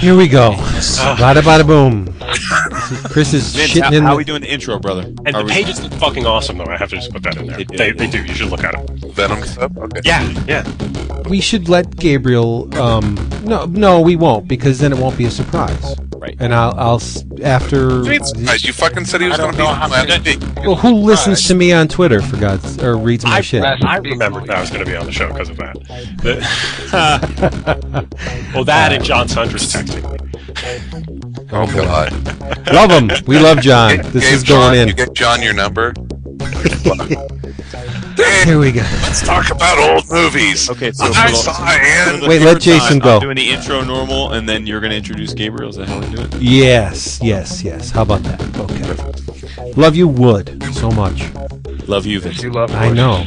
Here we go. Bada bada boom. Chris is Vince, shitting how, in how the. are we doing the intro, brother? And Are the we- pages look fucking awesome, though. I have to just put that in there. They do. They, they do. You should look at them. Venom stuff? Okay. Yeah, yeah. we should let Gabriel. Um, no, no, we won't because then it won't be a surprise. Right. And I'll, I'll s- after. Guys, you fucking said he was going to be on how Planet to- Well, who listens to me on Twitter for God's or reads my I, shit? I remembered that I was going to be on the show because of that. The- well, that and John Sundress texting me. Oh boy, God. love him. We love John. Get- This gave is John, going in. You get John your number. Here we go. Let's talk about old movies. Okay, so I for the- saw for Anne. Wait, let Jason time, go. I'm doing the intro normal, and then you're going to introduce Gabriel. Is that how we do it? Yes, yes, yes. How about that? Okay. Love you, Wood, so much. Love you, Vince. You love I know.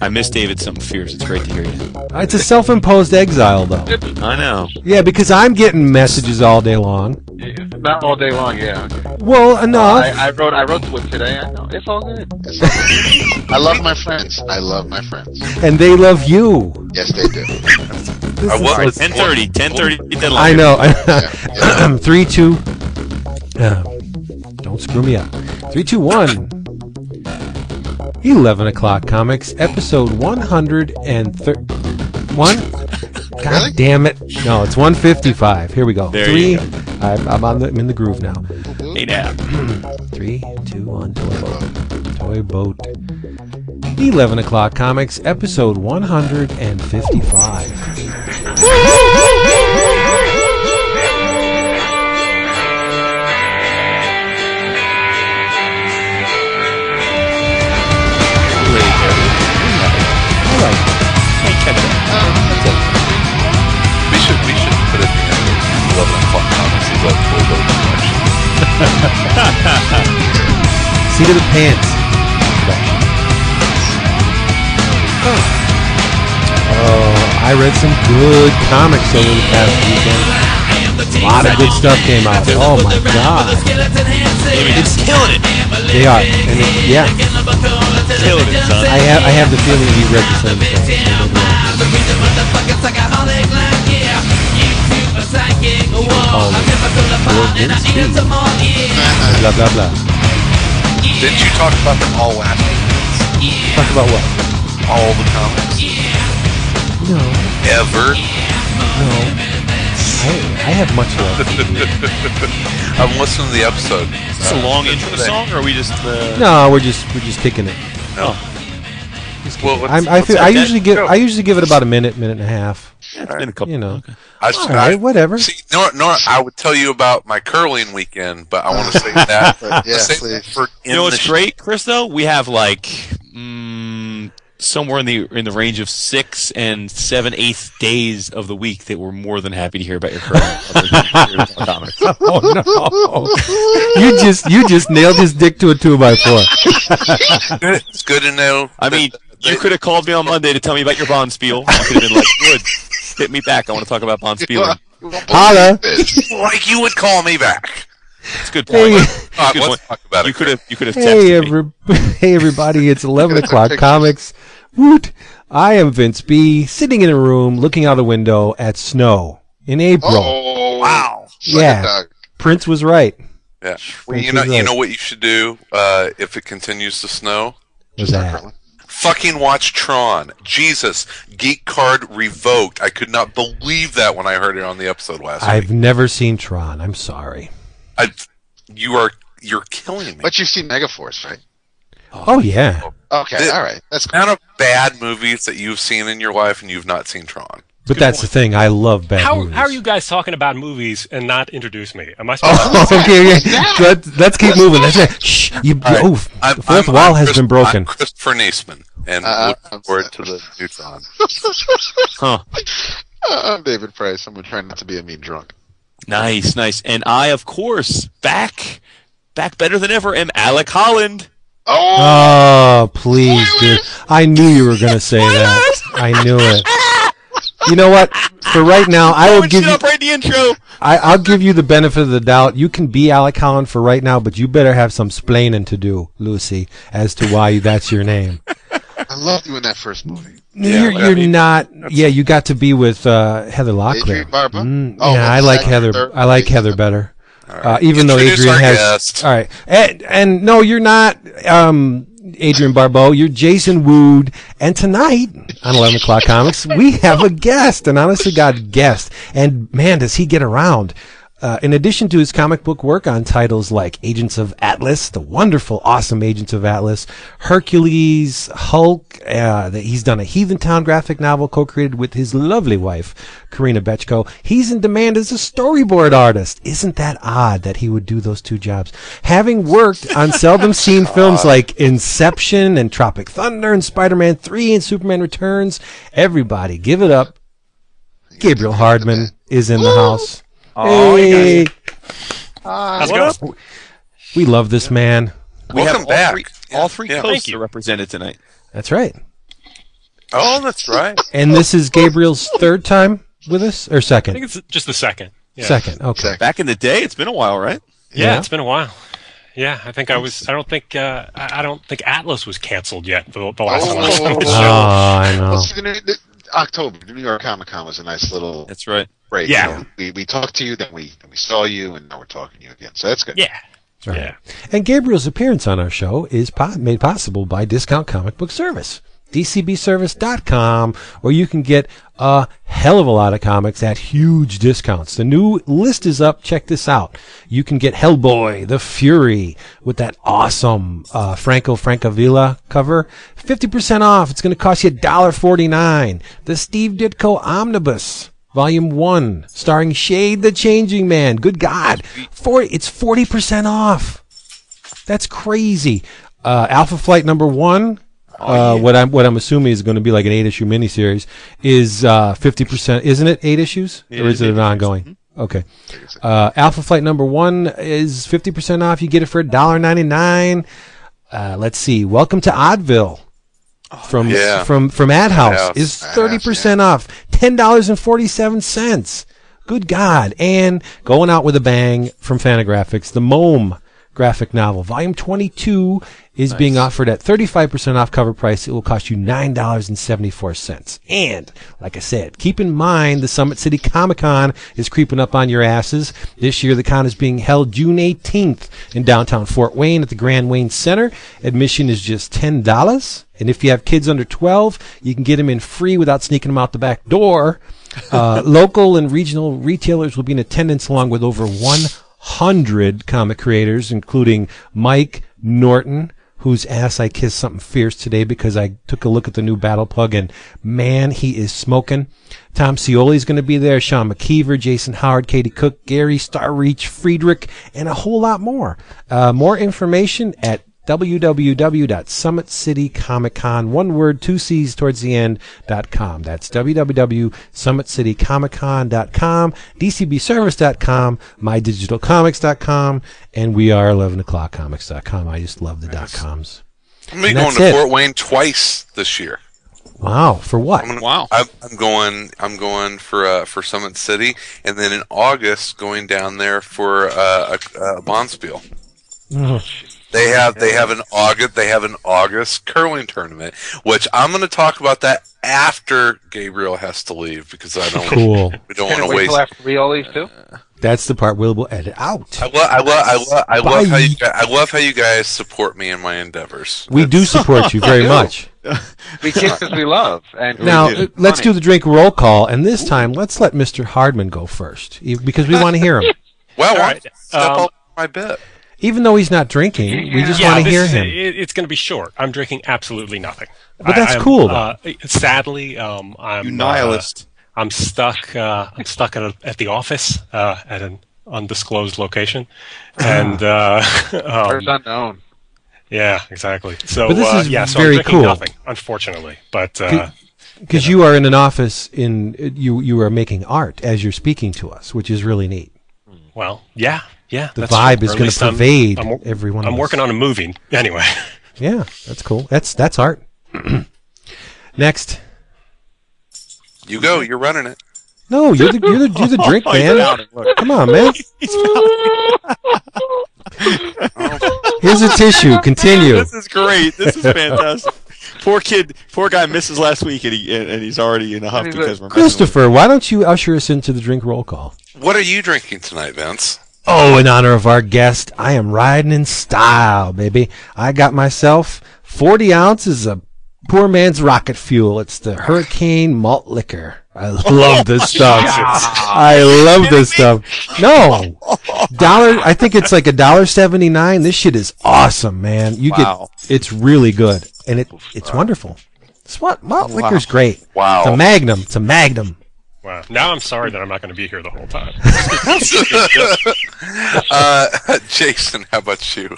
I miss David something fierce. It's great to hear you. It's a self-imposed exile, though. I know. Yeah, because I'm getting messages all day long. Yeah, Not all day long, yeah. Okay. Well, enough. I, I wrote I wrote to it today. I know it's all good. I love my friends. I love my friends. and they love you. Yes, they do. This I is was- like- 1030, 1030 deadline. I know. Yeah, yeah. Three, two. Uh, don't screw me up. Three, two, one. Eleven o'clock comics, episode one hundred and thirty one. God really? damn it! No, it's 155. Here we go. There Three. Go. I'm, I'm, on the, I'm in the groove now. Hey, now. Three, two, one. Toy boat. Toy boat. 11 o'clock comics, episode 155. Seat of the pants. Oh, I read some good comics over the past weekend. A lot of good stuff came out. Oh my god, It's killing it. they are. And it, yeah, Killing it, son. I have I have the feeling he read the same thing. So maybe I'll- Oh, Lord Vince Steve. blah blah blah. Didn't you talk about them all last week? Talk about what? All the comics No, ever. no. I I have much love. I'm listening to the episode. It's a long intro song, or are we just. Uh, No, we're just we're just kicking it. No. Well, let's- I'm, I let's feel, I usually give go. I usually give it about a minute, minute and a half. it's been a couple. You know. Okay. I, All right, whatever. See, Nor, Nor, I would tell you about my curling weekend, but I want to say that. But yeah, save that for You know in what's great, Chris? Though we have like mm, somewhere in the in the range of six and seven eighth days of the week that we're more than happy to hear about your current comics. Oh no! you just you just nailed his dick to a two by four. It's good to know. I mean, that- you could have called me on Monday to tell me about your bonspiel. I could have been like, "Good, hit me back. I want to talk about bonspiel." Holla. Like you would call me back. It's a good point. Hey, It's a Uh, good let's point. talk about You it. could have you could have hey, texted me. every, hey everybody! It's eleven Look at the o'clock comics. Woot! I am Vince B. Sitting in a room, looking out a window at snow in April. Oh Wow. Yeah. Prince was right. Yeah. Well, you you, know, you know what you should do uh, if it continues to snow. Was Start that? Curling. Fucking watch Tron. Jesus, geek card revoked. I could not believe that when I heard it on the episode last I've week. never seen Tron. I'm sorry. I, you are you're killing me. But you've seen Megaforce, right? Oh yeah. Okay, The- all right. That's The amount of bad movies that you've seen in your life and you've not seen Tron. But that's the thing. I love bad How, movies. how are you guys talking about movies and not introduce me? Am I supposed Oh, okay, okay. Let, let's keep moving. Let's say, shh. You, All right. oh, I'm- the 4th I'm- wall I'm has Chris- been broken. I'm Christopher Neseman, and Uh, looking I'm forward to the new Tron. Huh. Uh, I'm David Price. I'm trying not to be a mean drunk. Nice, nice. And I, of course, back, back better than ever, am Alec Holland. Oh, Oh, please, dude. I knew you were going to say that. I knew it. You know what? For right now, I will give you. up right the intro. I, I'll give you the benefit of the doubt. You can be Alec Holland for right now, but you better have some splaining to do, Lucy, as to why that's your name. I loved you in that first movie. you're well, you're mean, not. Yeah, you got to be with uh, Heather Locklear. Adrienne Barbeau? Mm, Oh, yeah, I like Heather. third, I like maybe. Heather better. Uh, even though Adrienne our has. guest. All right, and, and no, you're not. Um, Adrienne Barbeau, you're Jason Wood, and tonight on 11 o'clock comics we have a guest, an honest to God guest, and man, does he get around! Uh, in addition to his comic book work on titles like Agents of Atlas, the wonderful, awesome Agents of Atlas, Hercules, Hulk, uh, he's done a Heathentown graphic novel co-created with his lovely wife, Corinna Bechko. He's in demand as a storyboard artist. Isn't that odd that he would do those two jobs? Having worked on seldom seen films like Inception and Tropic Thunder and Spider-Man 3 and Superman Returns, everybody give it up. Gabriel Hardman is in the house. Oh, hey, How's it going? we love this man. We Welcome have all back. Three, all three Yeah. coasts you. are represented tonight. That's right. Oh, that's right. And this is Gabriel's third time with us, or second? I think it's just the second. Yeah. Second. Okay. Second. Back in the day, it's been a while, right? Yeah, Yeah. it's been a while. Yeah, I think I was. I don't think. Uh, I I don't think Atlas was canceled yet. The, the last Oh. one. I was on the Oh. I know. Well, see, the- the- October, New York Comic Con was a nice little That's right. break. Yeah. You know, we, we talked to you, then we then we saw you, and now we're talking to you again. So that's good. Yeah. Right. Yeah. And Gabriel's appearance on our show is po- made possible by Discount Comic Book Service. DCBService.com, where you can get a hell of a lot of comics at huge discounts. The new list is up. Check this out. You can get Hellboy, The Fury, with that awesome uh, Franco Francavilla cover. 50% off. It's going to cost you $1.49. The Steve Ditko Omnibus. Volume one, starring Shade the Changing Man. Good God, for it's forty percent off. That's crazy. Uh, Alpha Flight number one, uh, what I'm what I'm assuming is going to be like an eight issue miniseries, is uh, fifty percent. Isn't it eight issues, It or is is it an ongoing? Okay. Uh, Alpha Flight number one is fifty percent off. You get it for $1.99. Uh, let's see. Welcome to Oddville. From yeah. from from Ad House is thirty House, percent off, ten dollars and forty seven cents. Good God! And going out with a bang from Fantagraphics, the Mome graphic novel, volume twenty two, is being offered at thirty five percent off cover price. It will cost you nine dollars and seventy four cents. And like I said, keep in mind the Summit City Comic Con is creeping up on your asses. This year, the con is being held June eighteenth in downtown Fort Wayne at the Grand Wayne Center. Admission is just ten dollars. And if you have kids under 12, you can get them in free without sneaking them out the back door. Uh, local and regional retailers will be in attendance along with over 100 comic creators, including Mike Norton, whose ass I kissed something fierce today because I took a look at the new Battlepug and man, he is smoking. Tom Scioli is going to be there, Sean McKeever, Jason Howard, Katie Cook, Gary Starreach, Friedrich, and a whole lot more. Uh, more information at www.summitcitycomiccon, one word, two C's towards the end, dot com. That's www.summitcitycomiccon.com, dcbservice.com, mydigitalcomics.com, and we are 11 o'clock comics.com. I just love the dot coms. I'm gonna be And going that's to it. Fort Wayne twice this year. Wow, for what? I'm gonna, Wow. I'm, I'm going. I'm going for uh, for Summit City, and then in August going down there for uh, a, a Bonspiel. They have they have an August they have an August curling tournament, which I'm going to talk about that after Gabriel has to leave because I don't Cool. we don't want it to wait waste. till after we all leave too? That's the part we'll, we'll edit out. I love I love I love I love how you guys, I love how you guys support me in my endeavors. We do support you very much. We kiss as we love. And Now, we do. uh, let's Funny. do the drink roll call, and this time, let's let Mr. Hardman go first, because we want to hear him. Well, All why right, step um, up my bit. Even though he's not drinking, we just yeah, want to this hear is- him. It, it's going to be short. I'm drinking absolutely nothing. But that's I'm, cool. Uh, sadly, um, I'm You uh, nihilist. I'm stuck. Uh, I'm stuck at, a, at the office uh, at an undisclosed location, and uh, um, First unknown. yeah, exactly. So But this uh, is yeah, so very I'm drinking cool. nothing, unfortunately. But uh, Because you are in an office in you you are making art as you're speaking to us, which is really neat. well, yeah, yeah. The that's vibe true. is gonna least I'm- pervade I'm, wor- every one of I'm us. working on a movie anyway. Yeah, that's cool. That's that's art. Next, You go. You're running it. no, you're the you're the, you're the oh, drink Oh, man. pouting. Come on, man. Oh. Here's a tissue. Continue. This is great. This is fantastic. poor kid, poor guy misses last week, and he and, and he's already in a huff because we're Christopher, why don't you usher us into the drink roll call? What are you drinking tonight, Vince? Oh, in honor of our guest, I am riding in style, baby. I got myself 40 ounces of poor man's rocket fuel. It's the Hurricane Malt Liquor. I love this stuff. I love this stuff. No, dollar. I think it's like a dollar seventy nine. This shit is awesome, man. You Wow. get it's really good, and it it's wonderful. It's what malt liquor's great. Wow. It's a magnum. It's a magnum. Wow. Now I'm sorry that I'm not going to be here the whole time. Uh, Jason, how about you?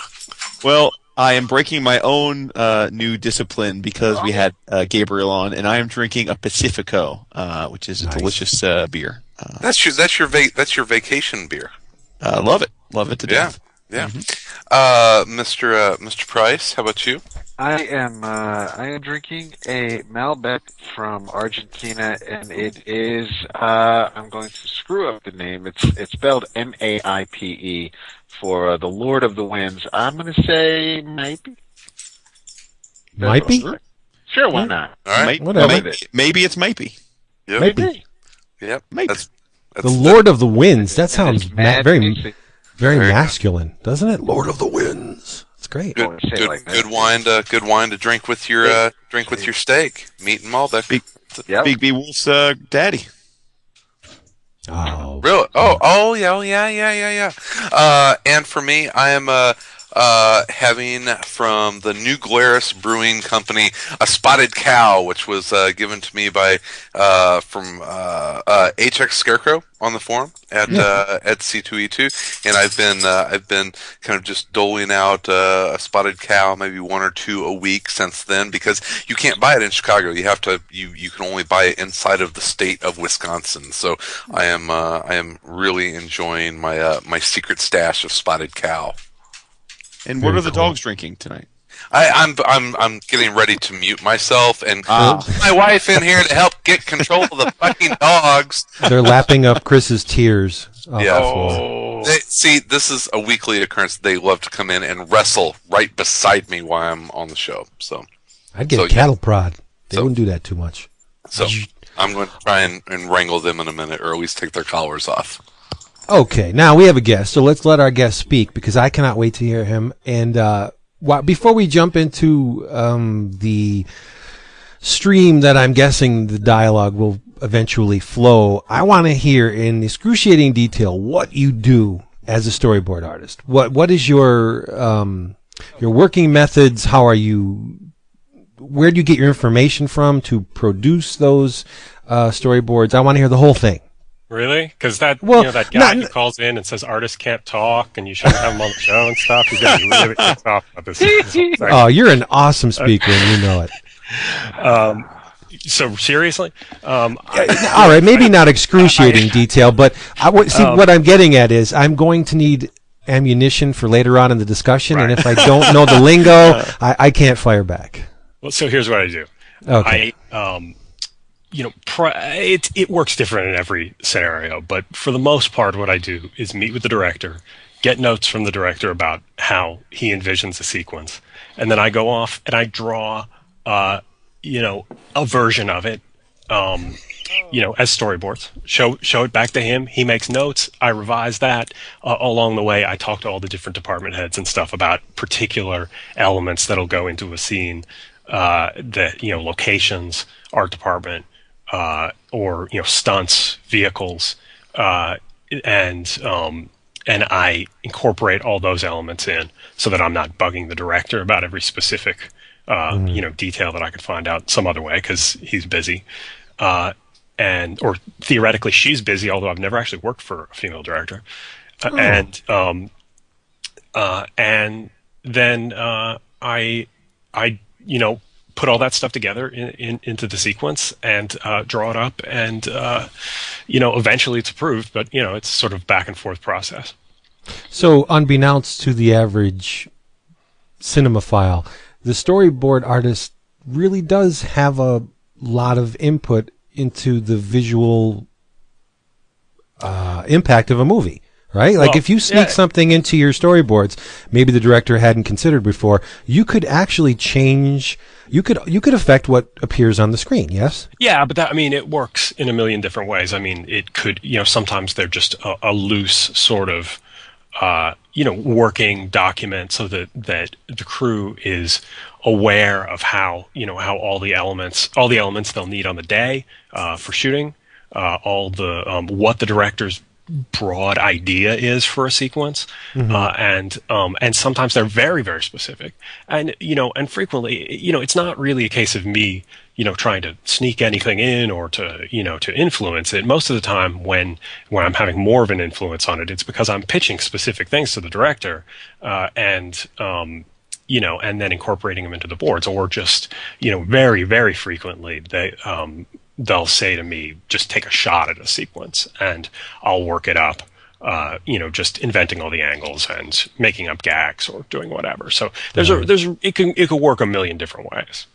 Well, I am breaking my own uh, new discipline because we had uh, Gabriel on, and I am drinking a Pacifico, uh, which is a Nice. delicious uh, beer. Uh, That's your that's your va- that's your vacation beer. uh, love it, love it to Yeah, death. yeah. Uh, Mr. Uh, Mr. Price, how about you? I am uh, I am drinking a Malbec from Argentina, and it is uh, I'm going to screw up the name. It's it's spelled M A I P E for uh, the Lord of the Winds. I'm going to say maybe. Might be. Sure, why not? All right. May- Whatever. Maybe, maybe it's maybe. Yep. Maybe. Yep. Maybe. That's, that's The Lord of the Winds. That sounds ma- very very Very masculine, doesn't it? Lord of the Winds. It's great. Good. Good, like good wine to good wine to drink with your uh, drink with your steak. Meat and Malbec. Big- Yep. Big B Wolf's uh, daddy. Oh, Really? Oh, oh, yeah, oh, yeah, yeah, yeah, yeah. Uh, and for me, I am uh, uh, having from the New Glarus Brewing Company a spotted cow, which was uh, given to me by uh, from uh, uh, HX Scarecrow on the forum at uh, at C2E2, and I've been uh, I've been kind of just doling out uh, a spotted cow, maybe one or two a week since then, because you can't buy it in Chicago. You have to you you can only buy it inside of the state of Wisconsin. So I am uh, I am really enjoying my uh, my secret stash of spotted cow. And what are the cool. dogs drinking tonight? I, I'm I'm I'm getting ready to mute myself and Ah. my wife in here to help get control of the fucking dogs. they're lapping up Chris's tears. off Yeah. Oh, They, see, this is a weekly occurrence. They love to come in and wrestle right beside me while I'm on the show. So, I'd get So, a cattle prod. They So- wouldn't do that too much. so I'm going to try and, and wrangle them in a minute, or at least take their collars off. Okay, now we have a guest, so let's let our guest speak because I cannot wait to hear him. And uh, wha- before we jump into um, the stream that I'm guessing the dialogue will eventually flow, I want to hear in excruciating detail what you do as a storyboard artist. What what is your um, your working methods? How are you? Where do you get your information from to produce those uh, storyboards? I want to hear the whole thing. Really? Because that Well, you know that guy not- who calls in and says artists can't talk and you shouldn't have them on the show and stuff. He's gonna be really pissed off about this. this whole thing. Oh, you're an awesome speaker, and you know it. Um, so seriously, um, I, All right, maybe not excruciating detail, but I see Um, what I'm getting at is I'm going to need ammunition for later on in the discussion, and if I don't know the lingo, I, I can't fire back. well, so here's what I do. Okay. I, um, you know, pri- it it works different in every scenario, but for the most part, what I do is meet with the director, get notes from the director about how he envisions a sequence, and then I go off and I draw, uh, you know, a version of it, um, you know, as storyboards. Show show it back to him. He makes notes. I revise that. Uh, along the way, I talk to all the different department heads and stuff about particular elements that'll go into a scene. Uh, that you know, locations, art department, uh, or you know, stunts, vehicles, uh, and um, and I incorporate all those elements in so that I'm not bugging the director about every specific uh, you know detail that I could find out some other way because he's busy. Uh, and or theoretically she's busy, although I've never actually worked for a female director. Uh, and um, uh, and then uh, I I you know put all that stuff together in, in, into the sequence and uh, draw it up, and uh, you know eventually it's approved. But you know it's sort of back and forth process. So, unbeknownst to the average cinemaphile, the storyboard artist really does have a lot of input into the visual uh, impact of a movie. Right? Like Well, if you sneak yeah. something into your storyboards, maybe the director hadn't considered before, you could actually change you could you could affect what appears on the screen. Yes. Yeah, but that I mean, it works in a million different ways. I mean, it could you know sometimes they're just a, a loose sort of uh, you know working document so that that the crew is aware of how you know how all the elements all the elements they'll need on the day uh, for shooting, uh, all the um, what the director's broad idea is for a sequence, uh, and um, and sometimes they're very very specific, and you know, and frequently, you know, it's not really a case of me, you know, trying to sneak anything in or to you know to influence it. Most of the time, when when I'm having more of an influence on it, it's because I'm pitching specific things to the director, uh, and um, you know, and then incorporating them into the boards, or just you know, very very frequently they um, they'll say to me, just take a shot at a sequence and I'll work it up. Uh, you know, just inventing all the angles and making up gags or doing whatever. So there's a, there's, it can, it could work a million different ways.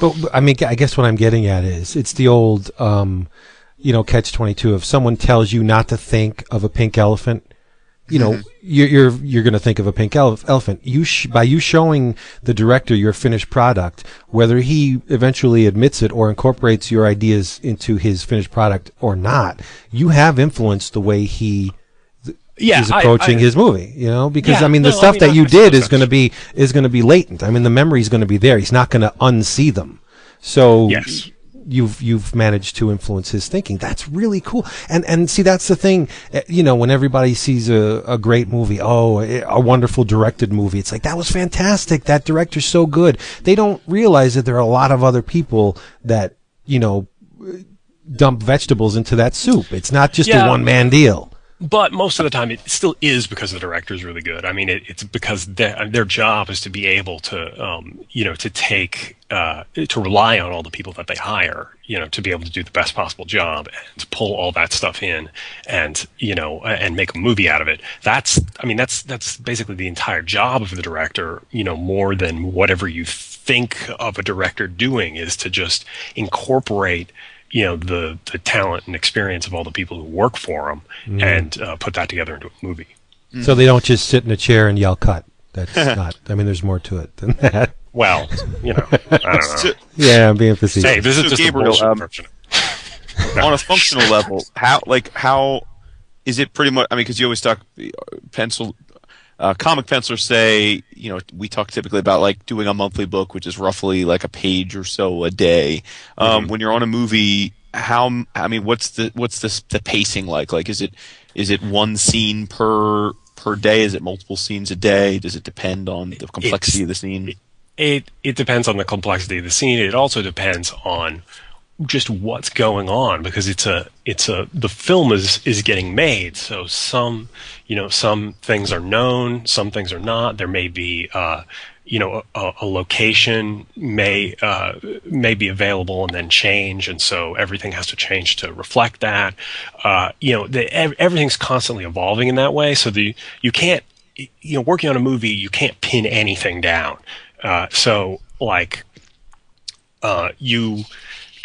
But but, I mean, I guess what I'm getting at is it's the old, um, you know, catch twenty two. If someone tells you not to think of a pink elephant, you know, you're you're, you're going to think of a pink elephant. You sh- by you showing the director your finished product, whether he eventually admits it or incorporates your ideas into his finished product or not, you have influenced the way he Yeah. is approaching I- his movie. You know, because Yeah, I mean, the no, I stuff mean, that you did is going to be is going to be latent. I mean, the memory is going to be there. He's not going to unsee them. So Yes. You've you've managed to influence his thinking. That's really cool. And and see, that's the thing. eh, You know, when everybody sees a, a great movie, oh, eh, a wonderful directed movie, it's like that was fantastic. That director's so good. They don't realize that there are a lot of other people that you know dump vegetables into that soup. It's not just a one man deal. But most of the time, it still is because the director is really good. I mean, it, it's because their, their job is to be able to, um, you know, to take, uh, to rely on all the people that they hire, you know, to be able to do the best possible job and to pull all that stuff in and, you know, and make a movie out of it. That's, I mean, that's, that's basically the entire job of the director, you know, more than whatever you think of a director doing is to just incorporate you know the the talent and experience of all the people who work for them and uh, put that together into a movie. So they don't just sit in a chair and yell cut. That's not. I mean, there's more to it than that. Well, you know, I don't know. Yeah, I'm being facetious. Hey, this is So, just Gabriel, a um, on a functional level, how like how is it pretty much? I mean, because you always talk uh, pencil. Uh, comic pencilers say, you know, we talk typically about like doing a monthly book, which is roughly like a page or so a day. Um, When you're on a movie, how? I mean, what's the what's the the pacing like? Like, is it is it one scene per per day? Is it multiple scenes a day? Does it depend on the complexity of the scene? It it depends on the complexity of the scene. It also depends on just what's going on because it's a it's a the film is is getting made. So some you know some things are known some things are not. There may be uh you know a, a location may uh may be available and then change and so everything has to change to reflect that. Uh you know the, ev- everything's constantly evolving in that way. So the you can't you know working on a movie you can't pin anything down. Uh so like uh, you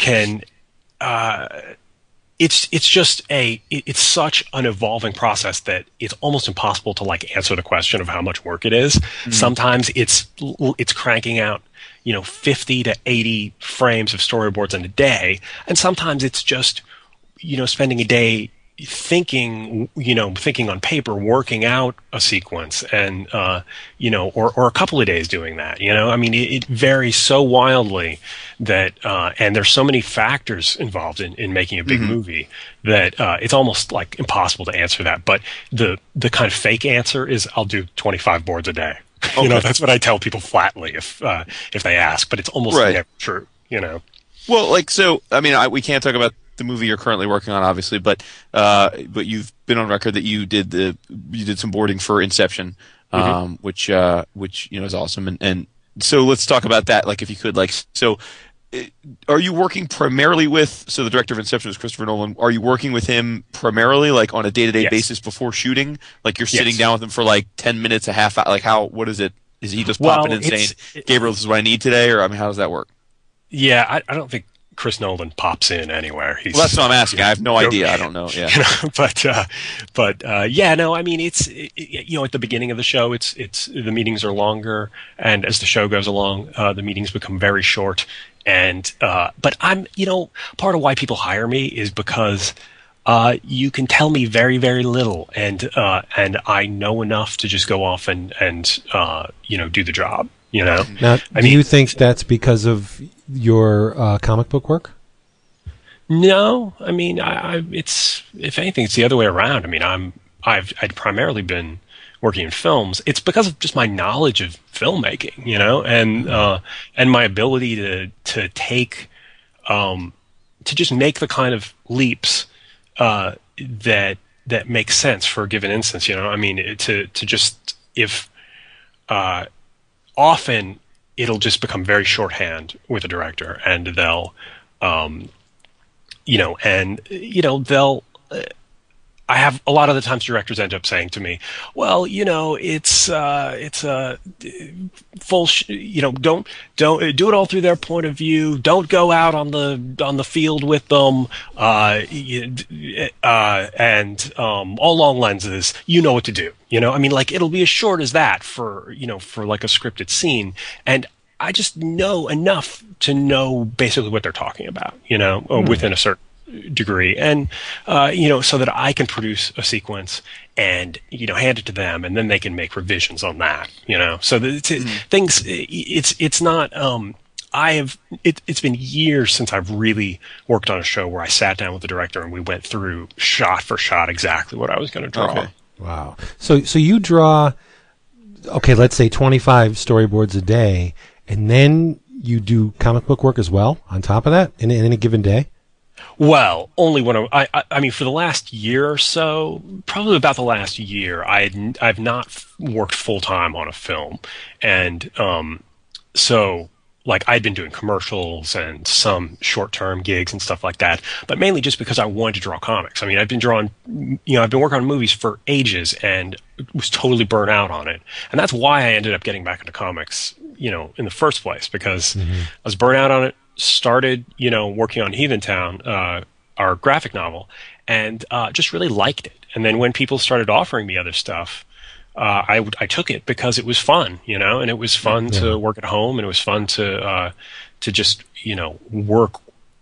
can uh, it's it's just a it, it's such an evolving process that it's almost impossible to like answer the question of how much work it is. Sometimes it's it's cranking out you know 50 to 80 frames of storyboards in a day and sometimes it's just you know spending a day thinking you know thinking on paper working out a sequence and uh you know or or a couple of days doing that you know? I mean it, it varies so wildly that uh and there's so many factors involved in in making a big movie that uh it's almost like impossible to answer that. But the the kind of fake answer is i'll do 25 boards a day. You know that's what i tell people flatly if uh if they ask but it's almost Right. never true you know? Well, like so, I mean, I, we can't talk about the movie you're currently working on, obviously, but uh, but you've been on record that you did the you did some boarding for Inception, um, which uh, which you know is awesome, and and so let's talk about that. Like, if you could, like, so. uh, Are you working primarily with so the director of Inception is Christopher Nolan? Are you working with him primarily like on a day to day basis before shooting? Like you're sitting Yes. down with him for like ten minutes, a half hour. Like how? What is it? Is he just Well, popping in saying, "Gabriel, this is what I need today," or I mean, how does that work? Yeah, I, I don't think Chris Nolan pops in anywhere. He's, Well, that's what I'm asking. I have no idea. I don't know. Yeah. you know, but uh, but uh, yeah, no, I mean it's it, it- you know at the beginning of the show, it's it's the meetings are longer, and as the show goes along, uh, the meetings become very short. And uh, but I'm you know part of why people hire me is because uh, you can tell me very very little, and uh, and I know enough to just go off and and uh, you know do the job. You know, Now, I do mean- you think that's because of your uh, comic book work? No, I mean, I, I, it's if anything, it's the other way around. I mean, I'm I've I'd primarily been working in films. It's because of just my knowledge of filmmaking, you know, and uh, and my ability to to take um, to just make the kind of leaps uh, that that make sense for a given instance. You know, I mean, to to just if uh, often it'll just become very shorthand with a director, and they'll um, you know, and you know they'll. I have a lot of the times directors end up saying to me, "Well, you know, it's uh, it's a uh, full, sh- you know, don't don't uh, do it all through their point of view. Don't go out on the on the field with them, uh, uh, and um, all long lenses. You know what to do. You know, I mean, like it'll be as short as that for you know for like a scripted scene, and I just know enough to know basically what they're talking about. You know, uh, within a certain degree and uh, you know so that i can produce a sequence and you know hand it to them and then they can make revisions on that you know so that it's, things it's it's not um i have it, it's been years since i've really worked on a show where i sat down with the director and we went through shot for shot exactly what i was going to draw Okay. Wow. So so you draw okay, let's say 25 storyboards a day and then you do comic book work as well on top of that in, in any given day? Well, only when I, I, I mean, for the last year or so, probably about the last year, I had, I've not worked full time on a film, and um, so like I'd been doing commercials and some short term gigs and stuff like that, but mainly just because I wanted to draw comics. I mean, I've been drawing, you know, I've been working on movies for ages and was totally burnt out on it, and that's why I ended up getting back into comics, you know, in the first place because I was burnt out on it started, you know, working on Heathentown, uh, our graphic novel, and uh, just really liked it. And then when people started offering me other stuff, uh, I I took it because it was fun, you know, and it was fun to work at home, and it was fun to uh, to just you know work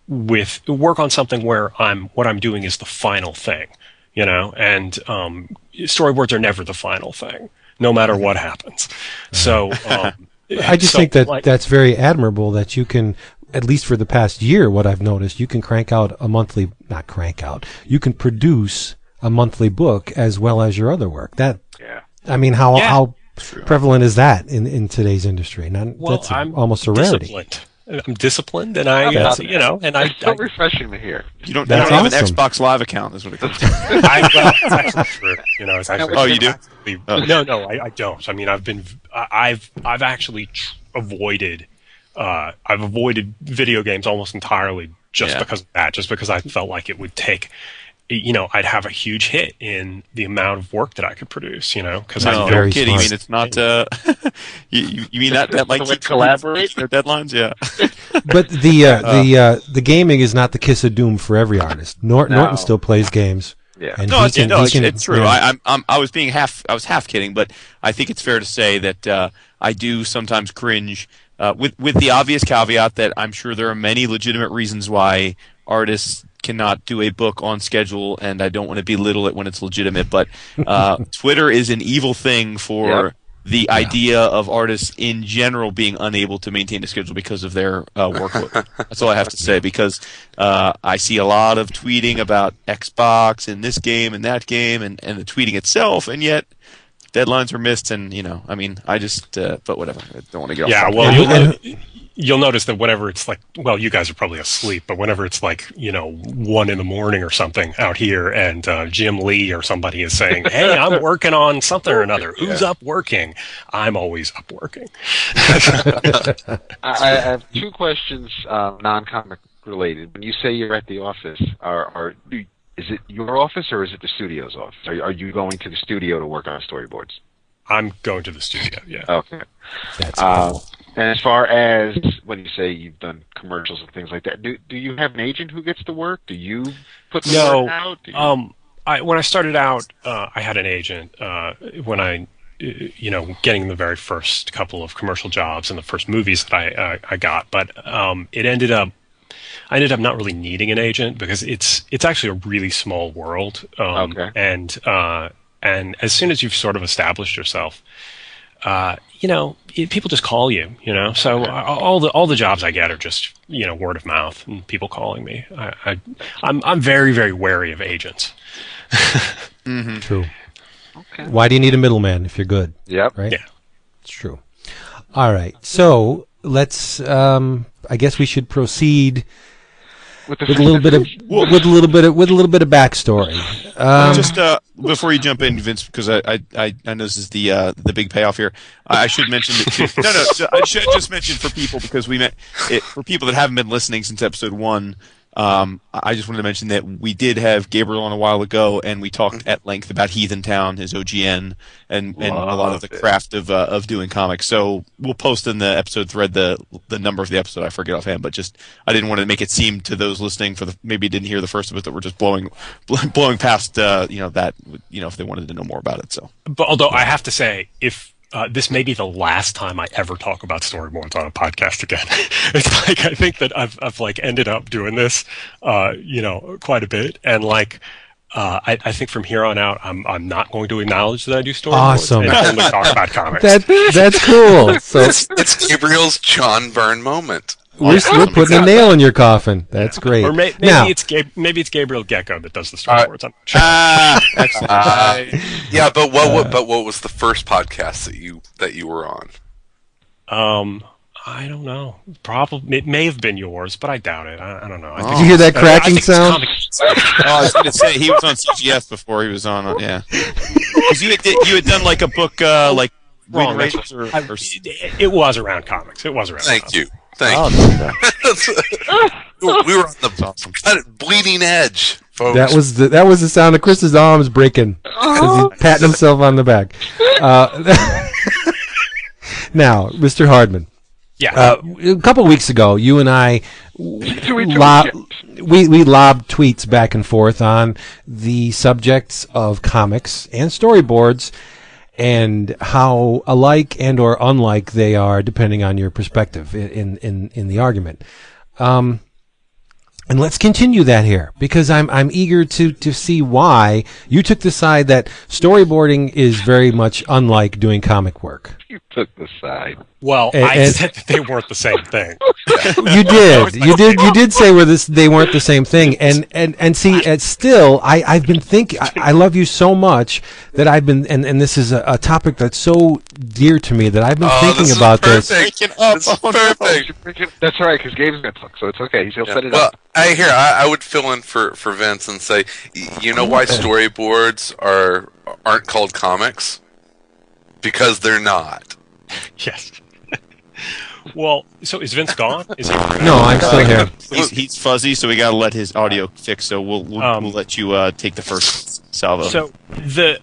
with work on something where I'm what I'm doing is the final thing, you know, and um, storyboards are never the final thing, no matter what happens. So. Um, I just so, think that like- that's very admirable that you can, at least for the past year, what I've noticed, you can crank out a monthly, not crank out, you can produce a monthly book as well as your other work. That, Yeah. I mean, how, Yeah. how prevalent is that in, in today's industry? Not, Well, that's a- I'm almost a rarity. Disciplined. I'm disciplined, and I, uh, you know, and I, It's so I, refreshing to hear. You don't, you don't have an. Xbox Live account, is what it comes to. I well, it's actually true. You know, it's actually. Oh, you do? actually- Oh. No, no, I, I don't. I mean, I've been, I- I've, I've actually tr- avoided, uh, I've avoided video games almost entirely just Yeah. because of that. Just because I felt like it would take, you know, I'd have a huge hit in the amount of work that I could produce. You know, because No, I very I'm kidding. You smart. mean it's not? Uh, you, you you mean that that might So keep collaborate? their deadlines? Yeah. But the, uh, the, uh, the gaming is not the kiss of doom for every artist. Nor- No. Norton still plays games. Yeah. And no, it's, can- no, it's, can- it's true. yeah. I, I'm, I'm, I was being half, I was half kidding, but I think it's fair to say that uh, I do sometimes cringe uh, with with the obvious caveat that I'm sure there are many legitimate reasons why artists cannot do a book on schedule, and I don't want to belittle it when it's legitimate, but uh, Twitter is an evil thing for. Yep. The idea of artists in general being unable to maintain a schedule because of their uh, workload. That's all I have to say. Because uh, I see a lot of tweeting about Xbox and this game and that game and, and the tweeting itself, and yet deadlines were missed. And you know, I mean, I just, uh, but whatever. I don't want to get. Yeah, topic. well, you'll, you'll notice that whenever it's like, well, you guys are probably asleep, but whenever it's like, you know, one in the morning or something out here, and uh, Jim Lee or somebody is saying, "Hey, I'm working on something or another. Who's up working?" I'm always up working. I, I have two questions, um, non-comic related. When you say you're at the office, are, are do- is it your office or is it the studio's office? Are, are you going to the studio to work on storyboards? I'm going to the studio. Yeah. Okay. That's Uh, cool. And as far as when you say you've done commercials and things like that, do do you have an agent who gets to work? Do you put the No. word out? Do you- Um, I when I started out, uh, I had an agent. Uh, when I, uh, you know, getting the very first couple of commercial jobs and the first movies that I uh, I got, but um, it ended up. I ended up not really needing an agent because it's it's actually a really small world. Um, Okay. And uh, and as soon as you've sort of established yourself, uh, you know, it, people just call you. You know, so uh, all the all the jobs I get are just you know word of mouth and people calling me. I, I I'm I'm very very wary of agents. True. Okay. Why do you need a middleman if you're good? Yep. Right. Yeah. It's true. All right. So let's. Um, I guess we should proceed With, with a little bit of with a little bit of with a little bit of backstory. Um, just uh, before you jump in, Vince, because I, I, I, I know this is the uh, the big payoff here. I, I should mention that too. No, no, I should just mention for people because we met it, for people that haven't been listening since episode one. Um, I just wanted to mention that we did have Gabriel on a while ago, and we talked at length about Heathentown, his OGN, and, and a lot of the it. craft of uh, of doing comics. So we'll post in the episode thread the the number of the episode. I forget offhand, but just I didn't want to make it seem to those listening for the maybe didn't hear the first of it that we're just blowing blowing past uh, you know that you know if they wanted to know more about it. So But although I have to say, if uh, this may be the last time I ever talk about storyboards on a podcast again, it's like I think that I've I've like ended up doing this, uh, you know, quite a bit, and like. Uh, I, I think from here on out, I'm I'm not going to acknowledge that I do storyboards Awesome. and only talk about comics. that that's cool. So It's, it's Gabriel's John Byrne moment. We're, we're putting a nail in your coffin. That's great. or may, maybe now, it's Gab- maybe it's Gabriel Gecko that does the storyboards. I'm not sure. ah, excellent. Uh, yeah, but what, what but what was the first podcast that you that you were on? Um, I don't know. Probably it may have been yours, but I doubt it. I, I don't know. I think Did you hear that I- I cracking sound? oh, I was going to say he was on CGS before he was on. Uh, yeah, because you had you had done like a book uh, like Wrong, Wind or, I- or it, it was around comics. It was around. Thank comics. you, thank Oh, you. we were on the awesome. bleeding edge, folks. that was the that was the sound of Chris's arms breaking as he's patting himself on the back. Uh, now, Mr. Hardman. Yeah. Uh, a couple weeks ago, you and I Tweet, tweet, lob, we we lobbed tweets back and forth on the subjects of comics and storyboards and how alike and or unlike they are depending on your perspective in in in the argument. Um, and let's continue that here because I'm I'm eager to to see why you took the side that storyboarding is very much unlike doing comic work. You took the side. well, and- I and- said that they weren't the same thing. you did you did you did say where this they weren't the same thing and and and see it's still i i've been thinking I, I love you so much that i've been and and this is a, a topic that's so dear to me that i've been Oh, thinking this is about this perfect. Breaking up. This is Oh, no. perfect. That's right, because Gabe's going to talk, so it's okay. He'll set it Well, up. I hear. I, I would fill in for, for Vince and say, you know why storyboards are aren't called comics? Because they're not. yes. well, so is Vince gone? Is he? no i'm still here He's, he's fuzzy, so we got to let his audio fix. So we'll we'll, Um, we'll let you uh, take the first salvo. So the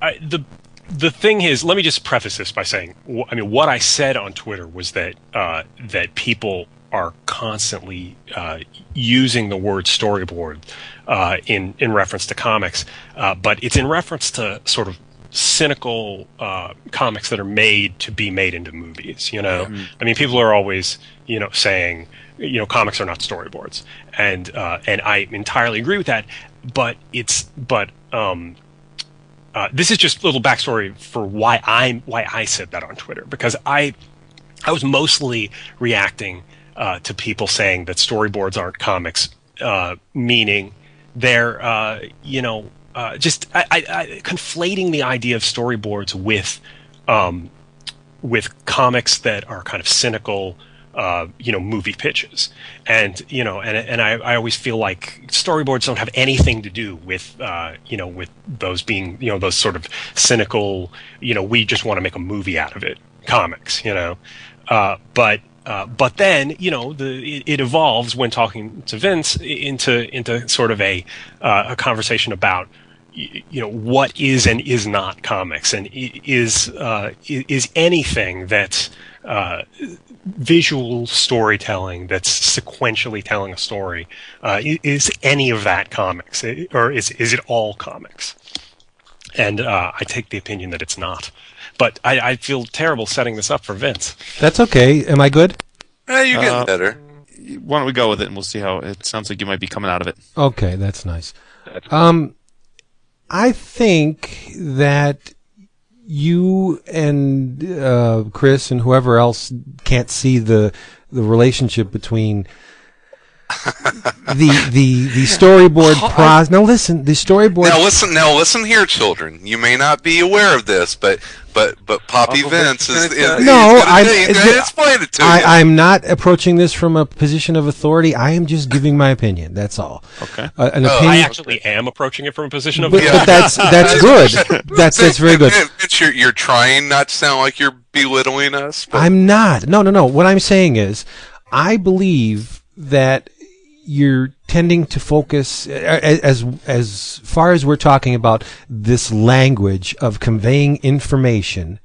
I, the the thing is, let me just preface this by saying, I mean, what I said on Twitter was that uh, that people are constantly uh, using the word storyboard uh, in in reference to comics, uh, but it's in reference to sort of cynical uh, comics that are made to be made into movies. You know, I mean, people are always you know saying you know comics are not storyboards, and uh, and I entirely agree with that. But it's but um, uh, this is just a little backstory for why I why I said that on Twitter because I I was mostly reacting uh, to people saying that storyboards aren't comics, uh, meaning they're uh, you know uh, just I, I, I, conflating the idea of storyboards with um, with comics that are kind of cynical. Uh, you know, movie pitches, and you know, and and I, I always feel like storyboards don't have anything to do with uh, you know with those being you know those sort of cynical you know we just want to make a movie out of it comics you know, uh, but uh, but then you know the it, it evolves when talking to Vince into into sort of a uh, a conversation about you know what is and is not comics, and is uh, is anything that's uh, visual storytelling that's sequentially telling a story. Uh, is any of that comics, or is is it all comics? And uh, I take the opinion that it's not. But I, I feel terrible setting this up for Vince. That's okay. Am I good? Eh, you're getting Uh, better. Why don't we go with it and we'll see how it sounds like you might be coming out of it. Okay, that's nice. Um, I think that you and uh, Chris and whoever else can't see the the relationship between the the the storyboard process. Now listen, the storyboard. Now listen, now listen here, children. You may not be aware of this, but but but Poppy Uncle Vince Vince is, is is, gonna- No, I'm- he's gonna the- explain it to you. I, I'm not approaching this from a position of authority. I am just giving my opinion. That's all. Okay. Uh, an Oh, opinion. I actually am approaching it from a position of but, but that's that's good. That's that's very good. Vince, you're, you're trying not to sound like you're belittling us. But I'm not. No, no, no. What I'm saying is, I believe that you're tending to focus uh, as as far as we're talking about this language of conveying information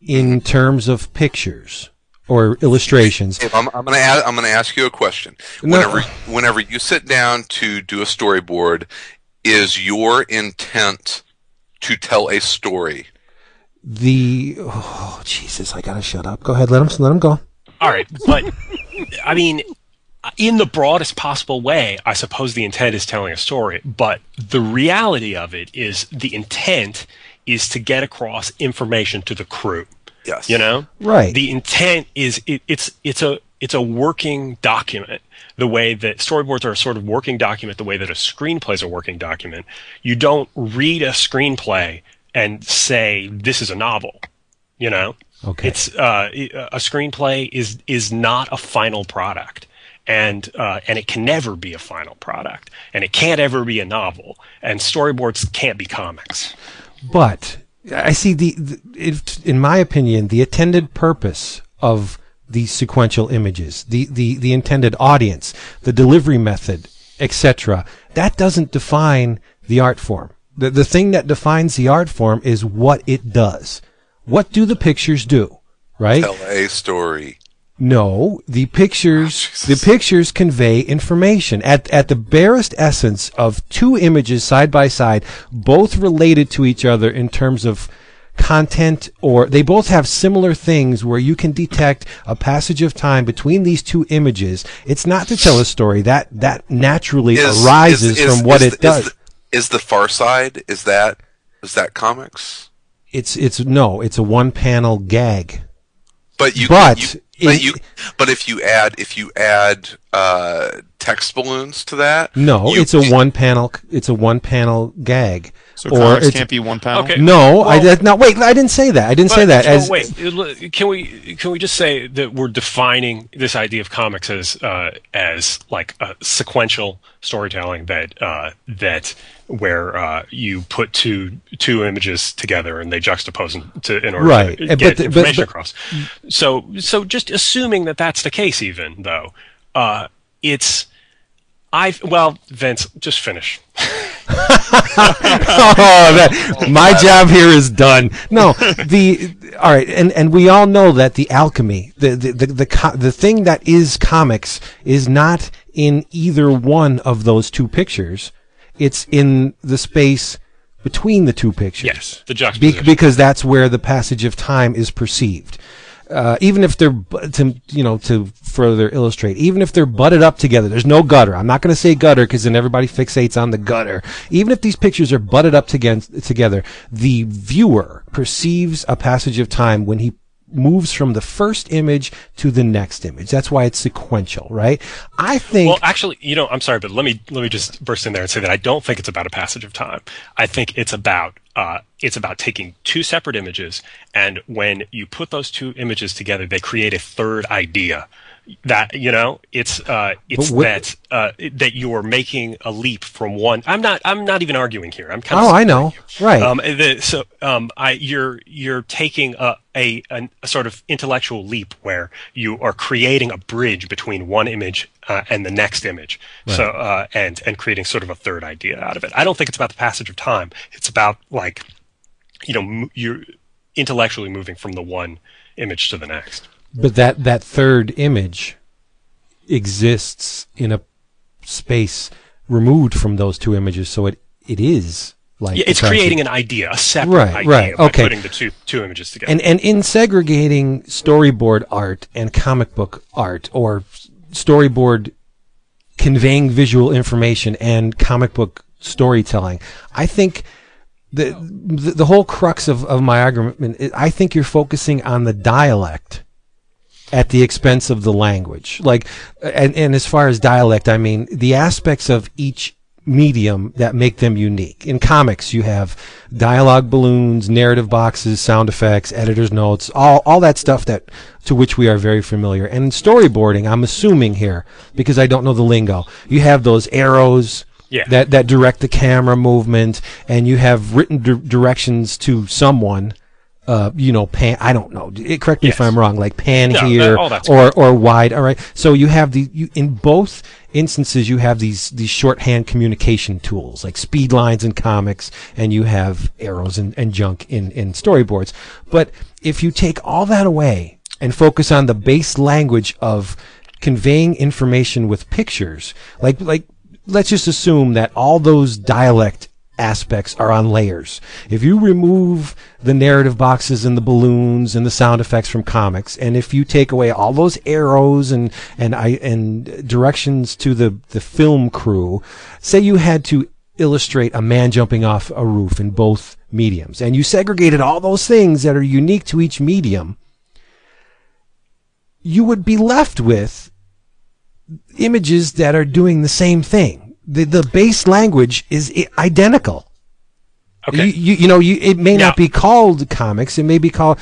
in terms of pictures or illustrations. If I'm, I'm gonna ask, I'm gonna ask you a question. No. Whenever whenever you sit down to do a storyboard, is your intent to tell a story? The oh Jesus, I gotta shut up. Go ahead, let him let him go. All right, but I mean, in the broadest possible way, I suppose the intent is telling a story, but the reality of it is the intent is to get across information to the crew. Yes. You know, Right. The intent is it, it's it's a it's a working document. The way that storyboards are a sort of working document, the way that a screenplay is a working document. You don't read a screenplay and say this is a novel. You know, Okay. it's uh, a screenplay is is not a final product, and uh, and it can never be a final product, and it can't ever be a novel, and storyboards can't be comics. But I see the, the if, in my opinion, the intended purpose of the sequential images, the, the, the intended audience, the delivery method, etc., that doesn't define the art form. The, the thing that defines the art form is what it does. What do the pictures do? Right? Tell a story. No, the pictures Oh, the pictures convey information at at the barest essence of two images side by side, both related to each other in terms of content or they both have similar things where you can detect a passage of time between these two images. It's not to tell a story that that naturally Is- arises is- is- from what is it the- is does. the- Is the Far Side? Is that is that comics? it's it's no, it's a one panel gag. But you, But you, but you, but if you add if you add uh, text balloons to that, No, you- it's a one panel it's a one panel gag. So comics it's- can't be one panel. Okay. No, I did not. Wait, I didn't say that. I didn't say that. But, As wait, can we can we just say that we're defining this idea of comics as uh, as like a sequential storytelling that uh, that where uh, you put two two images together and they juxtapose in, to, in order Right. to Uh, get but the- but- information but- across. So so just assuming that that's the case, even though uh, it's I well Vince just finish. oh, that, my job here is done. No, the all right, and and we all know that the alchemy, the the the the, co- the thing that is comics, is not in either one of those two pictures. It's in the space between the two pictures. Yes, the Be- juxtaposition. because that's where the passage of time is perceived. Uh, even if they're to you know to further illustrate, even if they're butted up together, there's no gutter. I'm not going to say gutter because then everybody fixates on the gutter. Even if these pictures are butted up together, the viewer perceives a passage of time when he moves from the first image to the next image. That's why it's sequential, right? I think Well, actually, you know, I'm sorry, but let me let me just burst in there and say that I don't think it's about a passage of time. I think it's about uh, it's about taking two separate images, and when you put those two images together, they create a third idea. That you know it's uh, it's But wh- that uh, that you're making a leap from one. I'm not I'm not even arguing here. I'm kind of Oh, I know. Right. Um, the, so um, I, you're you're taking a, a a sort of intellectual leap where you are creating a bridge between one image uh, and the next image. So uh, and and creating sort of a third idea out of it. I don't think it's about the passage of time. It's about like you know m- you're intellectually moving from the one image to the next. But that that third image exists in a space removed from those two images, so it it is like Yeah, it's creating an idea, a separate Right, idea right, by okay. putting the two two images together. and and in segregating storyboard art and comic book art or storyboard conveying visual information and comic book storytelling i think the the, the whole crux of, of my argument is i think you're focusing on the dialect at the expense of the language. Like and, and as far as dialect i mean the aspects of each medium that make them unique. In comics you have dialogue balloons narrative boxes sound effects editors notes all, all that stuff that to which we are very familiar. And in storyboarding i'm assuming here because i don't know the lingo you have those arrows Yeah. that that direct the camera movement and you have written di- directions to someone uh, you know, pan. I don't know. It, correct me if I'm wrong. Like pan No, here all that's or or wide. All right. So you have the you in both instances you have these these shorthand communication tools like speed lines in comics and you have arrows and, and junk in in storyboards. But if you take all that away and focus on the base language of conveying information with pictures, like like let's just assume that all those dialect aspects are on layers. If you remove the narrative boxes and the balloons and the sound effects from comics, and if you take away all those arrows and and I and directions to the the film crew, say you had to illustrate a man jumping off a roof in both mediums, and you segregated all those things that are unique to each medium, you would be left with images that are doing the same thing. The the base language is identical. Okay. You, you, you know, you, it may Now- not be called comics. It may be called,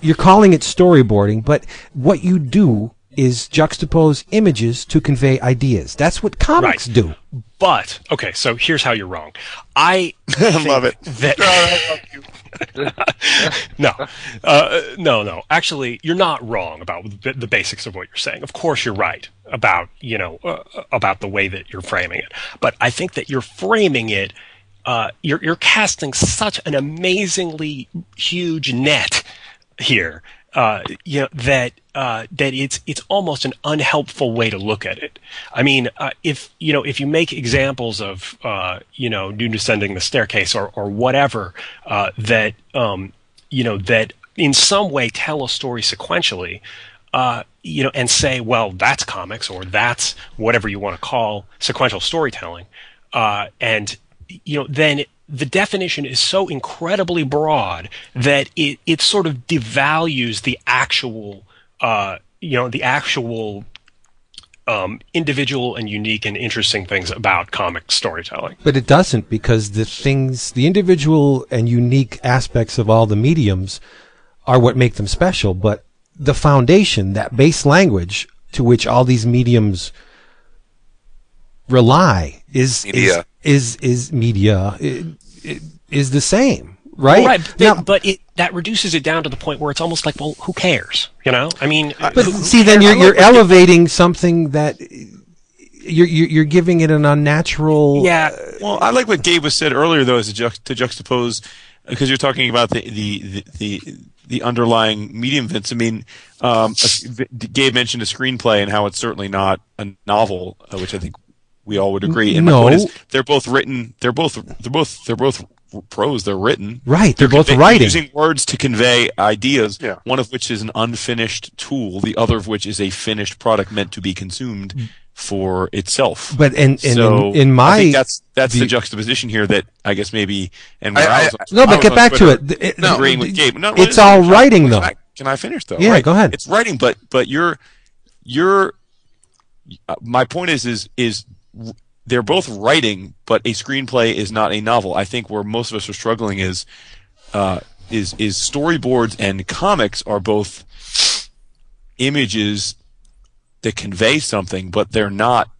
you're calling it storyboarding, but what you do is juxtapose images to convey ideas. That's what comics Right. do. But okay, so here's how you're wrong. I Love it. that no, uh, no, no. Actually, you're not wrong about the, the basics of what you're saying. Of course, you're right about you know uh, about the way that you're framing it. But I think that you're framing it. Uh, you're you're casting such an amazingly huge net here. Uh, you know that uh, that it's it's almost an unhelpful way to look at it. I mean, uh, if you know if you make examples of uh, you know Nude Descending the staircase or or whatever uh, that um, you know that in some way tell a story sequentially, uh, you know, and say, well, that's comics or that's whatever you want to call sequential storytelling, uh, and you know, then the definition is so incredibly broad that it, it sort of devalues the actual, uh, you know, the actual um, individual and unique and interesting things about comic storytelling. But it doesn't because the things, the individual and unique aspects of all the mediums are what make them special. But the foundation, that base language to which all these mediums rely is Media. is is, is media i- i- is the same, right? Right, but, Now- but it that reduces it down to the point where it's almost like, well, who cares? You know, I mean, uh, uh, But who- who see, then you're you're elevating something that you're you're, you're giving it an unnatural. yeah, uh, Well, I like what Gabe was said earlier, though, is to, juxt- to juxtapose because you're talking about the the the. the the underlying medium, Vince. I mean, um, a- Gabe mentioned a screenplay and how it's certainly not a novel, uh, which I think we all would agree. And my No. point is, they're both written. They're both. They're both. They're both prose. They're written. Right, they're both convey- writing. using words to convey ideas. Yeah. One of which is an unfinished tool. The other of which is a finished product meant to be consumed for itself. But in in, so in, in my I think that's that's the view- juxtaposition here that I guess maybe and I- where I, I- was, no, I but was get on back to Twitter it. The- it- No. agreeing with Gabe. No, It's all can I- writing, though. Can I finish though? Yeah, Right. go ahead. It's writing, but but you're you're. uh, My point is is is they're both writing, but a screenplay is not a novel. I think where most of us are struggling is uh, is is storyboards and comics are both images that convey something, but they're not.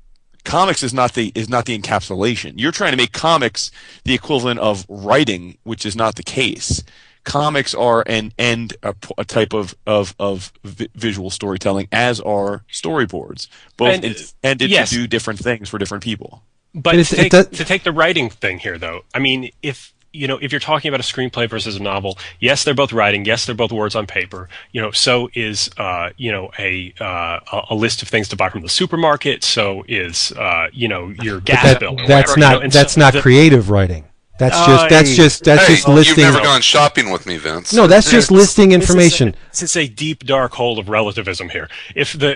Comics is not the is not the encapsulation. You're trying to make comics the equivalent of writing, which is not the case. Comics are an end a type of of of vi- visual storytelling, as are storyboards. Both And, in- intended yes. to do different things for different people. But But it's- to, it take, does- to take the writing thing here, though, I mean, if you know, if you're talking about a screenplay versus a novel, yes, they're both writing. Yes, they're both words on paper. You know, so is uh, you know a uh, a- a list of things to buy from the supermarket. So is uh, you know your gas That- bill. That's whatever, you not know, that's so not the- creative writing. That's just Uh, that's just that's hey, just listing. you've never gone shopping with me, Vince. no, that's just listing This is a- information. This is a deep dark hole of relativism here. If the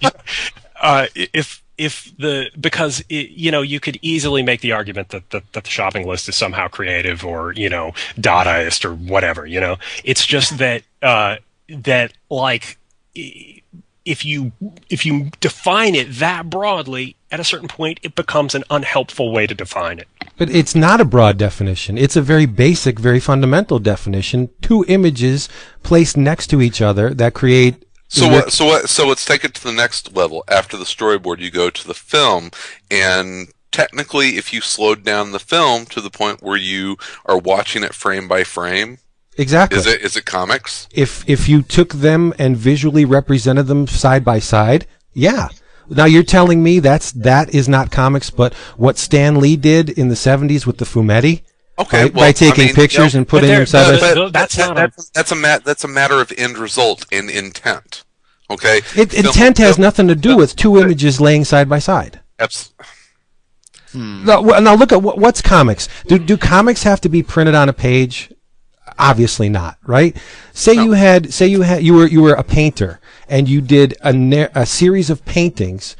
uh, if if the because it, you know you could easily make the argument that, that that the shopping list is somehow creative or you know Dadaist or whatever. You know, it's just that uh, that like if you if you define it that broadly, at a certain point, it becomes an unhelpful way to define it. But it's not a broad definition. It's a very basic, very fundamental definition. Two images placed next to each other that create. So what? So what? So let's take it to the next level. After the storyboard, you go to the film, and technically, if you slowed down the film to the point where you are watching it frame by frame, Exactly. is it is it comics? if if you took them and visually represented them side by side, yeah. Now you're telling me that's that is not comics, but what Stan Lee did in the '70s with the fumetti, Okay, right, well, by I taking mean, pictures you know, and putting them side by side. That's that- not a- that's, that's a that's a matter of end result and intent. Okay, It, Film- intent has film- nothing to do with two images laying side by side. abs- hmm. Now, now look at what, what's comics. Do do comics have to be printed on a page? Obviously not, right? Say you had, say you had, you were you were a painter and you did a nar- a series of paintings,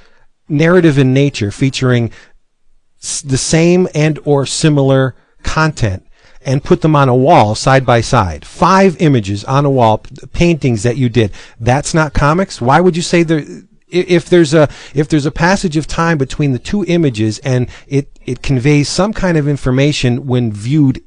narrative in nature, featuring s- the same and or similar content, and put them on a wall side by side. Five images on a wall, paintings that you did. That's not comics. Why would you say there? If there's a if there's a passage of time between the two images and it it conveys some kind of information when viewed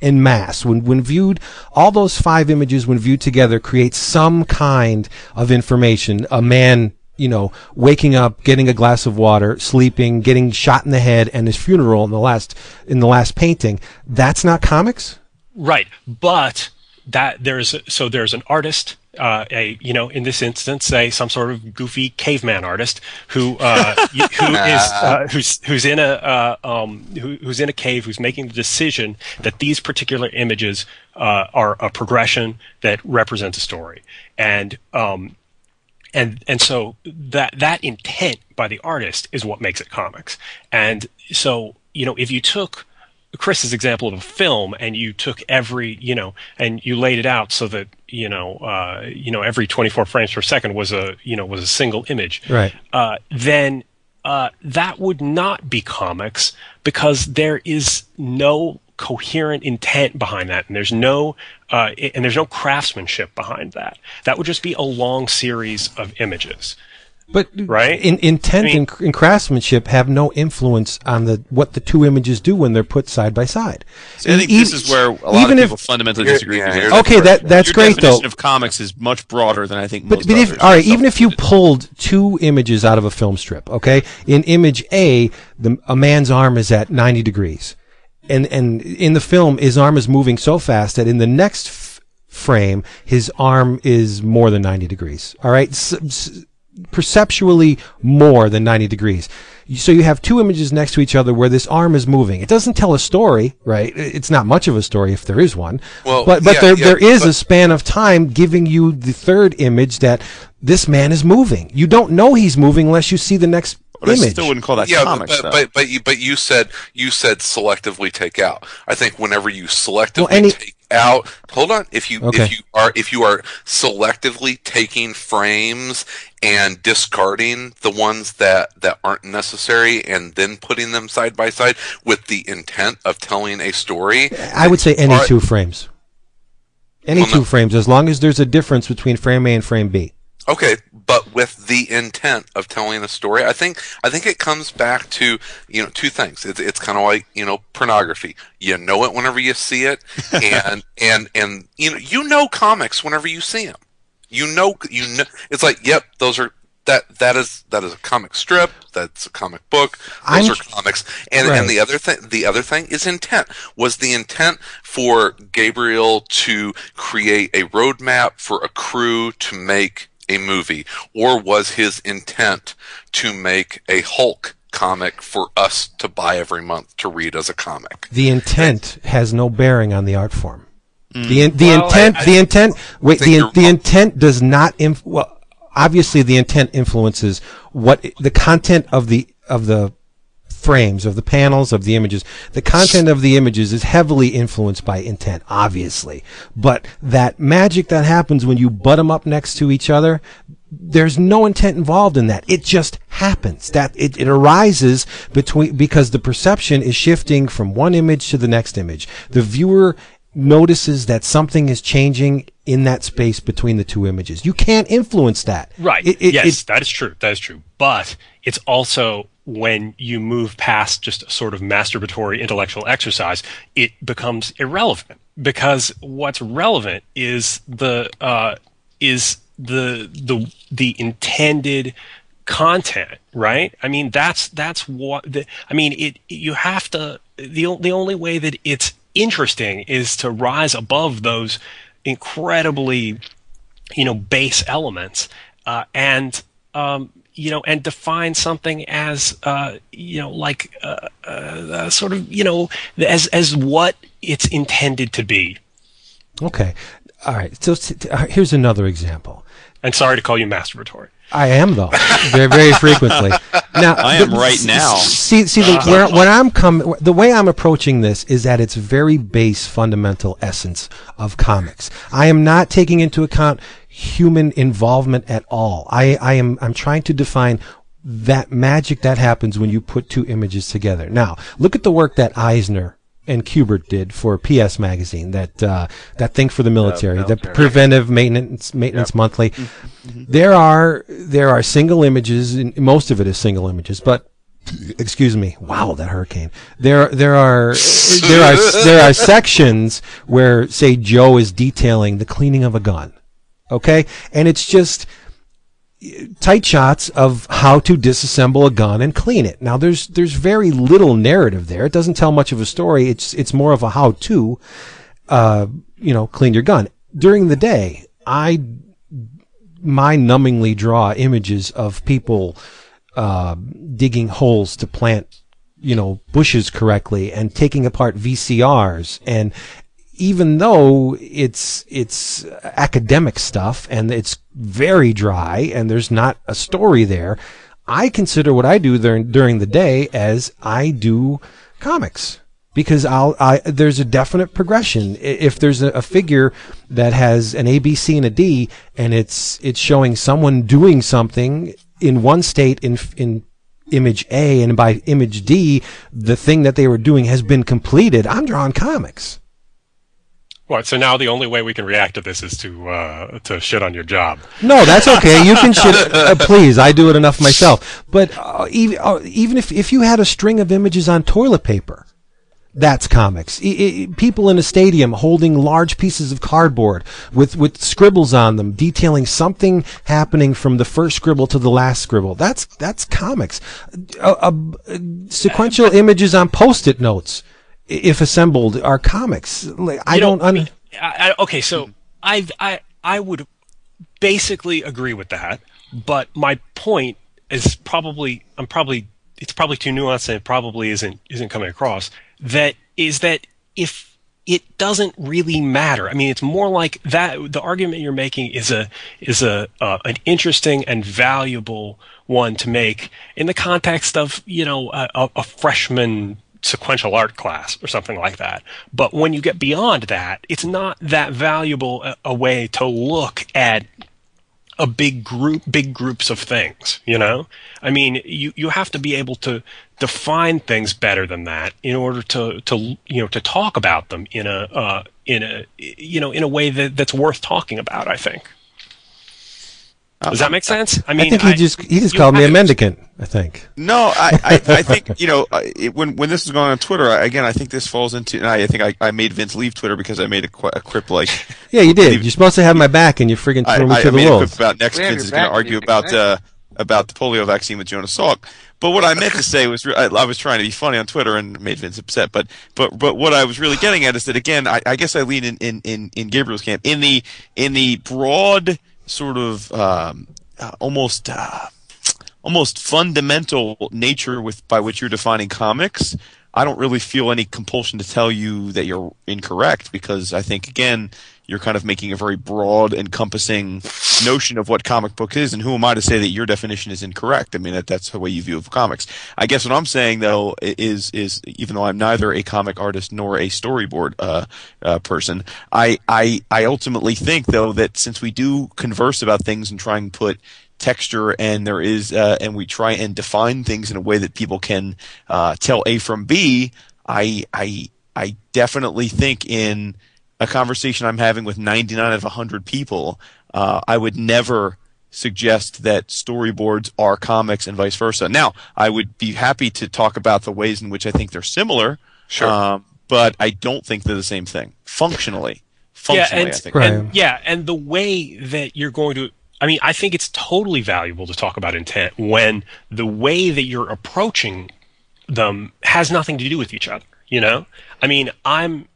in mass. When, when viewed, all those five images, when viewed together, create some kind of information. A man, you know, waking up, getting a glass of water, sleeping, getting shot in the head, and his funeral in the last, in the last painting. That's not comics? Right, but that there's so there's an artist, uh, a you know in this instance, a some sort of goofy caveman artist who uh, who is uh, who's who's in a uh, um, who, who's in a cave, who's making the decision that these particular images uh, are a progression that represents a story, and um, and and so that that intent by the artist is what makes it comics. And so you know if you took Chris's example of a film and you took every you know and you laid it out so that you know uh, you know every 24 frames per second was a you know was a single image Right. uh, then uh, that would not be comics because there is no coherent intent behind that, and there's no uh, and there's no craftsmanship behind that. That would just be a long series of images. But Right? in, intent I mean- and, and craftsmanship have no influence on the what the two images do when they're put side by side. I think E- this is where a lot even of if- fundamentally disagree. yeah, because here's Okay, that that's your great though. definition of comics is much broader than I think But, most but if all right, even if you pulled two images out of a film strip, okay, in image A, the a man's arm is at ninety degrees, and and in the film, his arm is moving so fast that in the next f- frame, his arm is more than ninety degrees. All right, S- s- perceptually more than ninety degrees. So you have two images next to each other where this arm is moving. It doesn't tell a story, right? It's not much of a story if there is one. Well, but but yeah, there yeah, there is but- a span of time giving you the third image that this man is moving. You don't know he's moving unless you see the next but I still wouldn't call that yeah, comics. but, though. but but you but you said you said selectively take out. I think whenever you selectively Well, any- take out, hold on. If you Okay. if you are if you are selectively taking frames and discarding the ones that that aren't necessary and then putting them side by side with the intent of telling a story, I would say any All right. two frames. Any Well, no- two frames, as long as there's a difference between frame A and frame B. Okay, but with the intent of telling a story, I think I think it comes back to you know two things. It's it's kind of like you know pornography. You know it whenever you see it, and and and you know you know comics whenever you see them. You know you know it's like yep those are that that is that is a comic strip. That's a comic book. Those I'm- are comics. And Right. and the other thing the other thing is intent. Was the intent for Gabriel to create a roadmap for a crew to make a movie, or was his intent to make a Hulk comic for us to buy every month to read as a comic? The intent has no bearing on the art form. Mm. The in, the Well, intent I- the intent wait the the intent does not inf- well obviously the intent influences what the content of the of the frames of the panels of the images. The content of the images is heavily influenced by intent obviously. But that magic that happens when you butt them up next to each other there's no intent involved in that. It just happens. That it, it arises between because the perception is shifting from one image to the next image. The viewer notices that something is changing in that space between the two images. You can't influence that. Right. It- it- yes, it- that is true. That is true. But it's also when you move past just sort of masturbatory intellectual exercise, it becomes irrelevant because what's relevant is the uh, is the the the intended content, right? I mean, that's that's what the, I mean. It you have to the the only way that it's interesting is to rise above those incredibly you know base elements uh, and um, you know and define something as uh, you know like uh, uh, sort of you know as as what it's intended to be. Okay. All right. So s- t- uh, here's another example. And sorry to call you masturbatory I am though, very very frequently. Now I am the- right now. See, see, the, where uh-huh. when I'm coming, the way I'm approaching this is at its very base, fundamental essence of comics. I am not taking into account human involvement at all. I, I am, I'm trying to define that magic that happens when you put two images together. Now, look at the work that Eisner and Kubert did for PS Magazine, that uh, that thing for the military, the military. preventive maintenance maintenance monthly. There are there are single images, most of it is single images, but excuse me, wow, that hurricane. There there are there are there are sections where say Joe is detailing the cleaning of a gun, okay, and it's just tight shots of how to disassemble a gun and clean it. Now there's there's very little narrative there. It doesn't tell much of a story. It's it's more of a how to uh you know clean your gun. During the day, I mind numbingly draw images of people uh digging holes to plant you know bushes correctly and taking apart VCRs and even though it's it's academic stuff and it's very dry and there's not a story there, I consider what I do during during the day as I do comics because I'll I there's a definite progression. If there's a, a figure that has an A, B, C, and a D, and it's it's showing someone doing something in one state in in image A, and by image D, the thing that they were doing has been completed. I'm drawing comics. What? So now the only way we can react to this is to uh, to shit on your job. No, that's okay. You can shit. Uh, please, I do it enough myself. But uh, even uh, even if if you had a string of images on toilet paper, that's comics. I, I, people in a stadium holding large pieces of cardboard with with scribbles on them, detailing something happening from the first scribble to the last scribble. That's that's comics. Uh, uh, uh, sequential images on post-it notes, i- if assembled, are comics. Like, I don't. Un- I, I, okay, so I I I would basically agree with that, but my point is probably I'm probably it's probably too nuanced and it probably isn't isn't coming across. That is that if it doesn't really matter. I mean, it's more like that. The argument you're making is a is a uh, an interesting and valuable one to make in the context of you know a, a freshman sequential art class or something like that. But when you get beyond that, it's not that valuable a, a way to look at a big group big groups of things you know i mean you you have to be able to define things better than that in order to to you know to talk about them in a uh, in a you know in a way that that's worth talking about i think does that make sense i mean I think he just he just called me a mendicant. I think. No, I, I, I think you know it, when when this was going on Twitter I, again. I think this falls into. And I, I think I, I made Vince leave Twitter because I made a, qu- a quip like Yeah, you did. Believe- You're supposed to have my back, and you friggin' I, threw me I, to I the made wolves. about next. We Vince is going to argue about uh, about the polio vaccine with Jonas Salk. But what I meant to say was, re- I, I was trying to be funny on Twitter and made Vince upset. But but but what I was really getting at is that again, I, I guess I lean in, in, in, in Gabriel's camp in the in the broad sort of um, almost uh, almost fundamental nature with by which you're defining comics. I don't really feel any compulsion to tell you that you're incorrect because I think again you're kind of making a very broad, encompassing notion of what comic book is, and who am I to say that your definition is incorrect? I mean, that, that's the way you view of comics. I guess what I'm saying though is is even though I'm neither a comic artist nor a storyboard uh, uh, person, I, I I ultimately think though that since we do converse about things and try and put texture and there is uh, and we try and define things in a way that people can uh, tell A from B. I I I definitely think in a conversation I'm having with 99 out of 100 people, uh, I would never suggest that storyboards are comics and vice versa. Now, I would be happy to talk about the ways in which I think they're similar, Sure. um, but I don't think they're the same thing functionally. Functionally, yeah, and, I think. Right. and yeah, and the way that you're going to I mean, I think it's totally valuable to talk about intent when the way that you're approaching them has nothing to do with each other, you know? I mean, I'm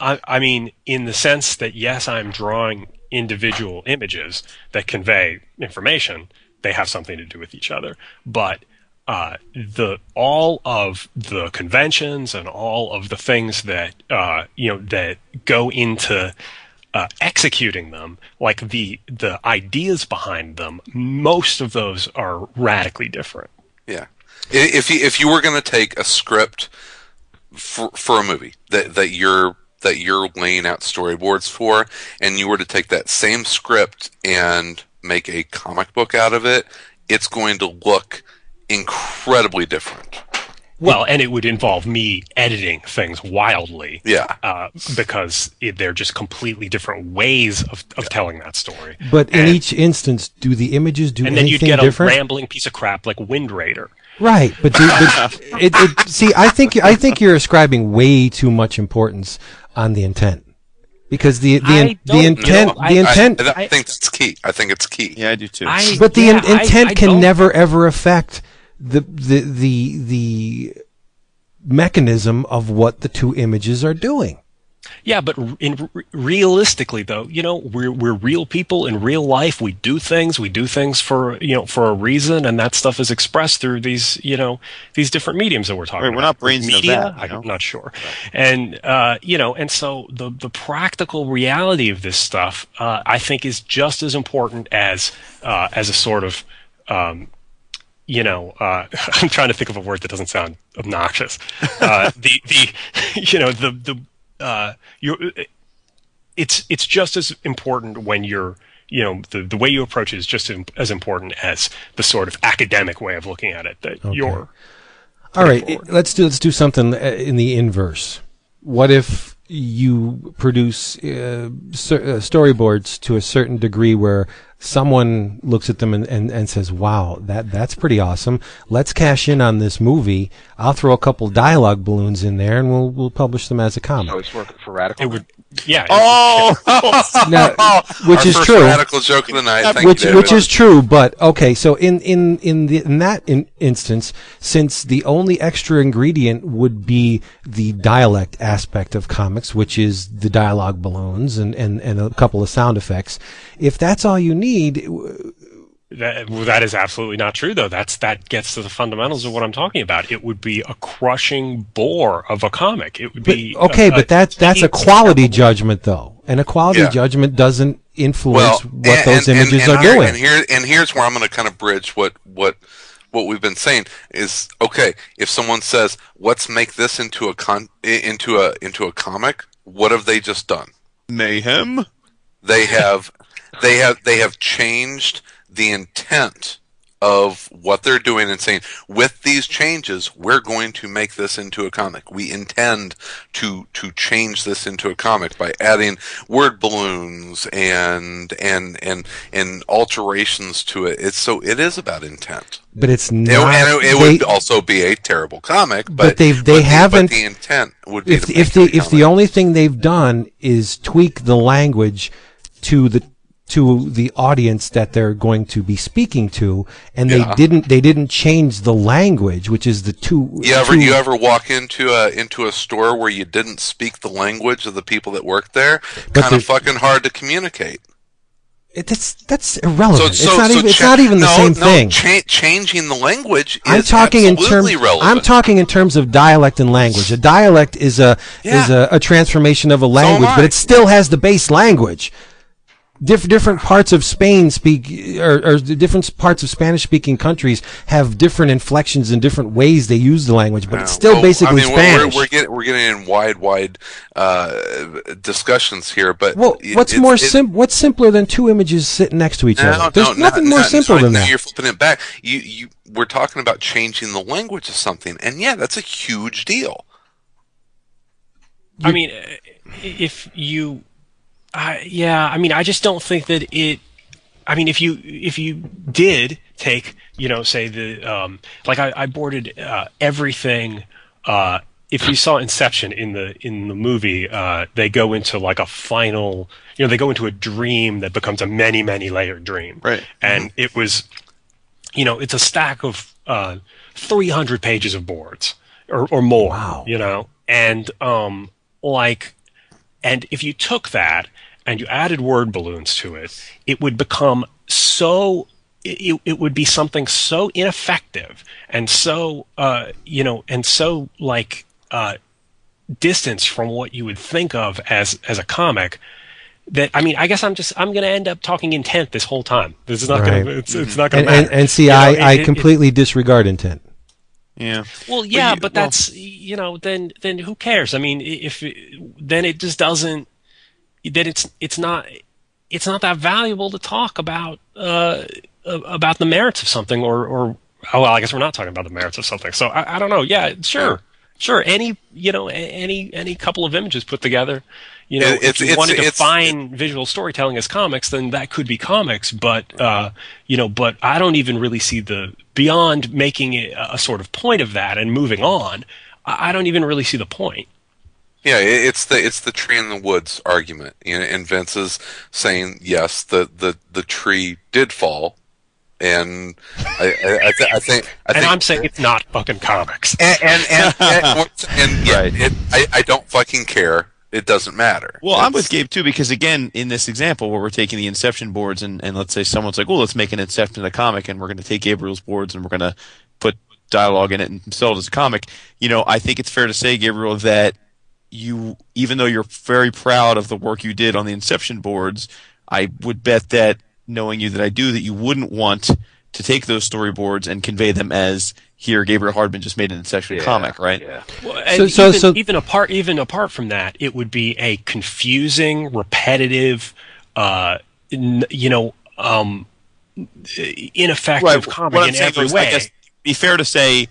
I, I mean in the sense that yes, I'm drawing individual images that convey information, they have something to do with each other, but uh, the all of the conventions and all of the things that uh, you know that go into uh, executing them, like the the ideas behind them, most of those are radically different. Yeah. If you, if you were going to take a script for, for a movie that, that you're that you're laying out storyboards for, and you were to take that same script and make a comic book out of it, it's going to look incredibly different. Well, and it would involve me editing things wildly. Yeah. Uh, because it, they're just completely different ways of, of telling that story. But in each instance, do the images do and then you'd get different? a rambling piece of crap like Wind Raider. Right, but, do, but it, it, see, I think I think you're ascribing way too much importance on the intent because the the, I the intent know. the I- intent, I, I I- think it's key. I think it's key. yeah, I do too. I, but the yeah, in, intent I, I can don't- never ever affect the the the the mechanism of what the two images are doing. Yeah, but in realistically, though, you know, we're we're real people in real life. We do things. We do things for you know for a reason, and that stuff is expressed through these you know these different mediums that we're talking Right, about. we're not brains media. vat, you know? I'm not sure, and uh, you know, and so the the practical reality of this stuff, uh, I think, is just as important as uh, as a sort of um, you know, uh, I'm trying to think of a word that doesn't sound obnoxious. Uh, the the you know the the uh, you it's it's just as important when you're you know the the way you approach it is just as important as the sort of academic way of looking at it that you're All right, let's do let's do something uh, in the inverse. What if you produce uh, uh, storyboards to a certain degree where someone looks at them and, and, and says, "Wow, that that's pretty awesome. Let's cash in on this movie. I'll throw a couple dialogue balloons in there, and we'll we'll publish them as a So comic." it's working for Radical. it would yeah it- oh, Now, which Our is first true. radical joke of the night. Thank which you, which is true, but okay. So in in in, the, in that in, instance, since the only extra ingredient would be the dialect aspect of comics, which is the dialogue balloons and and and a couple of sound effects, if that's all you need, w- That, well, that is absolutely not true, though. That's that gets to the fundamentals of what I'm talking about. It would be a crushing bore of a comic. It would but, be okay, a- but that that's a quality judgment though, and a quality Yeah. judgment doesn't influence what and- those and- images and are here- doing. And here, and here's where I'm going to kind of bridge what what what we've been saying is okay. If someone says, "Let's make this into a con into a into a comic," what have they just done? mayhem. They have they have they have changed the intent of what they're doing and saying with these changes we're going to make this into a comic. We intend to to change this into a comic by adding word balloons and and and and alterations to it. It's so it is about intent. But it's It- not. and it, it they- would also be a terrible comic but, But they've- they but the- haven't- but the intent would be if to if the if the only thing they've done is tweak the language to the to the audience that they're going to be speaking to, and Yeah. they didn't they didn't change the language, which is the two. You ever two- you ever walk into a into a store where you didn't speak the language of the people that work there? Kind of fucking hard to communicate. It- that's that's irrelevant. So, so, it's not so even it's not even the no, same no, thing. cha- changing the language I'm talking in terms. relevant. I'm talking in terms of dialect and language. A dialect is a is a, a transformation of a language, but it still has the base language. Diff- different parts of Spain speak, or, or different parts of Spanish-speaking countries have different inflections and different ways they use the language, but it's still Well, basically I mean, we're- Spanish. We're, we're getting we're getting in wide, wide uh, discussions here, but well, it- what's it's- more it- sim- What's simpler than two images sitting next to each No, other? There's no, nothing not- more not- simple so than that. You're flipping it back. You you we're talking about changing the language of something, and yeah, that's a huge deal. I mean, if you, I yeah, I mean, I just don't think that it. I mean, if you if you did take, you know, say the um, like I, I boarded uh, everything. Uh, if you saw Inception in the in the movie, uh, they go into like a final, you know, they go into a dream that becomes a many many layered dream, Right. And it was, you know, it's a stack of uh, 300 pages of boards or, or more, Wow. you know, and um, like, and if you took that and you added word balloons to it, it would become so. It, it would be something so ineffective and so uh, you know and so like uh, distance from what you would think of as as a comic that I mean I guess I'm just I'm going to end up talking intent this whole time. This is not going to it's, it's not going to and, matter. and see, You know, I, it- I it- it- completely disregard intent. Yeah. well, yeah, you- but well- that's you know, then then who cares? I mean, if then it just doesn't. Then it's it's not it's not that valuable to talk about uh, about the merits of something, or or oh well, I guess we're not talking about the merits of something. So I, I don't know. Yeah, sure, sure. Any you know any any couple of images put together. You know, It- if you it's- wanted to it's- define visual storytelling as comics, then that could be comics. But uh, you know, but I don't even really see the beyond making it a, a sort of point of that and moving on. I, I don't even really see the point. Yeah, it's the it's the tree in the woods argument. You and Vince is saying yes, the the the tree did fall, and I I, I, th- I think I and think I'm saying it's not fucking comics. and and and, and, and yeah, Right. it, I I don't fucking care. It doesn't matter. Well, I'm with Gabe too because again, in this example where we're taking the Inception boards and, and let's say someone's like, "Oh, let's make an Inception in a comic," and we're going to take Gabriel's boards and we're going to put dialogue in it and sell it as a comic. You know, I think it's fair to say, Gabriel, that you, even though you're very proud of the work you did on the Inception boards, I would bet that knowing you that I do, that you wouldn't want to take those storyboards and convey them as here, Gabriel Hardman just made an Inception comic, right? Yeah. Well, So- so- even, so- even apart even apart from that, it would be a confusing, repetitive, uh, n- you know, um, ineffective comic What I'm in saying every is, way. I guess, be fair to say,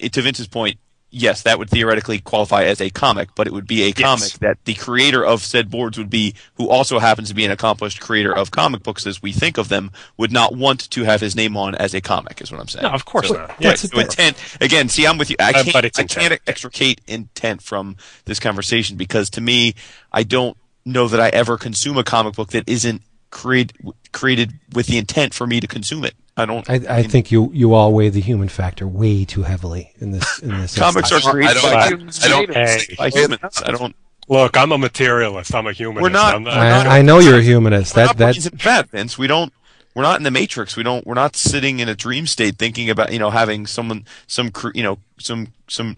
to Vince's point, yes, that would theoretically qualify as a comic, but it would be a comic that the creator of said boards would be, who also happens to be an accomplished creator of comic books as we think of them, would not want to have his name on as a comic, is what I'm saying. No, of course So- not. That's so intent, again, see, I'm with you. I can't, I can't extricate intent from this conversation because to me, I don't know that I ever consume a comic book that isn't create, created with the intent for me to consume it. I don't. I, I think you you all weigh the human factor way too heavily in this in this. Comics are created by, Humans I don't- Hey, by humans. I don't. look, I'm a materialist. I'm a humanist. We're not- I'm we're not- I, I know you're a humanist. We're That not that brains in Vince. We don't. We're not in the Matrix. We don't. We're not sitting in a dream state thinking about you know having someone some cr- you know some some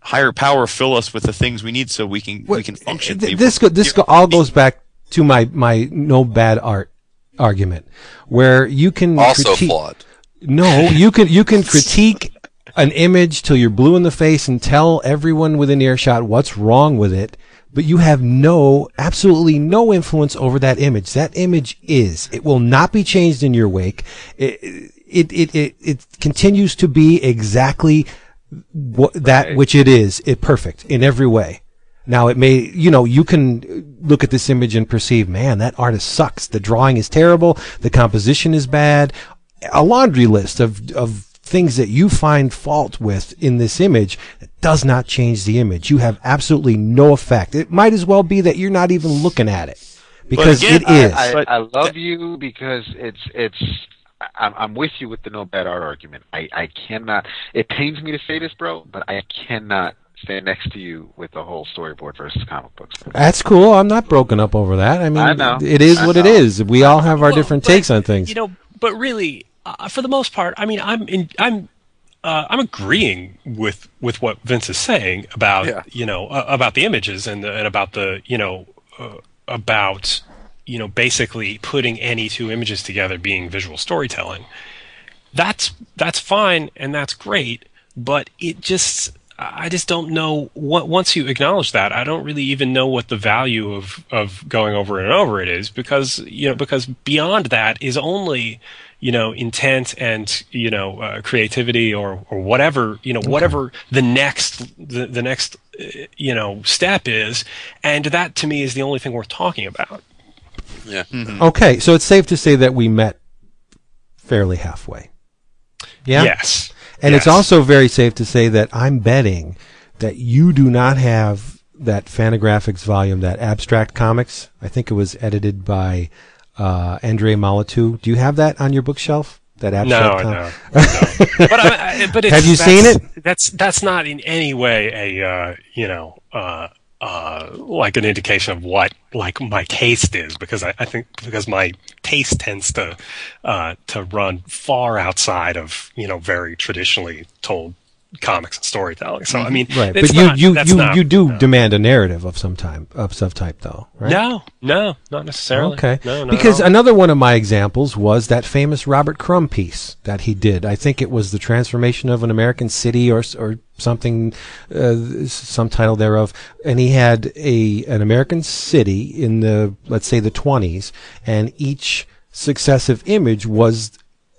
higher power fill us with the things we need so we can we can function. Th- This go, this go, all goes back to my my no bad art argument, where you can also critique- flawed. No, you can you can critique an image till you're blue in the face and tell everyone within earshot what's wrong with it, but you have no absolutely no influence over that image. That image is. It will not be changed in your wake. It it it it, it continues to be exactly what that which it is. It perfect in every way. Now it may, you know, you can look at this image and perceive, man, that artist sucks. The drawing is terrible. The composition is bad. A laundry list of, of things that you find fault with in this image does not change the image. You have absolutely no effect. It might as well be that you're not even looking at it. because again, it is. I, But- I love you because it's it's. I'm, I'm with you with the no bad art argument. I, I cannot. It pains me to say this, bro, but I cannot stand next to you with the whole storyboard versus comic books. That's cool. I'm not broken up over that. I mean, I know. it is I what it know. is. We all have our Well, different but, takes on things. You know, but really, uh, for the most part, I mean, I'm in, I'm uh, I'm agreeing with with what Vince is saying about Yeah. you know uh, about the images and the, and about the you know uh, about you know basically putting any two images together being visual storytelling. That's that's fine and that's great, but it just I just don't know what once you acknowledge that I don't really even know what the value of of going over and over it is because you know because beyond that is only you know intent and you know uh, creativity or or whatever you know whatever the next the, the next uh, you know step is and that to me is the only thing worth talking about Yeah. Okay, so it's safe to say that we met fairly halfway. Yeah. yes And it's also very safe to say that I'm betting that you do not have that Fantagraphics volume, that Abstract Comics. I think it was edited by uh, Andrei Molotiu. Do you have that on your bookshelf? That No, Abstract no, Com- no. But, I, I, but Have you seen That's that's not in any way a uh, you know uh, uh, like an indication of what like my taste is because I, I think because my taste tends to uh, to run far outside of you know very traditionally told comics and storytelling. So I mean, Right, but you not- you you, not- you do no. demand a narrative of some time of some type though, right? No, no, not necessarily. Okay. no, because another one of my examples was that famous Robert Crumb piece that he did. I think it was the transformation of an American city or or something, uh, some title thereof. And he had a an American city in the let's say the 20s, and each successive image was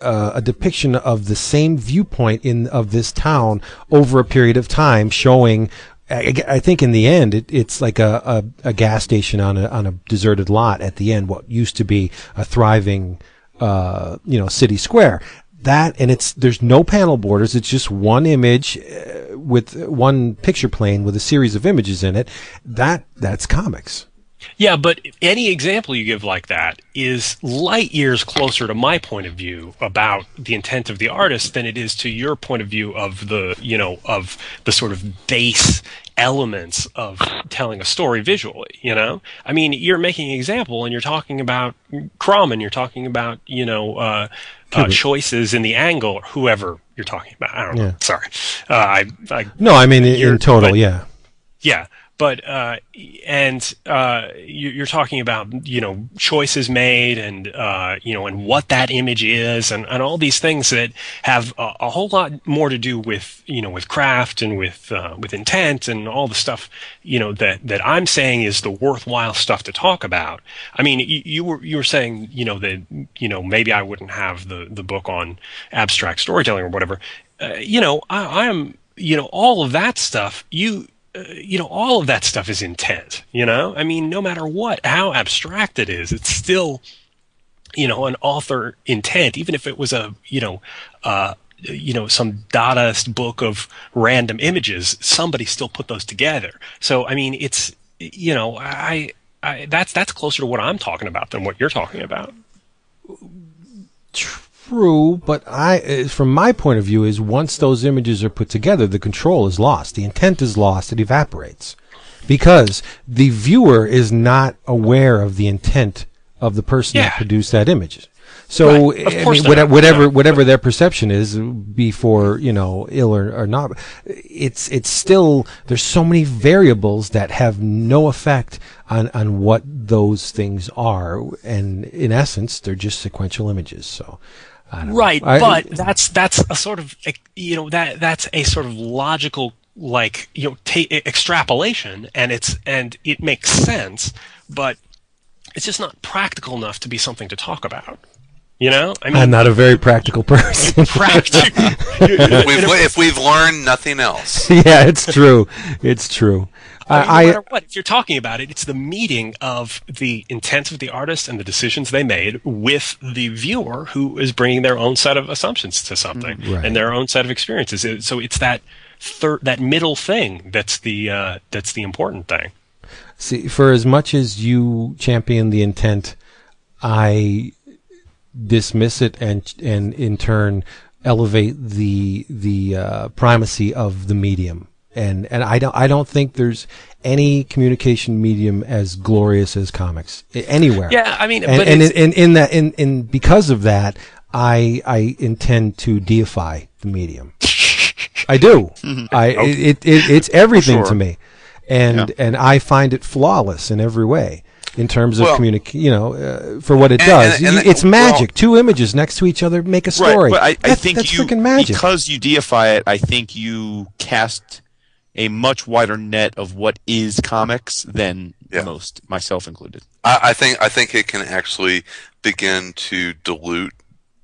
uh, a depiction of the same viewpoint in of this town over a period of time, showing. I, think in the end, it, it's like a, a, a gas station on a on a deserted lot. At the end, what used to be a thriving, uh, you know, city square. That and it's there's no panel borders. It's just one image uh, with one picture plane with a series of images in it. That that's comics. Yeah, but any example you give like that is light years closer to my point of view about the intent of the artist than it is to your point of view of the, you know, of the sort of base elements of telling a story visually, you know? I mean, you're making an example and you're talking about Crumb and you're talking about, you know, uh, uh, choices in the angle or whoever you're talking about. I don't know. Sorry. Uh, I, I No, I mean in, total, but- yeah. yeah, but uh, and uh, you- you're talking about you know choices made and uh, you know and what that image is and, and all these things that have a, a whole lot more to do with you know with craft and with uh, with intent and all the stuff you know that that I'm saying is the worthwhile stuff to talk about. I mean, you, you were you were saying you know that you know maybe I wouldn't have the the book on abstract storytelling or whatever. Uh, you know, I, I'm you know all of that stuff. You uh, you know, all of that stuff is intent, you know? I mean, no matter what, how abstract it is, it's still, you know, an author intent, even if it was a, you know, uh, you know, some Dadaist book of random images, somebody still put those together. So, I mean, it's, you know, I, I, that's, that's closer to what I'm talking about than what you're talking about. True, but I, from my point of view, is once those images are put together, the control is lost. The intent is lost. It evaporates because the viewer is not aware of the intent of the person that produced that image. So, Right. I mean, whatever, whatever, whatever their perception is, before you know ill or, or not, it's it's still there's so many variables that have no effect on on what those things are, and in essence, they're just sequential images. So. I don't know. Right, I- but that's that's a sort of you know that that's a sort of logical like you know ta- extrapolation, and it's and it makes sense, but it's just not practical enough to be something to talk about. You know, I mean, I'm not a very practical person. practical. We've, if we've learned nothing else, yeah, it's true. It's true. I mean, no I, matter what, if you're talking about it, it's the meeting of the intent of the artist and the decisions they made with the viewer who is bringing their own set of assumptions to something Right. and their own set of experiences. So it's that third, that middle thing that's the uh, that's the important thing. See, for as much as you champion the intent, I dismiss it and and in turn elevate the the uh, primacy of the medium. And and I don't I don't think there's any communication medium as glorious as comics anywhere. Yeah, I mean, and but and in, in, in that in, in because of that, I I intend to deify the medium. I do. I it, it, it it's everything Sure. to me, and and I find it flawless in every way in terms of Well- communic. You know, uh, for what it And- does, and- and- it's well- magic. Two images next to each other make a story. Right, but I, I That's- think that's you magic. because you deify it. I think you cast a much wider net of what is comics than Yeah. most, myself included. I, I think I think it can actually begin to dilute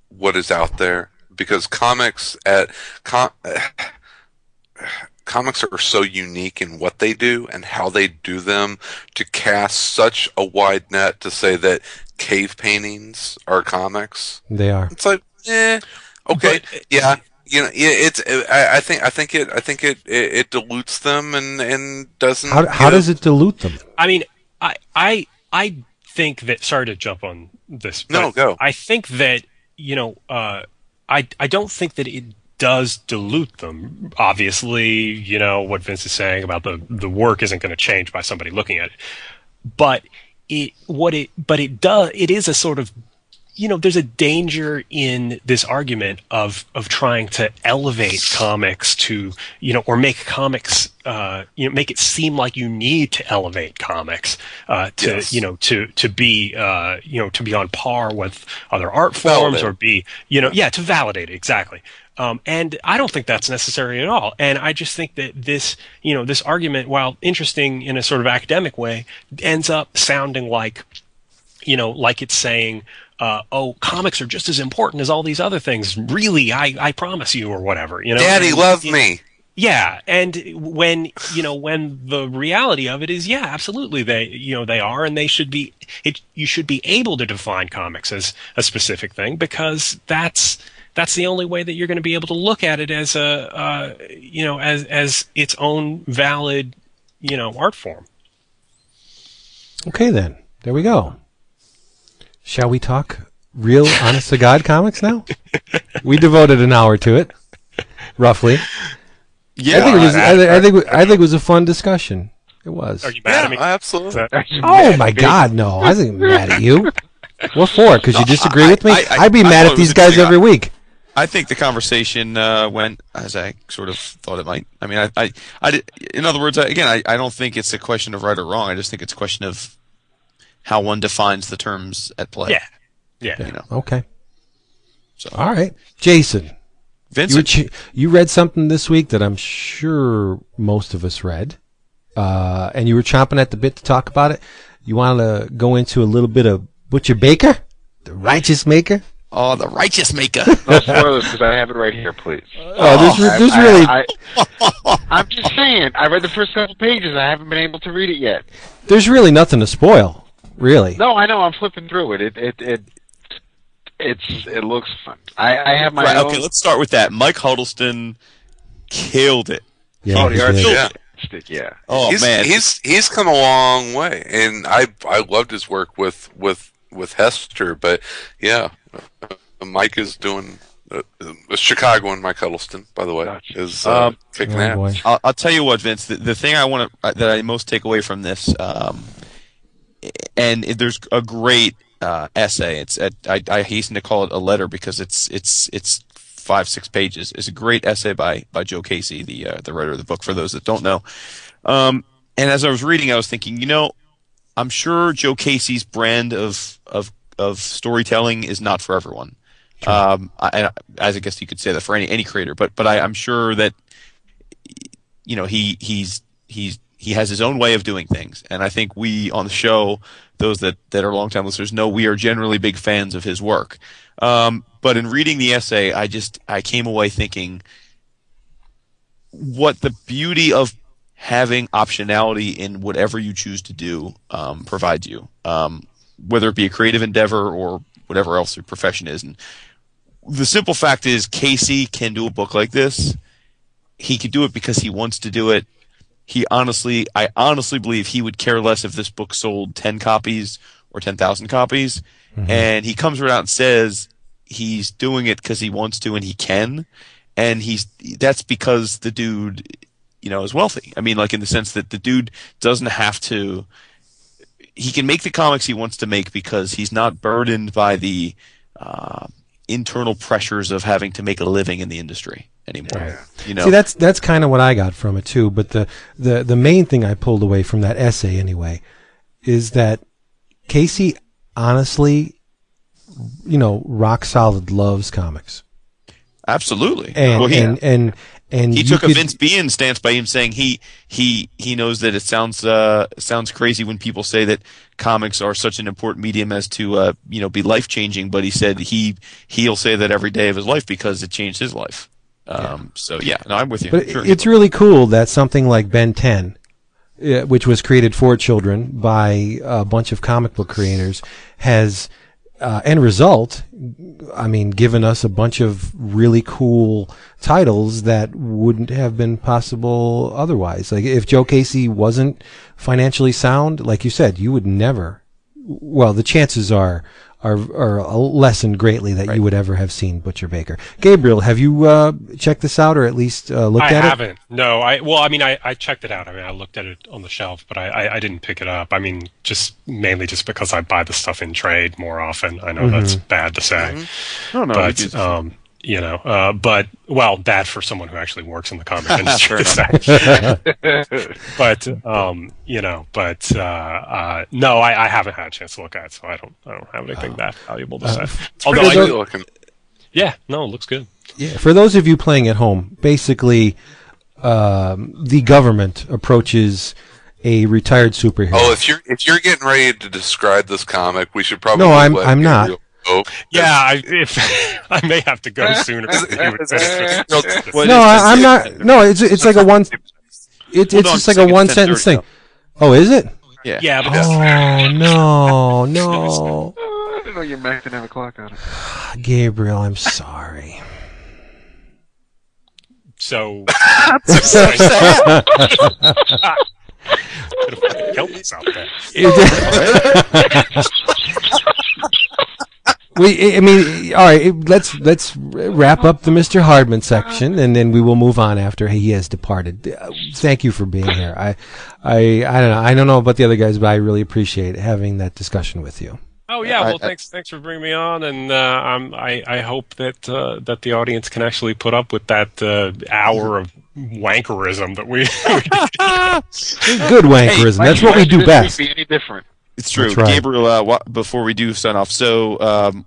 what is out there because comics at com, comics are so unique in what they do and how they do them to cast such a wide net to say that cave paintings are comics. they are. It's like, eh, okay, yeah. You know, yeah, it's. I, I think. I think it. I think it. It, it dilutes them and and doesn't. How how does it dilute them? I mean, I I I think that. Sorry to jump on this. No, go. I think that you know, uh, I I don't think that it does dilute them. Obviously, you know what Vince is saying about the the work isn't going to change by somebody looking at it, but it what it but it does it is a sort of you know, there's a danger in this argument of of trying to elevate comics to, you know, or make comics, uh, you know, make it seem like you need to elevate comics uh, to, Yes. you know, to to be, uh, you know, to be on par with other art forms Validate. or be, you know, yeah, to validate it exactly. Um, and I don't think that's necessary at all. And I just think that this, you know, this argument, while interesting in a sort of academic way, ends up sounding like you know, like it's saying, uh, "Oh, comics are just as important as all these other things." Really, I, I promise you, or whatever. You know, Daddy, And- love me. Yeah, and when you know when the reality of it is, yeah, absolutely, they you know they are, and they should be. It you should be able to define comics as a specific thing because that's that's the only way that you're going to be able to look at it as a uh, you know as as its own valid you know art form. Okay, then there we go. Shall we talk real, honest to God comics now? we devoted an hour to it, roughly. Yeah, I think it was. I- I, thi- I think. I think it was a fun discussion. It was. Are you mad at me? Absolutely. That- Oh my God, no! I wasn't mad at you. What for? Because you disagree I- with me? I- I- I'd be I mad at these guys every week. I think the conversation uh, went as I sort of thought it might. I mean, I, I, I did, in other words, I, again, I, I don't think it's a question of right or wrong. I just think it's a question of how one defines the terms at play. Yeah. Yeah. You know, Okay. So- All right, Jason. You, were Vincent. ch- you read something this week that I'm sure most of us read, uh, and you were chomping at the bit to talk about it. You want to go into a little bit of Butcher Baker, the righteous maker? oh, the righteous maker. No spoilers because I have it right here, please. Oh, there's, re- I- there's I- really I, am just saying. I read the first couple pages. I haven't been able to read it yet. there's really nothing to spoil, really. No, I know. I'm flipping through it. It it it it's it looks fun. I I have my right, own. okay, let's start with that. Mike Huddleston killed it. Yeah, oh, he the art did. did. yeah. yeah. Oh he's, man, he's he's come a long way, and I I loved his work with with with Hester. But yeah, uh, Mike is doing. Uh, uh, Chicagoan Mike Huddleston, by the way, Gotcha. is uh, Um, kicking Oh, ass. I'll, I'll tell you what, Vince. The, the thing I want to that I most take away from this, um, and there's a great uh, essay. It's at, I, I hasten to call it a letter because it's it's it's five six pages. It's a great essay by by Joe Casey, the uh, the writer of the book. For those that don't know, um, and as I was reading, I was thinking, you know, I'm sure Joe Casey's brand of of of storytelling is not for everyone. Um, I, I- as I guess you could say that for any any creator, but but I, I'm sure that you know he he's he's he has his own way of doing things, and I think we on the show, those that that are longtime listeners, know we are generally big fans of his work. Um, but in reading the essay, I just I came away thinking what the beauty of having optionality in whatever you choose to do um, provides you, um, whether it be a creative endeavor or whatever else your profession is. And the simple fact is, Casey can do a book like this. He could do it because he wants to do it. He honestly, I honestly believe he would care less if this book sold ten copies or ten thousand copies. And he comes right out and says he's doing it because he wants to and he can, and he's that's because the dude, you know, is wealthy. I mean, like in the sense that the dude doesn't have to. He can make the comics he wants to make because he's not burdened by the uh, internal pressures of having to make a living in the industry anymore. You know, See, that's that's kind of what I got from it too. But the, the the main thing I pulled away from that essay anyway is that Casey honestly, you know, rock solid loves comics, absolutely. and well, he, and and and he took a Vince Bean stance by him saying he he he knows that it sounds uh, sounds crazy when people say that comics are such an important medium as to uh, you know be life changing, but he said he he'll say that every day of his life because it changed his life. Um, So yeah, no, I'm with you. But Sure. it's really cool that something like Ben 10, uh, which was created for children by a bunch of comic book creators, has, uh, end result, I mean, given us a bunch of really cool titles that wouldn't have been possible otherwise. Like if Joe Casey wasn't financially sound, like you said, you would never. Well, the chances are are are lessened greatly that you would ever have seen Butcher Baker. Gabriel, have you uh, checked this out or at least uh, looked I at it? I haven't. No, I well, I mean, I, I checked it out. I mean, I looked at it on the shelf, but I, I, I didn't pick it up. I mean, just mainly just because I buy the stuff in trade more often. I know that's bad to say, no, no, but it is- um, you know, uh, but well, bad for someone who actually works in the comic industry. Fair to say. but um, you know, but uh, uh, no, I, I haven't had a chance to look at it, so I don't, I don't have anything that valuable to say. Although, Pretty I, good looking. yeah, no, it looks good. Yeah, for those of you playing at home, basically, um, the government approaches a retired superhero. Oh, if you're if you're getting ready to describe this comic, we should probably No, I'm- I'm not. Gabriel go. Yeah, I, if I may have to go sooner. than you would finish. What no, I, I'm not. No, it's it's like a one. It, it's Hold on just like a one sentence thing. Oh, is it? Yeah. Yeah, but Oh no, no, I didn't know your Mac didn't have a clock on it. Gabriel, I'm sorry. So. Could have fucking killed myself there. We, I mean, all right. Let's let's wrap up the Mr. Hardman section, and then we will move on after he has departed. Uh, Thank you for being here. I, I, I don't know. I don't know about the other guys, but I really appreciate having that discussion with you. Oh yeah, well I- thanks thanks for bringing me on, and uh, I'm, I I hope that uh, that the audience can actually put up with that uh, hour of wankerism that we. Good wankerism. That's what we do best. Be any different? It's true, right. Gabriel. Uh, wha- before we do sign off, so um,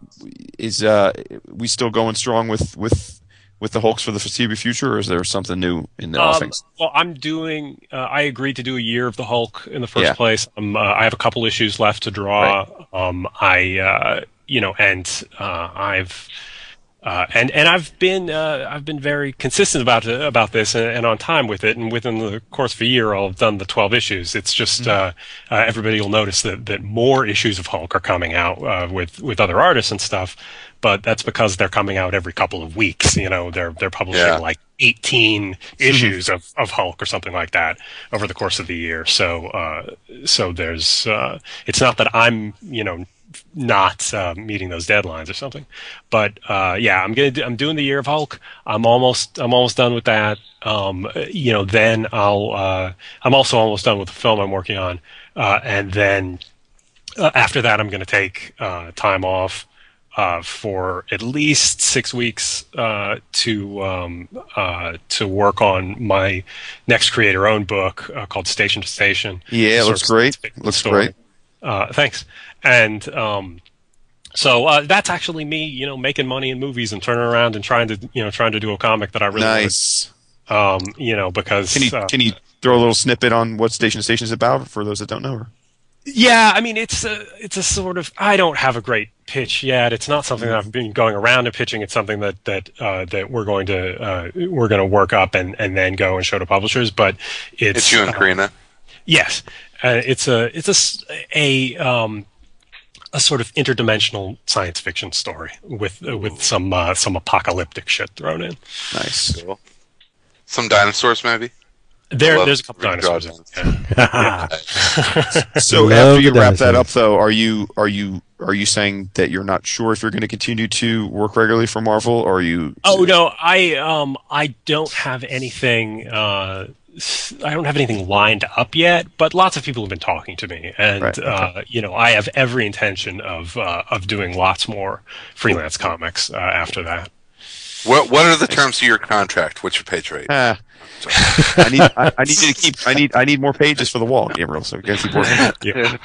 is uh, we still going strong with with with the Hulks for the foreseeable future, or is there something new in the Um, offings? well, I'm doing. Uh, I agreed to do a year of the Hulk in the first Yeah. place. Um, uh, I have a couple issues left to draw. Um, I, uh, you know, and uh, I've. Uh, and and I've been uh, I've been very consistent about it, about this and, and on time with it. And within the course of a year, I'll have done the twelve issues. It's just uh, uh, everybody will notice that that more issues of Hulk are coming out uh, with with other artists and stuff. But that's because they're coming out every couple of weeks. You know, they're they're publishing Yeah. like 18 issues of, of Hulk or something like that over the course of the year. So, uh, so there's, uh, it's not that I'm, you know, not uh, meeting those deadlines or something, but uh, yeah, I'm gonna, do, I'm doing the year of Hulk. I'm almost, I'm almost done with that. Um, you know, then I'll, uh, I'm also almost done with the film I'm working on, uh, and then uh, after that, I'm going to take uh, time off uh, for at least six weeks uh, to um, uh, to work on my next creator-owned book uh, called Station to Station. Yeah, looks great. story. Looks great. Uh, thanks. And um, so uh, that's actually me, you know, making money in movies and turning around and trying to, you know, trying to do a comic that I really Nice. want. Um, you know, because Can you uh, can you throw a little snippet on what Station to Station is about for those that don't know? Her? Yeah, I mean it's a it's a sort of I don't have a great pitch yet. It's not something that I've been going around and pitching. It's something that that uh, that we're going to uh, we're going to work up and, and then go and show to publishers. But it's It's you and uh, Corinna. Yes, uh, it's a it's a s- a um, a sort of interdimensional science fiction story with uh, with some uh, some apocalyptic shit thrown in. Nice. Some dinosaurs, maybe. There, there's a couple Rick dinosaurs. Jordan. Yeah. So Love after you wrap that up, though, are you are you are you saying that you're not sure if you're going to continue to work regularly for Marvel, or are you? Oh no, I um I don't have anything. Uh, s- I don't have anything lined up yet, but lots of people have been talking to me, and Right, okay. uh, you know I have every intention of uh, of doing lots more freelance comics uh, after that. What What are the terms of your contract? What's your pay rate? Ah. I need I, I need you to keep I need I need more pages for the wall, Gabriel. So we got to keep working. yeah.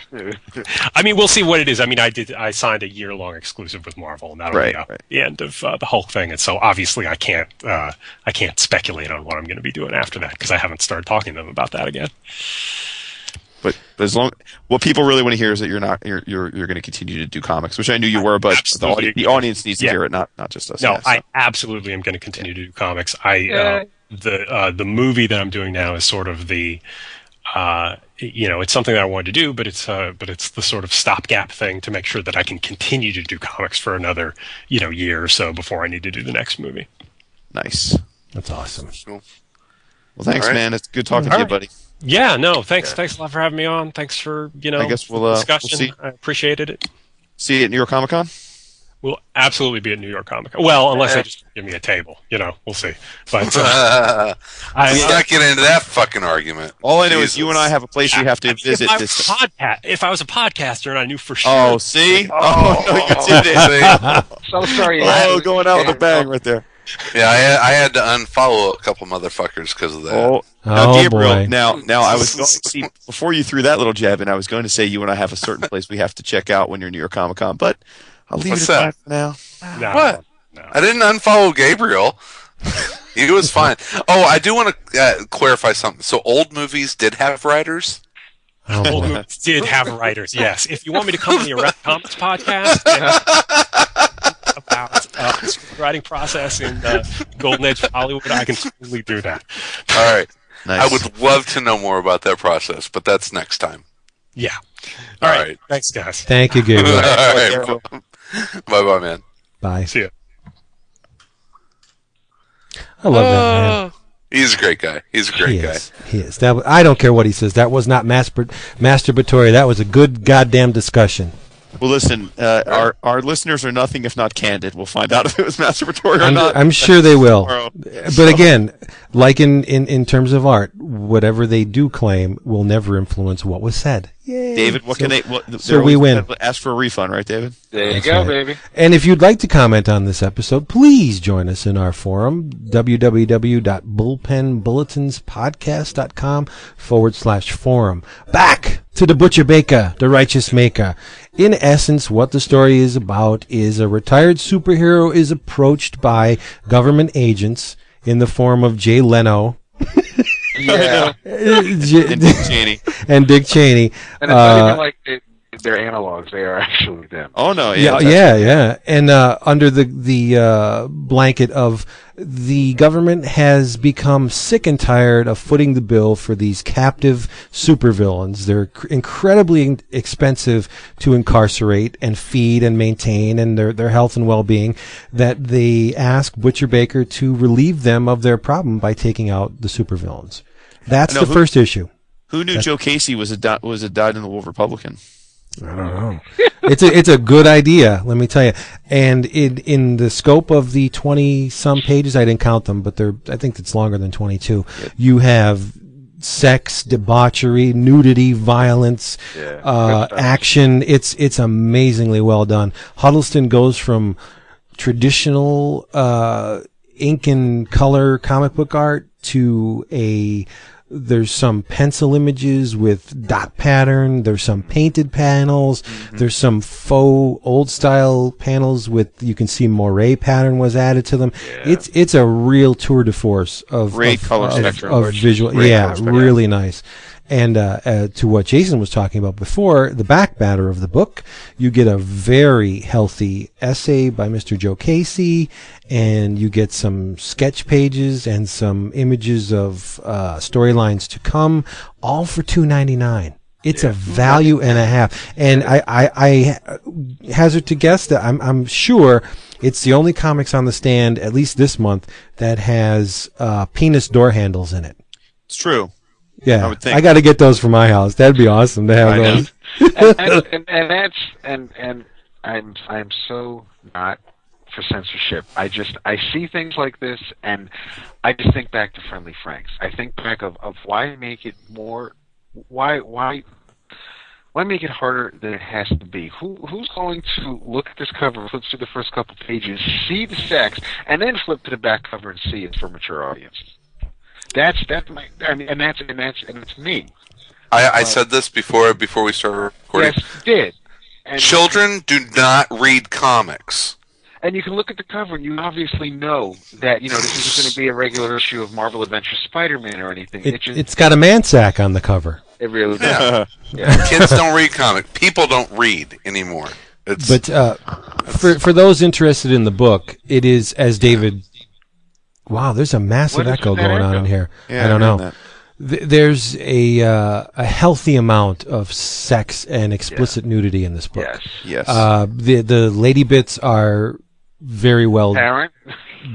I mean, we'll see what it is. I mean, I did. I signed a year long exclusive with Marvel, and that'll Right, be uh, right. the end of uh, the Hulk thing. And so, obviously, I can't. Uh, I can't speculate on what I'm going to be doing after that because I haven't started talking to them about that again. But, but as long what people really want to hear is that you're not you're you're, you're going to continue to do comics, which I knew you were, but the, the audience needs to Yeah. hear it, not not just us. No, Yeah, so. I absolutely am going to continue to do comics. I uh, the uh, the movie that I'm doing now is sort of the uh, you know it's something that I wanted to do, but it's uh, but it's the sort of stopgap thing to make sure that I can continue to do comics for another you know year or so before I need to do the next movie. nice. That's awesome. Well, thanks, All right. man. It's good talking All to you, buddy. Yeah, no, thanks thanks a lot for having me on. Thanks for you know I guess we'll, uh, we'll discussion. see. I appreciated it. See you at New York Comic Con. We'll absolutely be at New York Comic Con. Well, unless they just give me a table, you know, we'll see. But uh, I, Let's not get into that fucking argument. All I know is you and I have a place we have to I mean, visit if I, was this. a podca- if I was a podcaster and I knew for sure. Oh, see? Oh, no, you did it. See? So sorry. Oh, going out with a bang right there. Yeah, I had, I had to unfollow a couple motherfuckers because of that. Oh, now Oh, Gabriel. boy. Now, now I was going see before you threw that little jab and I was going to say you and I have a certain place we have to check out when you're New York Comic Con, but I'll leave What's it at that? that for now. No, What? No. I didn't unfollow Gabriel. he was fine. Oh, I do want to uh, clarify something. So old movies did have writers. Oh, Old movies did have writers, yes. If you want me to come on the Erect Comics podcast and about uh, the screenwriting process in uh, Golden Age of Hollywood, I can totally do that. All right. Nice. I would love to know more about that process, but that's next time. Yeah. All All right. right. Thanks, guys. Thank you, All Gabriel. right. Bye bye, man. Bye. See ya. I love that man. He's a great guy. He's a great He guy. is. He is. That. I don't care what he says. That was not mastur- masturbatory. That was a good goddamn discussion. Well, listen, uh, our our listeners are nothing if not candid. We'll find out if it was masturbatory or I'm, not. I'm sure they will. tomorrow. But again, like in, in, in terms of art, whatever they do claim will never influence what was said. Yay. David, what So- can they? What, so we win. Ask for a refund, right, David? There you That's go, right. baby. And if you'd like to comment on this episode, please join us in our forum, www.bullpenbulletinspodcast.com forward slash forum. Back to the Butcher Baker, the Righteous Maker. In essence, what the story is about is a retired superhero is approached by government agents in the form of Jay Leno Yeah. And Dick Cheney. and Dick Cheney. And it's not Uh, even like they, they're analogs. They are actually them. Oh no, yeah, yeah, yeah, yeah. And uh, under the the uh, blanket of the government has become sick and tired of footing the bill for these captive supervillains. They're cr- incredibly in- expensive to incarcerate and feed and maintain, and their their health and well being. That they ask Butcher Baker to relieve them of their problem by taking out the supervillains. That's I know the who- first issue. Who knew Joe Casey was a di- was a dyed in the wool Republican? I don't know. it's a it's a good idea, let me tell you. And in in the scope of the twenty some pages, I didn't count them, but they're I think it's longer than twenty two. You have sex, debauchery, nudity, violence, Yeah. uh, action. It's it's amazingly well done. Huddleston goes from traditional uh, ink and color comic book art to a there's some pencil images with dot pattern. There's some painted panels. Mm-hmm. There's some faux old style panels with you can see moiré pattern was added to them. It's it's a real tour de force of Great of, color of, spectrum. of visual Great yeah really nice and uh, uh, to what Jason was talking about before, the back matter of the book, you get a very healthy essay by Mr. Joe Casey, and you get some sketch pages and some images of uh, storylines to come, all for two ninety nine. It's a value and a half, and I, I, I hazard to guess that I'm, I'm sure it's the only comics on the stand, at least this month, that has uh, penis door handles in it. It's true. Yeah, I. I got to get those for my house. That'd be awesome to have I those. and, and, and, and that's and and I'm I'm so not for censorship. I just I see things like this and I just think back to Friendly Franks. I think back of, of why make it more why why why make it harder than it has to be? Who who's going to look at this cover, flip through the first couple pages, see the sex, and then flip to the back cover and see it's for mature audiences? That's that's my I mean, and that's and that's and it's me. I, I said this before before we started recording. Yes, you did. And, Children do not read comics. and you can look at the cover and you obviously know that you know this isn't going to be a regular issue of Marvel Adventures Spider-Man or anything. It, It, just it's got a man sack on the cover. it really does. Kids don't read comic. People don't read anymore. It's But uh, for for those interested in the book, it is as David. Wow, there's a massive echo with that going on in here. Yeah, I don't I know. Th- There's a uh, a healthy amount of sex and explicit nudity in this book. yes. Yes. Uh, the the lady bits are very well Parent.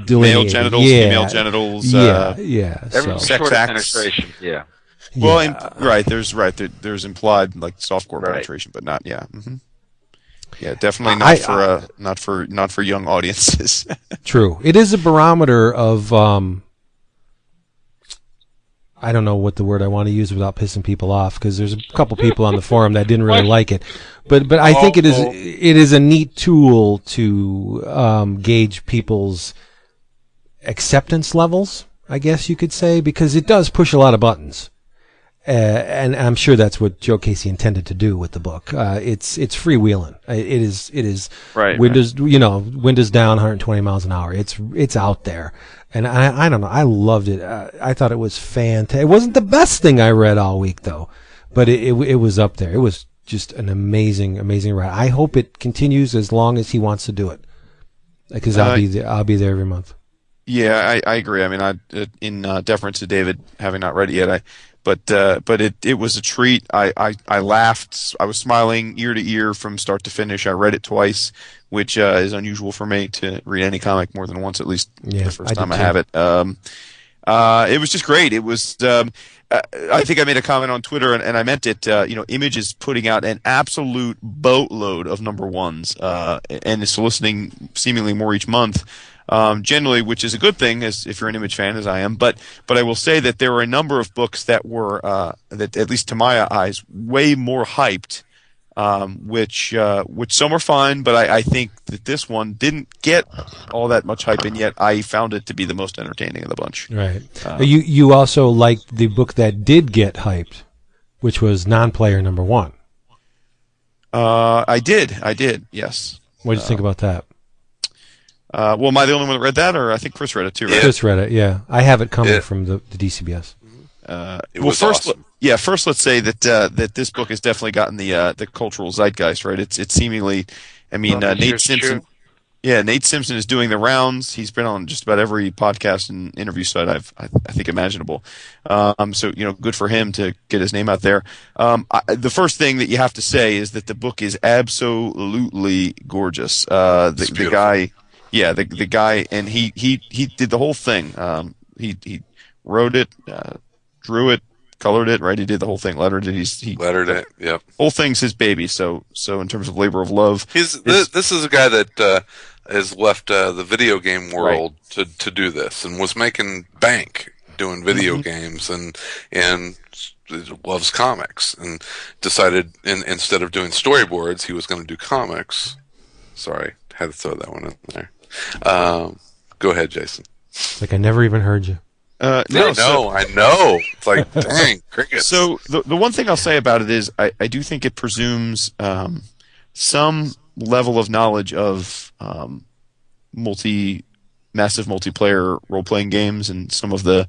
delineated. Male genitals, yeah. female genitals. Yeah, Uh, yeah. So, Sex short of acts. penetration. Yeah. well, yeah. im- right. There's right. There, there's implied like softcore Right. penetration, but not. Yeah. hmm Yeah, definitely not I- for uh, not for not for young audiences. True. It is a barometer of um I don't know what the word I want to use without pissing people off because there's a couple people on the forum that didn't really like it. But but I think it is Oh. it is a neat tool to um, gauge people's acceptance levels, I guess you could say, because it does push a lot of buttons. Uh, and I'm sure that's what Joe Casey intended to do with the book. Uh, it's it's freewheeling. Uh, It is it is Right, Windows you know windows down 120 miles an hour. It's it's out there, and I I don't know. I loved it. Uh, I thought it was fantastic. It wasn't the best thing I read all week though, but it, it it was up there. It was just an amazing amazing ride. I hope it continues as long as he wants to do it, because I'll Uh, be there, I'll be there every month. Yeah, I, I agree. I mean, I uh, in uh, deference to David having not read it yet, I but uh, but it it was a treat. I, I I laughed. I was smiling ear to ear from start to finish. I read it twice, which uh, is unusual for me to read any comic more than once, at least Yeah, the first I time I have it. Um, uh, it was just great. It was. Um, uh, I think I made a comment on Twitter, and, and I meant it. Uh, you know, Image is putting out an absolute boatload of number ones, uh, and is soliciting seemingly more each month. Um, generally, which is a good thing, as if you're an Image fan, as I am. But but I will say that there were a number of books that were uh, that, at least to my eyes, way more hyped. Um, which uh, which some are fine, but I, I think that this one didn't get all that much hype, and yet I found it to be the most entertaining of the bunch. Right. you you also liked the book that did get hyped, which was Nonplayer number one. Uh, I did. I did. Yes. What did you think about that? Uh, well, am I the only one that read that, or I think Chris read it too, right? Yeah. Chris read it. Yeah, I have it coming Yeah. from the, the DCBS. Uh, It well, was first, awesome. yeah. First, let's say that uh, that this book has definitely gotten the uh, the cultural zeitgeist, right? It's it's seemingly, I mean, Well, uh, Nate Simpson. true. Yeah, Nate Simpson is doing the rounds. He's been on just about every podcast and interview site I've I, I think imaginable. Um, so you know, good for him to get his name out there. Um, I, the first thing that you have to say is that the book is absolutely gorgeous. Uh, the, It's the guy, yeah, the the guy, and he he he did the whole thing. Um, he he wrote it, uh, drew it, colored it, right? He did the whole thing, lettered it. He's he lettered it. Yep. whole thing's his baby. So so in terms of labor of love, He's this, this is a guy that uh, has left uh, the video game world to, to do this and was making bank doing video games and and loves comics and decided in, instead of doing storyboards he was going to do comics. Sorry, had to throw that one in there. Um, go ahead, Jason. It's like I never even heard you. uh, No, no, so- I know. It's like dang crickets. So the the one thing I'll say about it is I, I do think it presumes um, some level of knowledge of um, multi massive multiplayer role playing games and some of the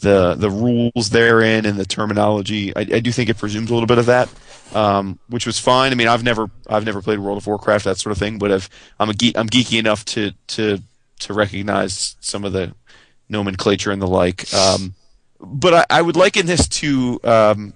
the the rules therein and the terminology. I, I do think it presumes a little bit of that, um, which was fine. I mean, I've never I've never played World of Warcraft that sort of thing, but I've, I'm a geek, I'm geeky enough to to to recognize some of the nomenclature and the like. Um, but I, I would liken this to um,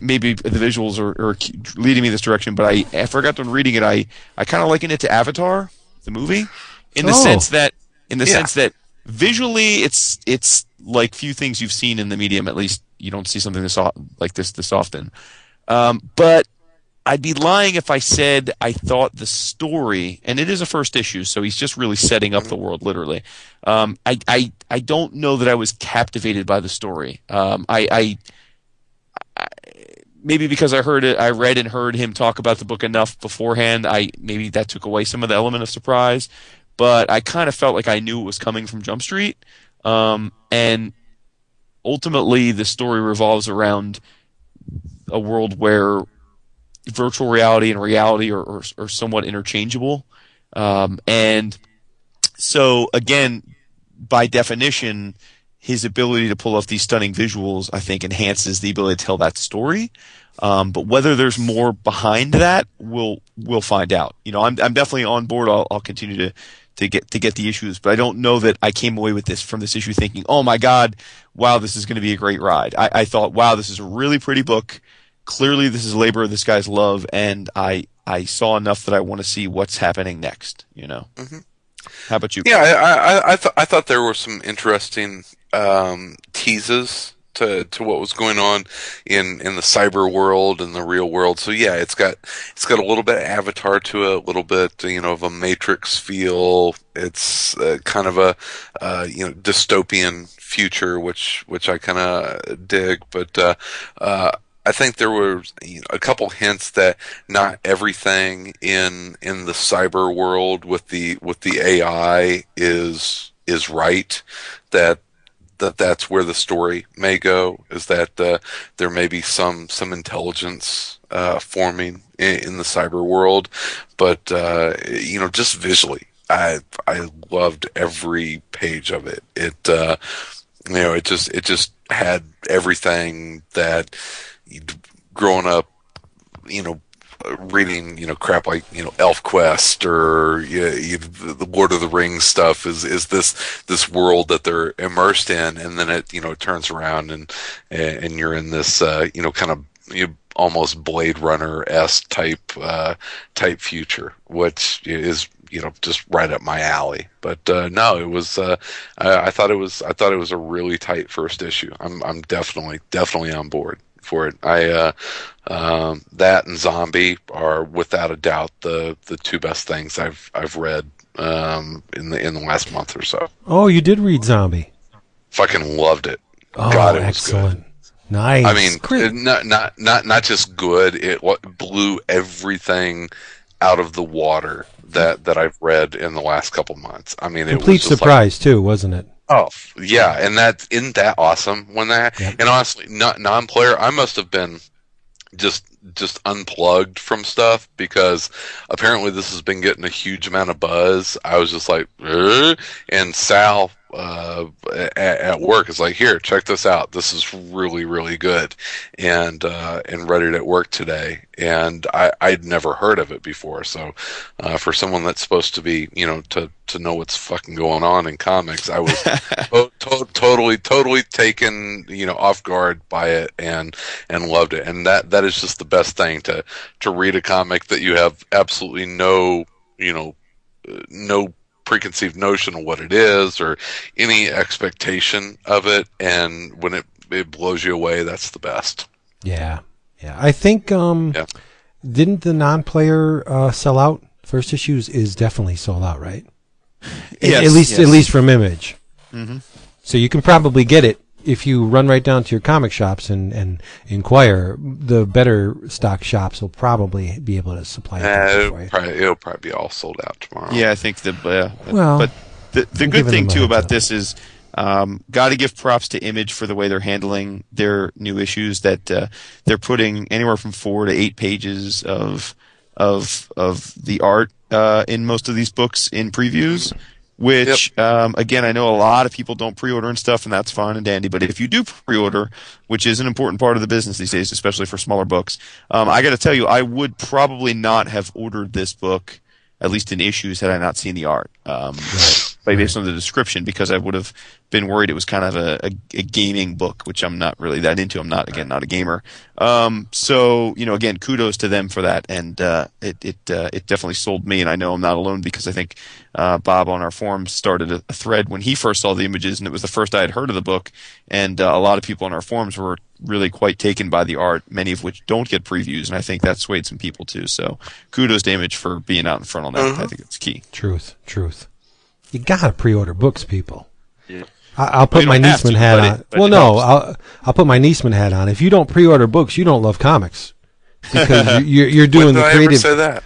maybe the visuals are, are leading me this direction. But I, I forgot when reading it. I, I kind of liken it to Avatar, the movie, in the Oh. sense that in the Yeah. sense that visually, it's it's like few things you've seen in the medium. At least you don't see something this like this this often. Um, but I'd be lying if I said I thought the story, and it is a first issue, so he's just really setting up the world, literally. Um, I, I, I don't know that I was captivated by the story. Um, I, I, I, maybe because I heard it, I read and heard him talk about the book enough beforehand. I maybe that took away some of the element of surprise, but I kind of felt like I knew it was coming from Jump Street, um, and ultimately the story revolves around a world where virtual reality and reality are, are, are somewhat interchangeable. Um, and so again, by definition, his ability to pull off these stunning visuals, I think, enhances the ability to tell that story. Um, but whether there's more behind that, we'll we'll find out. You know, I'm I'm definitely on board. I'll, I'll continue to to get to get the issues, but I don't know that I came away with this from this issue thinking, oh my god, wow, this is going to be a great ride. I, I thought, wow, this is a really pretty book clearly this is labor of this guy's love, and I I saw enough that I want to see what's happening next. You know. Mhm. How about you? Yeah, I I I, th- I thought there were some interesting um, teases to to what was going on in in the cyber world and the real world. So yeah, it's got it's got a little bit of Avatar to it, a little bit you know of a Matrix feel. It's uh, kind of a uh, you know dystopian future, which which I kind of dig, but. Uh, uh, I think there were you know, a couple hints that not everything in in the cyber world with the with the AI is is right. That that that's where the story may go. Is that uh, there may be some some intelligence uh, forming in, in the cyber world, but uh, you know just visually, I I loved every page of it. It uh, you know it just it just had everything that growing up, you know, reading, you know, crap like, you know, Elf Quest or you know, you, the Lord of the Rings stuff is, is this, this world that they're immersed in. And then it, you know, turns around and, and you're in this, uh, you know, kind of, you almost Blade Runner s type, uh, type future, which is, you know, just right up my alley. But, uh, no, it was, uh, I, I thought it was, I thought it was a really tight first issue. I'm, I'm definitely, definitely on board for it. I uh, um, that and Xombi are without a doubt the the two best things I've I've read um, in the in the last month or so. Oh, you did read Xombi. Fucking loved it. Oh, God, it was excellent. good. Nice. I mean, Great. not not not not just good. It blew everything out of the water that that I've read in the last couple months. I mean, it complete was just like, surprise too, wasn't it? Oh yeah, and that isn't that awesome when that Yep. and honestly, not Nonplayer, I must have been just just unplugged from stuff because apparently this has been getting a huge amount of buzz. I was just like, "Eh?" and Sal uh, at, at work is like, here, check this out. This is really really good, and uh, and read it at work today. And I I'd never heard of it before, so uh, for someone that's supposed to be you know to to know what's fucking going on in comics, I was to- to- totally totally taken you know off guard by it and and loved it and that that is just the best thing to to read a comic that you have absolutely no you know uh, no preconceived notion of what it is or any expectation of it and when it it blows you away that's the best Yeah, yeah. I think um, Yeah. didn't the Nonplayer uh, sell out? First issues is definitely sold out, right? At- Yes, at least yes. at least from Image. Mhm. So you can probably get it if you run right down to your comic shops and, and inquire. The better stock shops will probably be able to supply it uh, for it'll, you. probably, it'll probably be all sold out tomorrow Yeah, I think the uh, Well, but the the I'm good thing too about up. this is um, got to give props to Image for the way they're handling their new issues. That uh, they're putting anywhere from four to eight pages of of of the art uh, in most of these books in previews. Which um, again, I know a lot of people don't pre-order and stuff, and that's fine and dandy. But if you do pre-order, which is an important part of the business these days, especially for smaller books, um, I got to tell you, I would probably not have ordered this book, at least in issues, had I not seen the art. Um, by based on the description because I would have been worried it was kind of a, a, a gaming book, which I'm not really that into. I'm not again not a gamer. Um, so you know, again, kudos to them for that, and uh, it it uh, it definitely sold me, and I know I'm not alone because I think uh, Bob on our forums started a, a, thread when he first saw the images, and it was the first I had heard of the book, and uh, a lot of people on our forums were really quite taken by the art, many of which don't get previews, and I think that swayed some people too. So kudos to Image for being out in front on that. I think it's key. Truth, truth. You gotta pre-order books, people. Yeah. I, will put Well, my don't Neseman to, hat but it- on. well, no, helps. I'll I'll put my Neseman hat on. If you don't pre-order books, you don't love comics because you- you're you're doing did the I ever creative. say that?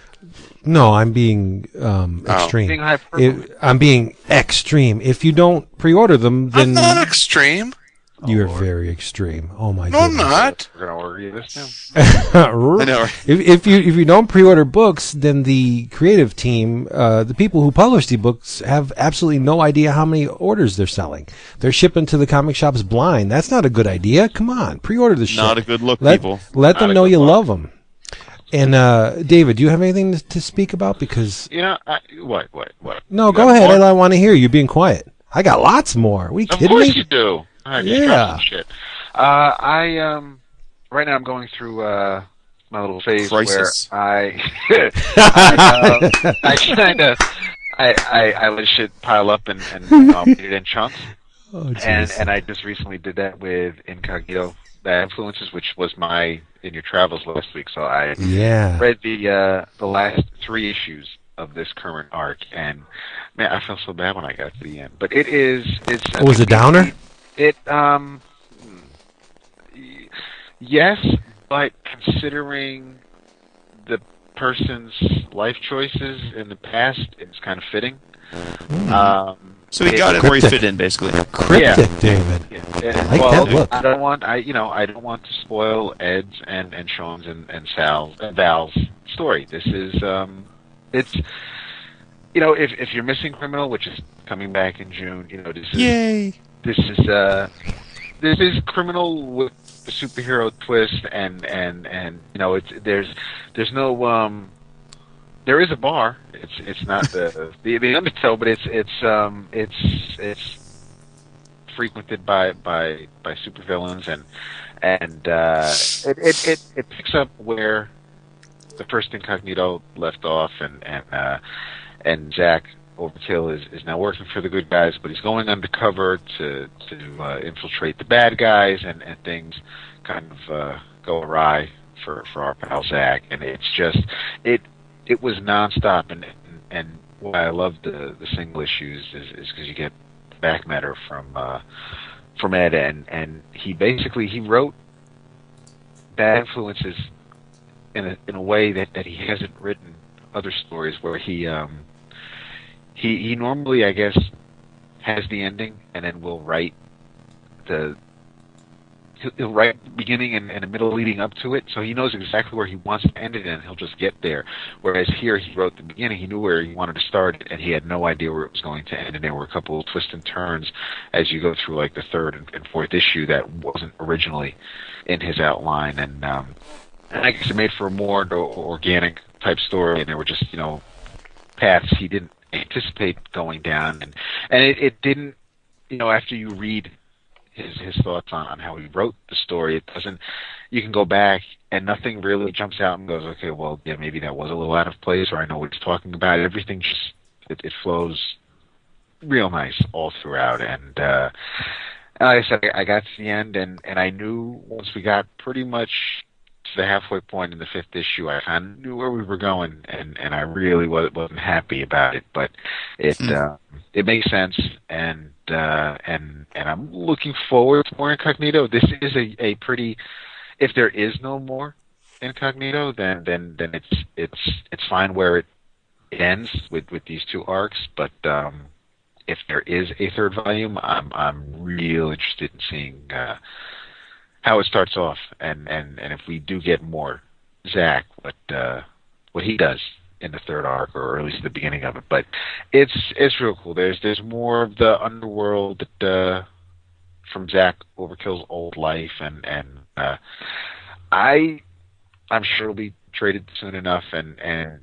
No, I'm being um, Oh. extreme. Being hyperbole. If- I'm being extreme. If you don't pre-order them, then I'm then not extreme. You're very extreme. Oh my god. No, I'm not. We're gonna order you this now. I know. right? If, if you if you don't pre-order books, then the creative team, uh, the people who publish the books, have absolutely no idea how many orders they're selling. They're shipping to the comic shops blind. That's not a good idea. Come on, pre-order the shit. Not a good look, let, people. Let them know you look. love them. And uh, David, do you have anything to, to speak about? Because You know, I, what, what, what? no, You go got ahead. more? I, want to hear you being quiet. I got lots more. Are you Of kidding course me? you do. I Yeah. shit. Uh, I um, right now I'm going through uh my little phase Crisis. where I I, uh, I kind of I, I I let shit pile up and and know, it in chunks. Oh, and and I just recently did that with Incognito, the influences, which was my in your travels last week. So I yeah. read the uh, the last three issues of this current arc, and man, I felt so bad when I got to the end. But it is it's Oh, was it downer? It um yes, but considering the person's life choices in the past, it's kind of fitting. Um, So he it- got it where he fit in, basically. Cryptic, David. yeah, I like well, that look. I don't want I you know I don't want to spoil Ed's and and Sean's and and Sal's and Val's story. This is um it's you know if if you're missing criminal, which is coming back in June, you know this is Yay! This is uh this is criminal with the superhero twist and and and you know it's there's there's no um there is a bar. It's it's not the the, the undertow but it's it's um it's it's frequented by by by supervillains and and uh it, it it it picks up where the first incognito left off and and uh and Jack Overkill is, is now working for the good guys, but he's going undercover to to uh, infiltrate the bad guys, and, and things kind of uh, go awry for for our pal Zack. And it's just it it was nonstop, and and, why I love the the single issues is is because you get back matter from uh, from Ed, and and he basically he wrote bad influences in a in a way that that he hasn't written other stories where he um he he normally I guess has the ending and then will write the he'll- write the beginning and, and the middle leading up to it, so he knows exactly where he wants to end it, and he'll just get there. Whereas here, he wrote the beginning, he knew where he wanted to start, and he had no idea where it was going to end. And there were a couple of twists and turns as you go through like the third and, and fourth issue that wasn't originally in his outline, and um, and I guess it made for a more organic type story, and there were just you know paths he didn't anticipate going down, and and it, it didn't, you know, after you read his his thoughts on, on how he wrote the story, it doesn't. You can go back and nothing really jumps out and goes, okay, well, yeah, maybe that was a little out of place, or I know what he's talking about. Everything just it, it flows real nice all throughout, and uh, and like I said, I, got to the end, and and I knew once we got pretty much the halfway point in the fifth issue, I kind of knew where we were going, and and I really was, wasn't happy about it, but it Hmm. uh, it makes sense, and uh, and and I'm looking forward to more Incognito. This is a a pretty, if there is no more Incognito, then then then it's it's it's fine where it it ends with with these two arcs, but um, if there is a third volume, I'm I'm real interested in seeing uh, how it starts off, and and and if we do get more Zack, what uh, what he does in the third arc, or at least the beginning of it. But it's it's real cool. There's there's more of the underworld that uh, from Zack Overkill's old life, and and uh, I I'm sure it'll be traded soon enough, and and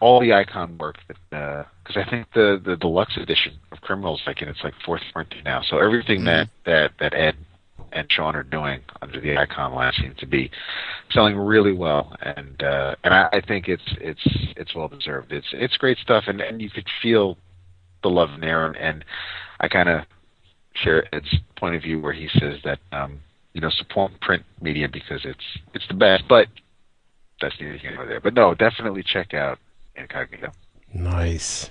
all the icon work that because I think the the deluxe edition of Criminals like in its like fourth printing now. So everything that that that Ed and Sean are doing under the icon line seems to be selling really well, and uh, and I, I think it's it's it's well deserved. It's it's great stuff, and and you could feel the love in there, and, and I kind of share Ed's point of view where he says that um, you know support print media because it's it's the best, but that's neither here nor there. But no, definitely check out Incognito. Nice.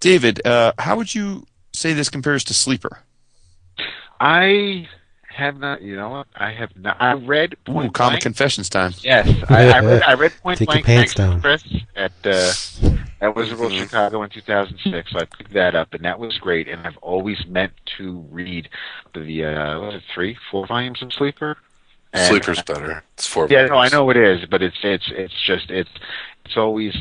David, uh, how would you say this compares to Sleeper? I have not. You know what? I have not. I read Ooh, Point comic confessions time. Yes, I, I read. I read Point Take your Blank. pants thanks to down. Chris at uh, at Wizard World Mhm. Chicago in 2006. So I picked that up, and that was great. And I've always meant to read the uh, what was it three, four volumes of Sleeper. And- Sleeper's better. It's four. Yeah, no, I volumes. know it is, but it's it's it's just it's it's always.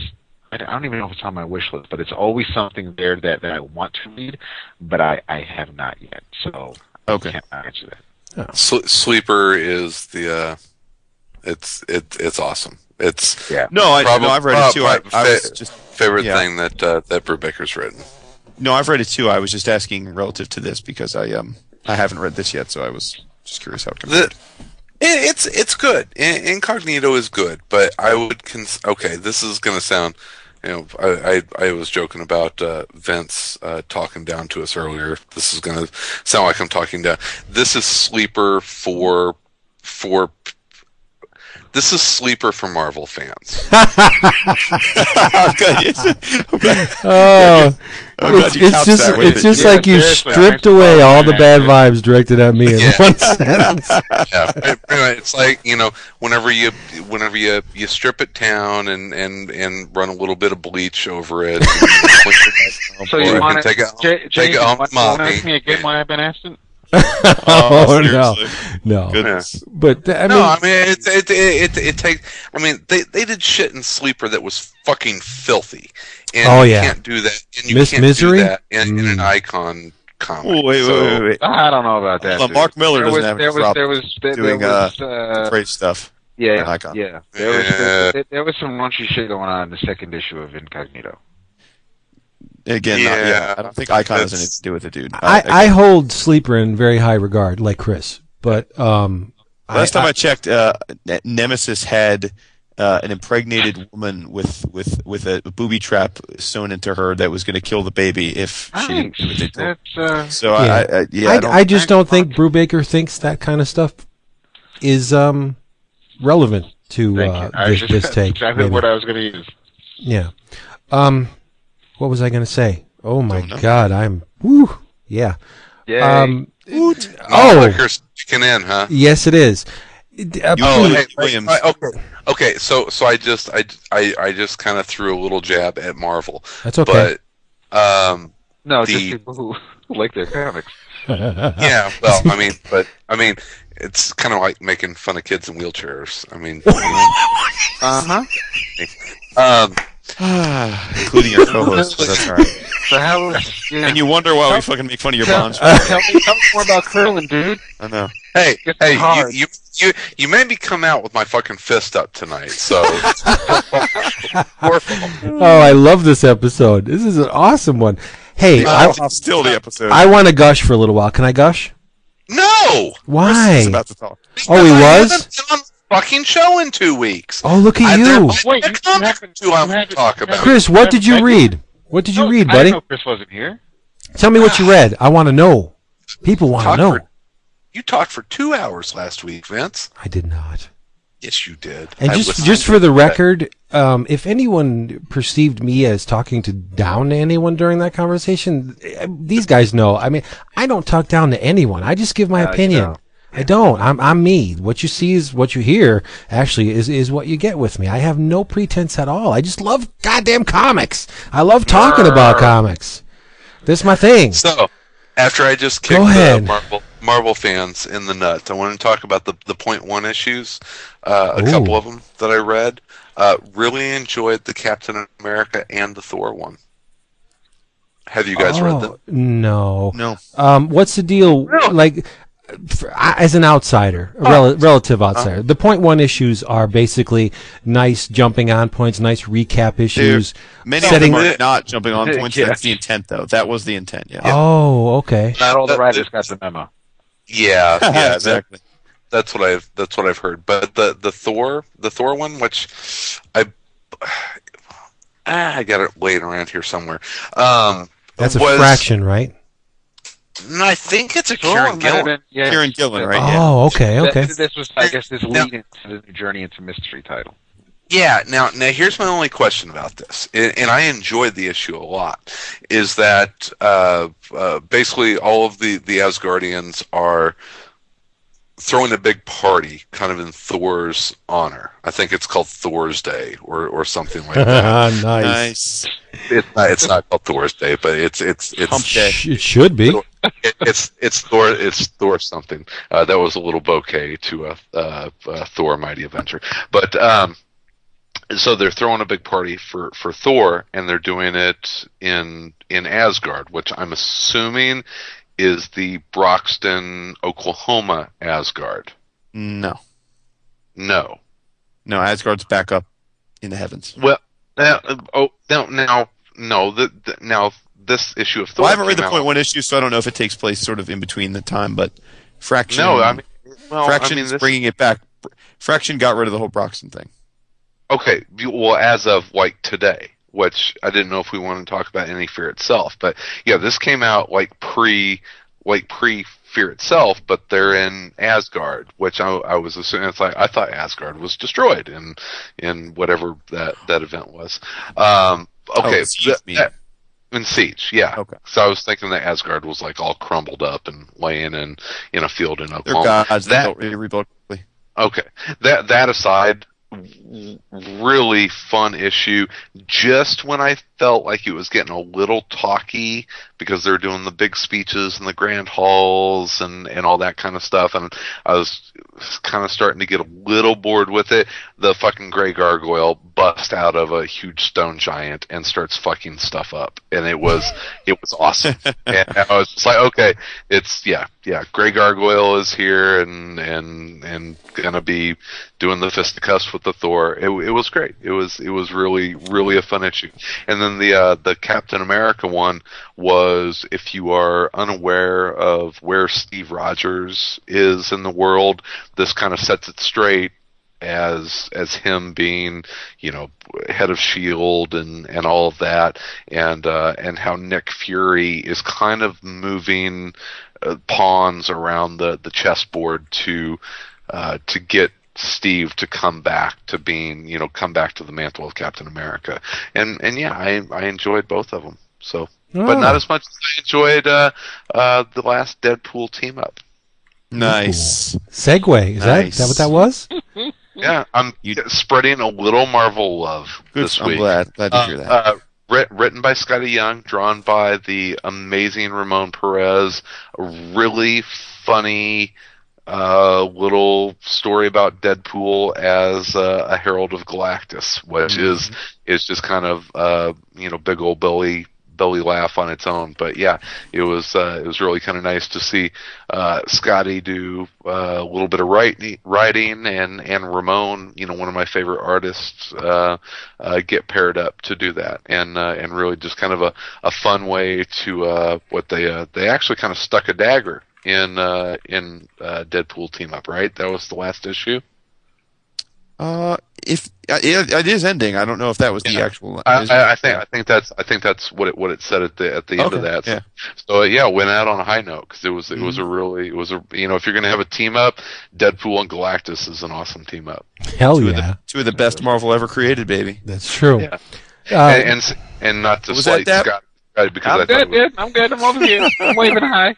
I don't even know if it's on my wish list, but it's always something there that, that I want to read, but I, I have not yet. So I Okay. can't answer that. Sle- Sleeper is the. Uh, it's it it's awesome. It's Yeah. No, I Probably- no, I've read it too. I, probably I was just favorite Yeah. thing that uh, that Brubaker's written. no, I've read it too. I was just asking relative to this because I um I haven't read this yet, so I was just curious how it compares. The, it, it's it's good. In, Incognito is good, but I would cons- okay. This is gonna sound, you know, I I, I was joking about uh, Vince uh, talking down to us earlier. This is gonna sound like I'm talking down. This is sleeper for for. This is sleeper for Marvel fans. Oh. Oh. I'm glad you- I'm glad- Oh, it's, it's just it's just Yeah, like you stripped away all the yeah. bad vibes directed at me in Yeah. one sentence. yeah, it's like you know, whenever you, whenever you, you strip it down and and and run a little bit of bleach over it. So you can want take it, to Jay, Jay, take it home want, mommy. want to ask me again why I've been asking? oh no, no. Goodness. But I mean, no, I mean it it it it, it takes. I mean they they did shit in Sleeper that was fucking filthy, and Oh, you yeah. can't do that. And you Miss can't Misery? do that in, in an Mm. icon comic. Oh, wait, So- wait, wait, wait. I don't know about that. Well. Mark Millar there doesn't was, have any there was, problem there was, there, doing, there was, uh, Great stuff. yeah, yeah. There was, Yeah. there, there was some raunchy shit going on in the second issue of Incognito. Again, not- Yeah. yeah, I don't think Icon has anything to do with it, dude. I, I hold Sleeper in very high regard, like Chris. But um, Last time I checked, uh, Nemesis had uh, an impregnated woman with, with, with a booby trap sewn into her that was going to kill the baby if she didn't do what they told. That's uh, So Yeah. I, I, yeah, I, I, don't, I just don't think Brubaker thinks that kind of stuff is um relevant to uh, this, just, this take. exactly maybe. what I was going to use. Yeah. Um, what was I going to say? Oh my God, I'm woo. Yeah. Yeah. Um, Oh, oh, liquor's kicking in, huh? yes, it is. It- uh, Oh, hey, Williams. right, okay, okay. So, so I just, I, I, I just kind of threw a little jab at Marvel, that's okay. but, um, no, the- just people who, who like their comics. yeah. Well, I mean, but I mean, it's kind of like making fun of kids in wheelchairs. I mean, Uh huh. um, including your co-host, but that's all right. So how? Yeah. And you wonder why we fucking make fun of your tell, bonds. Uh, tell me, tell me more about curling, dude. I know. hey, It's hey, you, hard. you, you, you made me come out with my fucking fist up tonight. So, oh, I love this episode. This is an awesome one. Hey, I, still the episode. I want to gush for a little while. Can I gush? no. Why? Chris is about to talk. Oh, he Because I was? Haven't done a fucking show in two weeks. Oh, look at I- you, Wait, you- you haven't- two I you haven't- to talk about. Chris. What did you read? What did you No, read, I buddy? didn't know Chris wasn't here. Tell me what you read. I want to know. People want to know. for- You talked for two hours last week, Vince. I did not. Yes, you did. And I just just for the it. record, um, if anyone perceived me as talking to down to anyone during that conversation, eh, these guys know. I mean, I don't talk down to anyone. I just give my No, you opinion. Don't. I don't. I'm I'm me. What you see is what you hear. Actually, is is what you get with me. I have no pretense at all. I just love goddamn comics. I love talking about comics. This is my thing. So, after I just Go kicked the. Marvel Marvel fans in the nuts, I want to talk about the the point one issues. Uh, a Ooh. couple of them that I read. Uh, really enjoyed the Captain America and the Thor one. Have you guys read them? Oh, No. No. Um, what's the deal? Like, for, as an outsider, a rel- relative outsider, the point one issues are basically nice jumping on points, nice recap issues. Many setting- of them are not jumping on points. Yeah. That's the intent, though. That was the intent. Yeah. Oh, okay. Not all the writers got the memo. Yeah, yeah, that, exactly. that's what I've that's what I've heard. But the the Thor the Thor one, which I ah, I got it laying around here somewhere. Um, That's a was- fraction, right? No, I think it's a Thor Kieron might have Gillen. been- yeah. Kieron Gillen, right? Yeah. Oh, okay, okay. This was, I guess, this Now- lead into the new Journey into Mystery title. Yeah. Now, now here's my only question about this, and, and I enjoyed the issue a lot. Is that uh, uh, basically all of the the Asgardians are throwing a big party, kind of in Thor's honor. I think it's called Thor's Day or or something like that. nice. Nice. it's not it's not called Thor's Day, but it's it's it's Hump day. It should be. It, it's it's Thor it's Thor something. Uh, that was a little bouquet to a, uh, uh, Thor Mighty Avenger, but um, so they're throwing a big party for for Thor, and they're doing it in in Asgard, which I'm assuming is the Broxton, Oklahoma Asgard. No. No, No, Asgard's back up in the heavens. well, now, oh, now, now, no, the, the now this issue of Thor. Well, I haven't read the out- point one issue, so I don't know if it takes place sort of in between the time, but Fraction. No, I mean, well, Fraction I mean, is this, bringing it back. Fraction got rid of the whole Broxton thing. Okay, well, as of like today, which I didn't know if we wanted to talk about any fear itself, but yeah, this came out like pre, like pre fear itself, but they're in Asgard, which I, I was assuming. It's like I thought Asgard was destroyed in in whatever that that event was. Um, okay, Oh, you that- in siege, yeah. Okay. So I was thinking that Asgard was like all crumbled up and laying in in a field in Oklahoma. They're gods. That- they quickly. Okay. That that aside, really fun issue. Just when I felt like it was getting a little talky because they're doing the big speeches in the grand halls and and all that kind of stuff, and I was kind of starting to get a little bored with it. The fucking gray gargoyle busts out of a huge stone giant and starts fucking stuff up, and it was it was awesome. and I was just like, okay, it's yeah, yeah. Gray gargoyle is here and and and gonna be doing the fisticuffs with the Thor. It, it was great. It was it was really really a fun issue. And then the uh, the Captain America one was if you are unaware of where Steve Rogers is in the world, this kind of sets it straight as as him being you know head of shield and and all of that and uh and how Nick Fury is kind of moving uh, pawns around the the chessboard to uh to get Steve to come back to being you know come back to the mantle of Captain America and and yeah I I enjoyed both of them so but not as much as I enjoyed uh uh the last Deadpool team up Nice. segue. Is that, is that what that was? yeah I'm You- spreading a little Marvel love Good. this I'm week glad. Glad to Uh, hear that. uh, writ- written by Skottie Young, drawn by the amazing Ramon Perez. A really funny uh, little story about Deadpool as uh, a herald of Galactus, which is is just kind of uh, you know big old belly belly laugh on its own. But yeah, it was uh, it was really kind of nice to see uh, Skottie do uh, a little bit of writing, writing, and and Ramon, you know, one of my favorite artists, uh, uh, get paired up to do that, and uh, and really just kind of a, a fun way to uh, what they uh, they actually kind of stuck a dagger in uh, in uh, Deadpool team up, right? That was the last issue. Uh, if uh, it, it is ending, I don't know if that was the actual. I, I, I think I think that's I think that's what it what it said at the at the end of that. So, yeah. so yeah, went out on a high note because it was it was Mm-hmm. a really it was a you know if you're gonna have a team up, Deadpool and Galactus is an awesome team up. Hell two, of yeah. the, two of the best Marvel ever created, baby. That's true. Yeah. Uh, and, and and not to Was that slight that? Scott Scott, because I I'm thought good, it was, dude. I'm good. I'm over here. I'm waving high.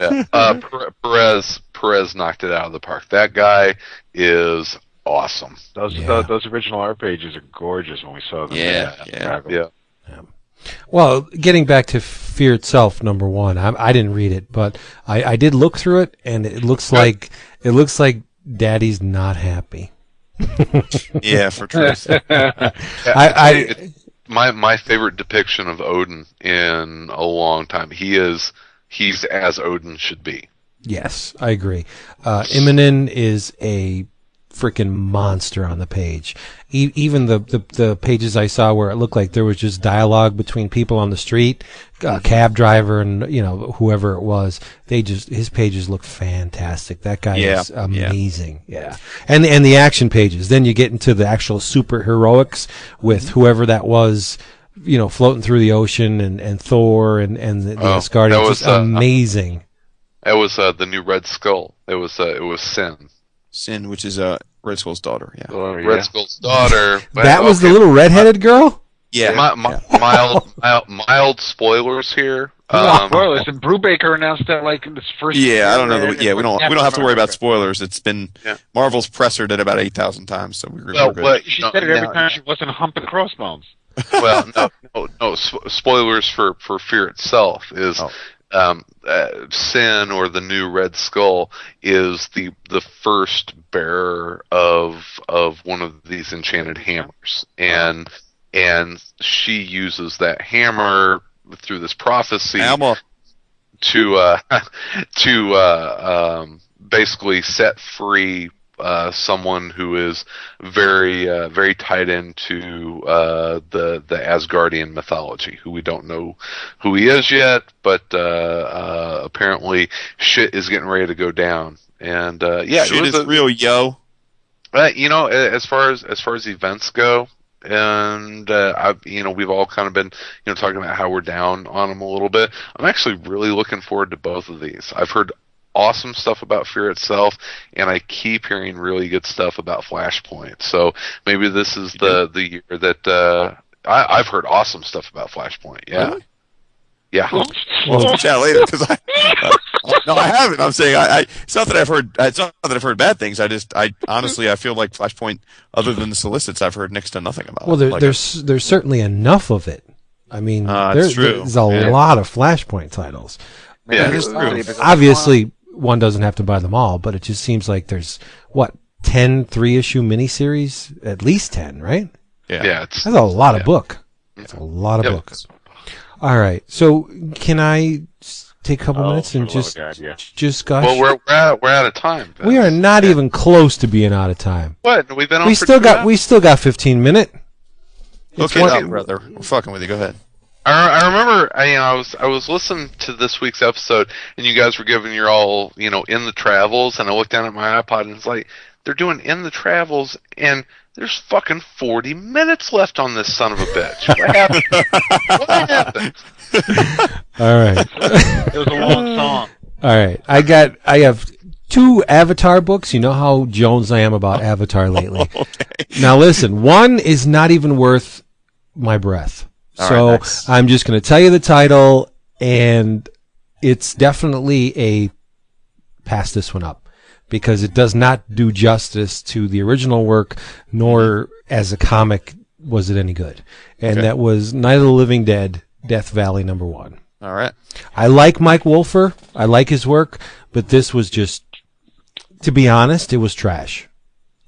Yeah. uh, Perez Perez knocked it out of the park. That guy is awesome. Those Yeah. those, those original art pages are gorgeous when we saw them. Yeah, yeah. yeah. Yeah. Well, getting back to Fear itself, number one, I, I didn't read it, but I, I did look through it, and it looks like it looks like Daddy's not happy. Yeah, for truth. I, I It- my my favorite depiction of Odin in a long time. He is he's as Odin should be. Yes, I agree. Uh, Immonen is a freaking monster on the page. E- even the, the the pages I saw where it looked like there was just dialogue between people on the street, a cab driver and you know whoever it was. They just his pages look fantastic. That guy Yeah, is amazing. Yeah. and and the action pages. Then you get into the actual super heroics with whoever that was. You know, floating through the ocean and, and Thor and, and the, the Oh, Asgardians. that was, Just uh, amazing. That was uh, the new Red Skull. It was uh, it was Sin. Sin, which is uh, Red Skull's daughter. Yeah. Oh, Red yeah. Skull's daughter. That was the Okay. little redheaded girl. Yeah. Mi- mi- mild, mild, mild spoilers here. No Um, spoilers. And Brubaker announced that like in this first. Yeah, I don't know. The, yeah, we don't. We don't have to worry about spoilers. It's been Yeah. Marvel's pressured it about eight thousand times, so we we're, well, we're good. but, She no, said it every no, time she wasn't humping crossbones. Well, no, no, no. Spoilers for for Fear itself is Oh. um, uh, Sin or the new Red Skull is the the first bearer of of one of these enchanted hammers, and and she uses that hammer through this prophecy to uh, to uh, um, basically set free uh, someone who is very uh, very tied into uh, the the Asgardian mythology, who we don't know who he is yet, but uh, uh, apparently shit is getting ready to go down. And uh, yeah, it Shit was is a- real, yo. uh, you know, as far as as far as events go, and uh, I've you know we've all kind of been you know talking about how we're down on them a little bit. I'm actually really looking forward to both of these. I've heard awesome stuff about Fear itself, and I keep hearing really good stuff about Flashpoint. So maybe this is the the year that uh, I, I've heard awesome stuff about Flashpoint. Yeah, Really? yeah. We'll chat later because I. Uh, no, I haven't. I'm saying I, I. It's not that I've heard. It's not that I've heard bad things. I just. I honestly. I feel like Flashpoint. Other than the solicits, I've heard next to nothing about. Well, there, it. Like, there's there's certainly enough of it. I mean, Uh, there- true. there's a Yeah. lot of Flashpoint titles. Yeah, it's true. Obviously, one doesn't have to buy them all, but it just seems like there's what 10 three issue miniseries, at least ten, right? yeah. yeah, it's That's a lot of Yeah. book. That's a lot of Yep. books. All right, so can I take a couple Oh, minutes and for the love just of God, yeah. just gush? well, we're we're out, we're out of time. we are not even close to being out of time. What we've been on We for still got hours? we still got 15 minute. Look it one- up, um, brother. We're fucking with you. Go ahead. I, I remember, I, you know, I was I was listening to this week's episode, and you guys were giving your all, you know, in the travels, and I looked down at my iPod, and it's like they're doing in the travels, and there's fucking forty minutes left on this son of a bitch. What happened? what happened? All right. It was a long song. All right, I got I have two Avatar books. You know how Jones I am about Avatar lately. Now listen, one is not even worth my breath. All so right, nice. I'm just going to tell you the title, and it's definitely a pass this one up because it does not do justice to the original work, nor as a comic was it any good. And Okay. that was Night of the Living Dead, Death Valley number one. All right. I like Mike Wolfer. I like his work, but this was just, to be honest, it was trash.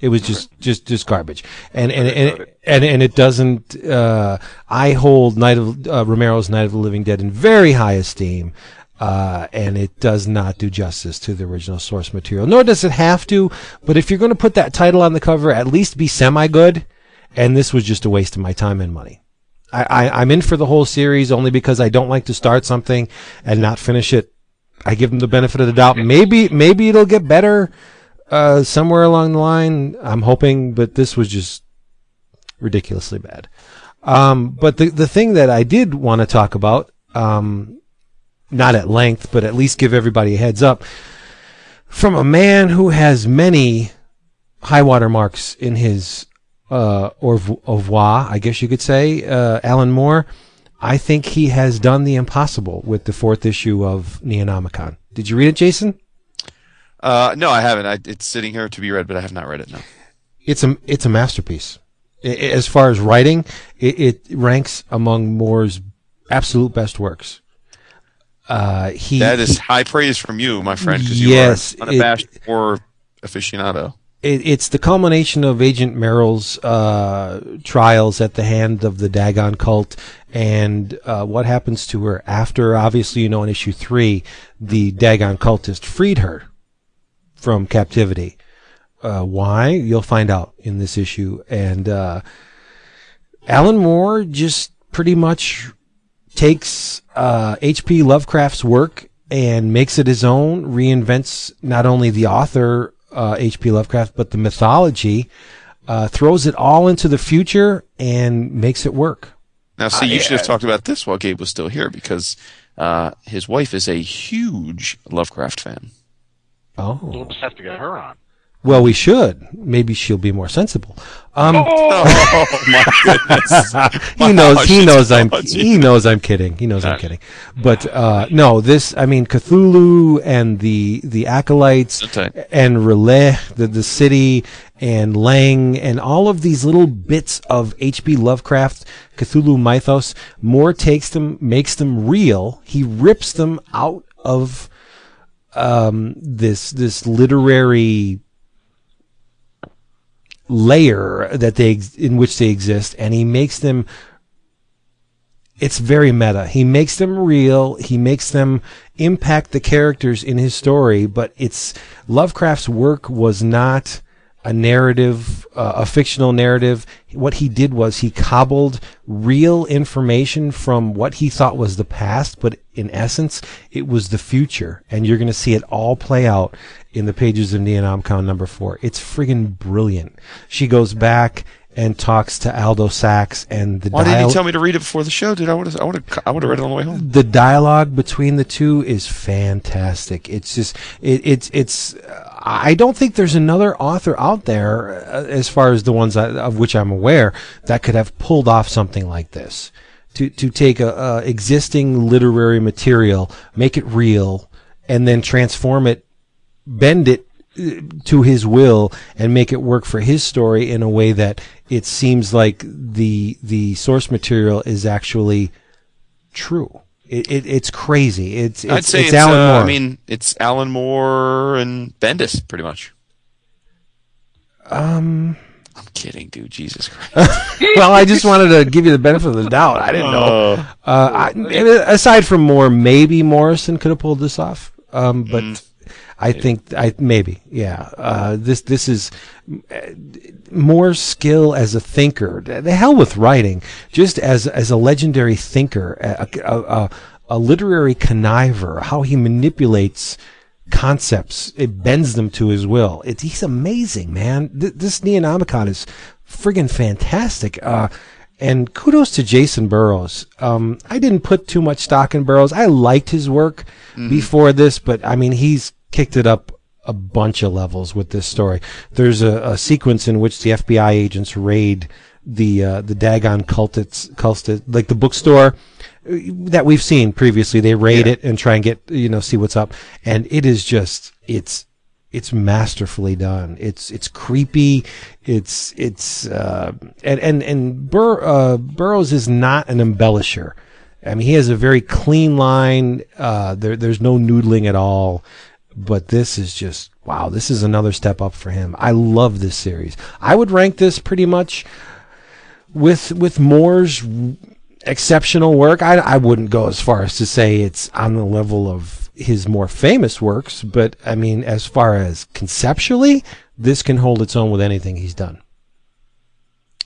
It was just, just, just garbage. And, and, and, and, and it doesn't, uh, I hold Night of, uh, Romero's Night of the Living Dead in very high esteem. Uh, and it does not do justice to the original source material, nor does it have to. But if you're going to put that title on the cover, at least be semi good. And this was just a waste of my time and money. I, I, I'm in for the whole series only because I don't like to start something and not finish it. I give them the benefit of the doubt. Maybe maybe it'll get better uh, somewhere along the line. I'm hoping, but this was just ridiculously bad. Um, but the the thing that I did want to talk about, um, not at length, but at least give everybody a heads up, from a man who has many high water marks in his uh, au revoir, I guess you could say, uh, Alan Moore. I think he has done the impossible with the fourth issue of Neonomicon. Did you read it, Jason? Uh, no, I haven't. I, it's sitting here to be read, but I have not read it. No. It's a it's a masterpiece. As far as writing, it, it ranks among Moore's absolute best works. Uh, he That is he- high praise from you, my friend, because Yes, you are unabashed or aficionado. it, it's the culmination of Agent Merrill's uh, trials at the hand of the Dagon cult and uh, what happens to her after. Obviously, you know, in issue three, the Dagon cultist freed her from captivity. Uh, why? You'll find out in this issue. And uh, Alan Moore just pretty much takes H.P. Lovecraft's work and makes it his own, reinvents not only the author H.P. Lovecraft, but the mythology, uh, throws it all into the future and makes it work. Now, see, you should have talked about this while Gabe was still here because uh, his wife is a huge Lovecraft fan. Oh, We'll just have to get her on. well, we should. Maybe she'll be more sensible. Um, Oh my goodness! he knows. Wow, He knows I'm. apology. He knows I'm kidding. He knows I'm kidding. But uh, no, this. I mean, Cthulhu and the the acolytes and R'lyeh, the the city and Leng and all of these little bits of H.P. Lovecraft Cthulhu mythos. Moore takes them, makes them real. He rips them out of um, this this literary layer that they in which they exist and he makes them it's very meta. He makes them real. He makes them impact the characters in his story but it's lovecraft's work was not a narrative uh, a fictional narrative what he did was he cobbled real information from what he thought was the past but in essence it was the future and you're going to see it all play out in the pages of Neonomicon number four. It's friggin' brilliant. She goes back and talks to Aldo Sax and the Why didn't dial- you tell me to read it before the show, dude? I would have, I would have, I would have read it on the way home. the dialogue between the two is fantastic. It's just it, it's it's. I don't think there's another author out there, uh, as far as the ones of which I'm aware, that could have pulled off something like this. To to take a, a existing literary material, make it real, and then transform it, bend it uh, to his will and make it work for his story in a way that it seems like the the source material is actually true. It, it it's crazy. It's it's, I'd say it's, it's, Alan uh, Moore. I mean, it's Alan Moore and Bendis, pretty much. um. I'm kidding, dude. Jesus Christ. Well, I just wanted to give you the benefit of the doubt. I didn't know. Uh, I, aside from Moore, maybe Morrison could have pulled this off. Um, but Mm. I think I maybe yeah. Uh, this this is more skill as a thinker. The hell with writing, just as as a legendary thinker, a, a, a, a literary conniver. How he manipulates concepts, it bends them to his will. It, he's amazing, man. Th- this Neonomicon is friggin' fantastic. Uh, and kudos to Jacen Burrows. Um, I didn't put too much stock in Burrows. I liked his work before this, but I mean, he's kicked it up a bunch of levels with this story. There's a, a sequence in which the FBI agents raid the uh, the Dagon cultists, cultists, like the bookstore that we've seen previously. They raid it and try and get you know see what's up, and it is just it's it's masterfully done. It's it's creepy. It's it's uh, and and and Bur- uh, Burrows is not an embellisher. I mean, he has a very clean line. Uh, there there's no noodling at all. But this is just wow. This is another step up for him. I love this series. I would rank this pretty much with with Moore's exceptional work. I, I wouldn't go as far as to say it's on the level of his more famous works, but I mean, as far as conceptually, this can hold its own with anything he's done.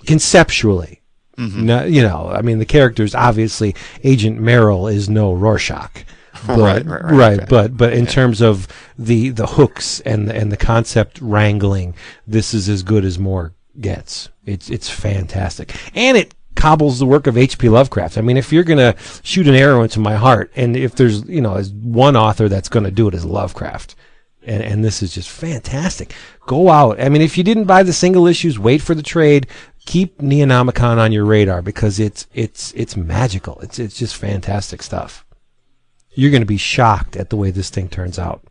Conceptually. Mm-hmm. No, you know, I mean, the characters obviously, Agent Merrill is no Rorschach, but, Right, right, right, right. but but in terms of the the hooks and the, and the concept wrangling, this is as good as Moore gets. It's it's fantastic, and it cobbles the work of H.P. Lovecraft. I mean, if you're gonna shoot an arrow into my heart, and if there's you know, as one author that's gonna do it is Lovecraft. And, and this is just fantastic. Go out. I mean, if you didn't buy the single issues, wait for the trade. Keep Neonomicon on your radar because it's it's it's magical. It's it's just fantastic stuff. You're going to be shocked at the way this thing turns out.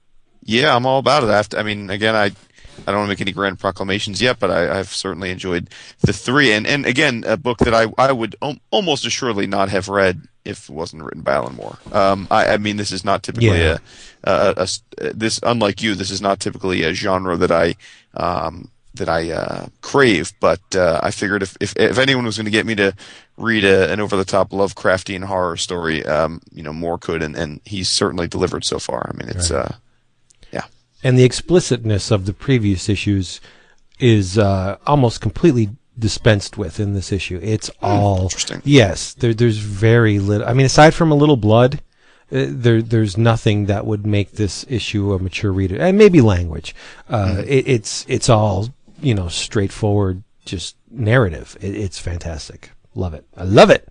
Yeah, I'm all about it. I, mean, again, I I don't want to make any grand proclamations yet, but I, I've certainly enjoyed the three. And and again, a book that I I would almost assuredly not have read if it wasn't written by Alan Moore. Um, I, I mean, this is not typically Yeah. a, a, a, s- this unlike you. This is not typically a genre that I um, that I uh, crave. But uh, I figured if, if if anyone was going to get me to read a, an over the top Lovecraftian horror story, um, you know, Moore could, and, and he's certainly delivered so far. I mean, it's uh, yeah. and the explicitness of the previous issues is uh, almost completely dispensed with in this issue. It's all interesting. Yes, there, there's very little. I mean, aside from a little blood, uh, there there's nothing that would make this issue a mature reader, and maybe language. Uh, it, it's it's all you know straightforward, just narrative. It, it's fantastic. Love it. I love it.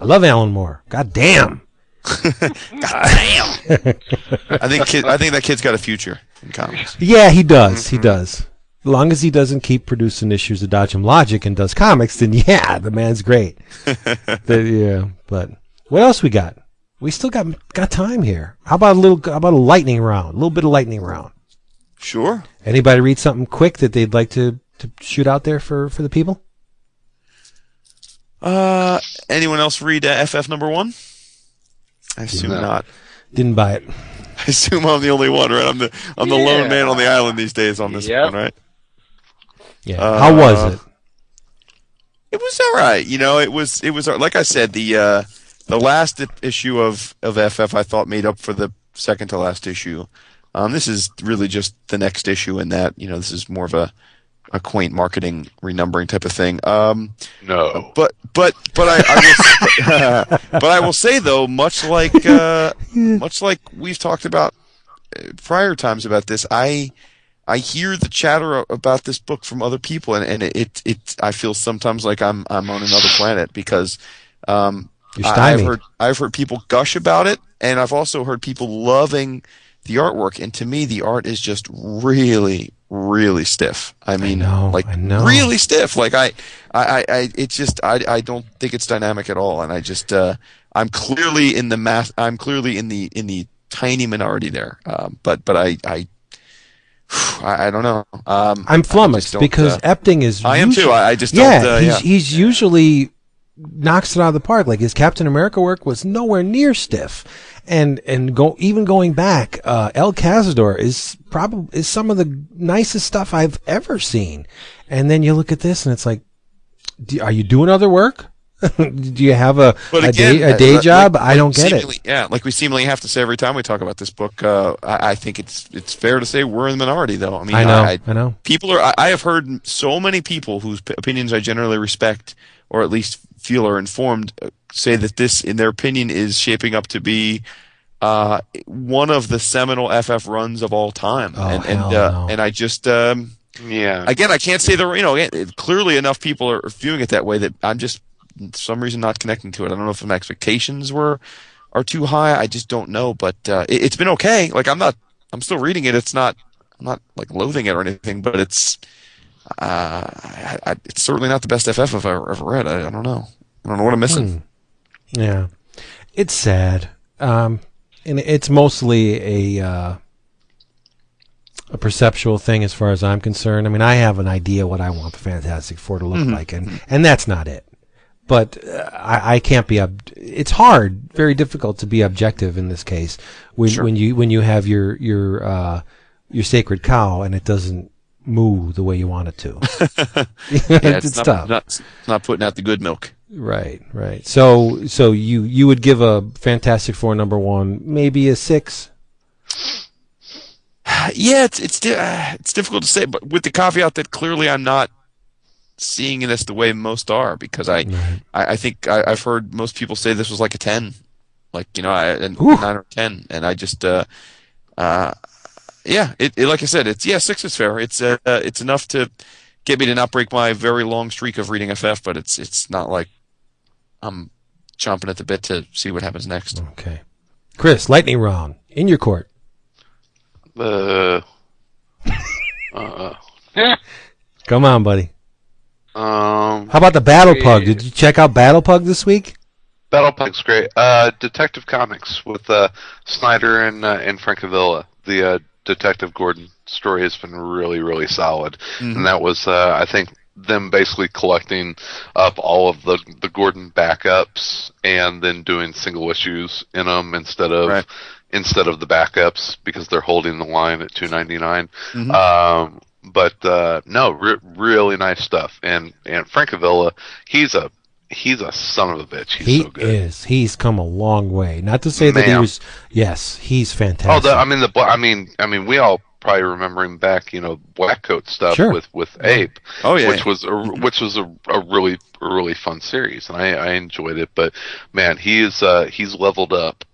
I love Alan Moore. God damn. God damn. I think kid, I think that kid's got a future in comics. Yeah, he does. He mm-hmm. does. As long as he doesn't keep producing issues of Dodgem Logic and does comics, then yeah, the man's great. The- yeah, but what else we got? We still got got time here. How about a little? How about a lightning round? A little bit of lightning round. Sure. Anybody read something quick that they'd like to to shoot out there for for the people? Uh, anyone else read uh, FF number one? I assume No. not. Didn't buy it. I assume I'm the only one, right? I'm the I'm the lone man on the island these days on this Yep. one, right? Yeah. Uh, How was it? It was all right. You know, it was it was like I said the uh, the last issue of of FF I thought made up for the second to last issue. Um, this is really just the next issue in that you know this is more of a a quaint marketing renumbering type of thing. Um, No. but but but I, I will, but I will say though, much like uh, much like we've talked about uh, prior times about this, I I hear the chatter about this book from other people, and, and it, it it I feel sometimes like I'm I'm on another planet because um, You're I- I've heard I've heard people gush about it, and I've also heard people loving the artwork. And to me, the art is just really really stiff. I mean, know, like I really stiff. Like I, I, I, I it's just I, I don't think it's dynamic at all. And I just, uh, I'm clearly in the math. I'm clearly in the in the tiny minority there. Um, but but I, I, I, I don't know. Um, I'm flummoxed because uh, Epting is. I am too. I, I just yeah. Uh, he's yeah. he's usually knocks it out of the park. Like his Captain America work was nowhere near stiff, and and go even going back, uh, El Cazador is probably is some of the nicest stuff I've ever seen. And then you look at this, and it's like, do, are you doing other work? do you have a But a day a day job? like I don't get it. Yeah, like we seemingly have to say every time we talk about this book. Uh, I, I think it's it's fair to say we're in the minority, though. I mean, I know, I, I know. people are. I, have heard so many people whose p- opinions I generally respect, or at least feel are informed, uh, say that this, in their opinion, is shaping up to be uh, one of the seminal FF runs of all time. Oh, and and, hell uh, no. and I just. Um, Yeah. again, I can't say that you know. Clearly, enough people are viewing it that way that I'm just for some reason not connecting to it. I don't know if my expectations were are too high. I just don't know. But uh, it, it's been okay. Like I'm not. I'm still reading it. It's not. I'm not like loathing it or anything. But it's. Uh, I, I, it's certainly not the best FF I've ever, ever read. I, I don't know. I don't know what I'm missing. Yeah, it's sad, um, and it's mostly a uh, a perceptual thing as far as I'm concerned. I mean, I have an idea what I want the Fantastic Four to look like, and and that's not it. But uh, I, I can't be. Ob- it's hard, very difficult to be objective in this case when when you when you have your your uh, your sacred cow and it doesn't moo the way you want it to. Yeah, it's, not, tough. Not, not putting out the good milk. Right, right. So, so you you would give a Fantastic Four number one maybe a six. Yeah, it's it's di- uh, it's difficult to say, but with the caveat that clearly I'm not seeing this the way most are, because I I, I think I, I've heard most people say this was like a ten, like you know, I, a Ooh. nine or ten, and I just uh, uh, yeah, it, it like I said, it's yeah, six is fair. It's uh, uh, it's enough to get me to not break my very long streak of reading FF, but it's it's not like I'm chomping at the bit to see what happens next. Okay, Chris, lightning round in your court. Uh, uh, Come on, buddy. um, How about the Battlepug? Did you check out Battlepug this week? Battlepug's great. Uh, Detective Comics with uh, Snyder and uh, and Francavilla. The uh, Detective Gordon story has been really, really solid, and that was, uh, I think, them basically collecting up all of the the Gordon backups and then doing single issues in them instead of Right. instead of the backups because they're holding the line at two ninety nine. Mhm. Um, but uh, no, re- really nice stuff. And and Francavilla, he's a he's a son of a bitch. He's He so good. is. He's come a long way. Not to say that he was. Yes, he's Oh, fantastic. the, I mean the I mean I mean we all probably remember him back, you know, Black Coat stuff Sure. with with Ape, Oh yeah. which was a, which was a, a really a really fun series, and I, I enjoyed it. But man, he is uh, he's leveled up,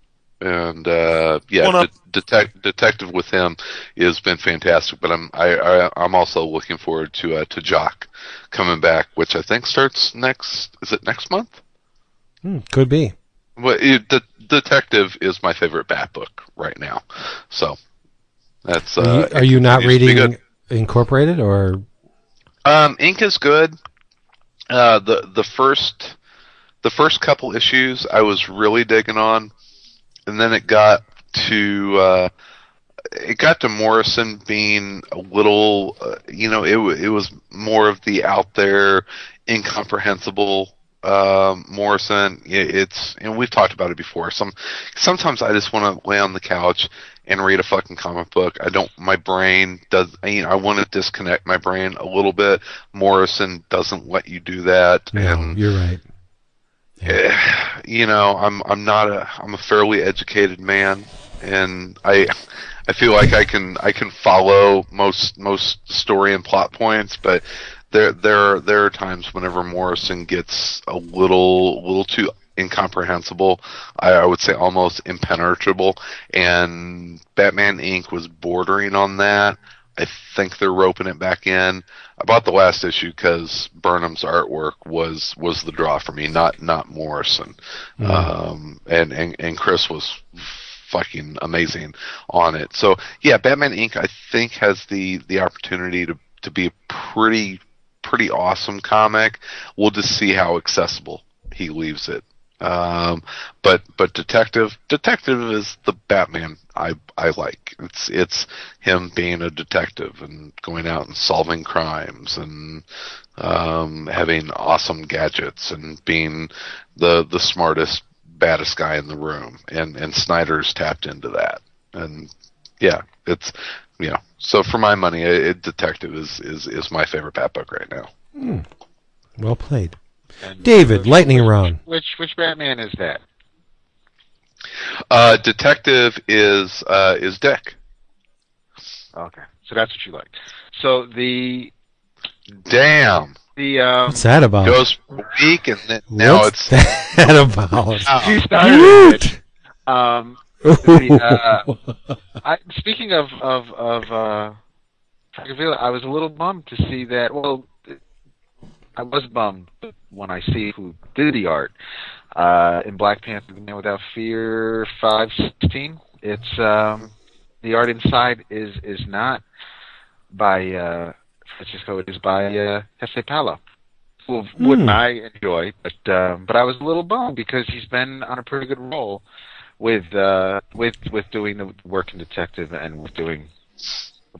and uh, yeah, de- detect, detective with him has been fantastic. But I'm I, I I'm also looking forward to uh, to Jock coming back, which I think starts next. Is it next month? Hmm, could be. Well, it, the Detective is my favorite Bat book right now. So that's. Are Uh, you, are you not continues to be reading. Incorporated or? Um, Ink is good. Uh, the the first the first couple issues I was really digging on, and then it got to uh, it got to Morrison being a little, uh, you know, it it was more of the out there, incomprehensible um, Morrison. It, it's and we've talked about it before. Some sometimes I just want to lay on the couch and read a fucking comic book. I don't. My brain does. I, mean, I want to disconnect my brain a little bit. Morrison doesn't let you do that, No, and you're right. you know, I'm I'm not a I'm a fairly educated man, and I I feel like I can I can follow most most story and plot points, but there there are, there are times whenever Morrison gets a little little too incomprehensible. I, I would say almost impenetrable, and Batman Inc. was bordering on that. I think they're roping it back in. I bought the last issue because Burnham's artwork was was the draw for me, not not Morrison. Um, and, and and Chris was fucking amazing on it. So yeah, Batman Inc. I think has the the opportunity to to be a pretty pretty awesome comic. We'll just see how accessible he leaves it. Um, but but detective detective is the Batman I I like. It's it's him being a detective and going out and solving crimes and um, having awesome gadgets and being the the smartest baddest guy in the room. And and Snyder's tapped into that. And yeah, it's you know. So for my money, it, detective is is is my favorite Bat book right now. Well played. And David, which- lightning which- round. Which which Batman is that? Uh, detective is uh, is Dick. Okay, so that's what you like. So the Damn. the um, What's that about? Goes for a week and then now What's it's that about? you started it. Um, the, uh, I, speaking of of of uh, I was a little bummed to see that. Well, I was bummed when I see who did the art uh, in Black Panther: The Man Without Fear five sixteen. It's um, the art inside is is not by uh, Francisco. It is by uh, Jefte Palo. Well, wouldn't Hmm. I enjoy? But um, but I was a little bummed because he's been on a pretty good roll with uh, with with doing the work in detective and with doing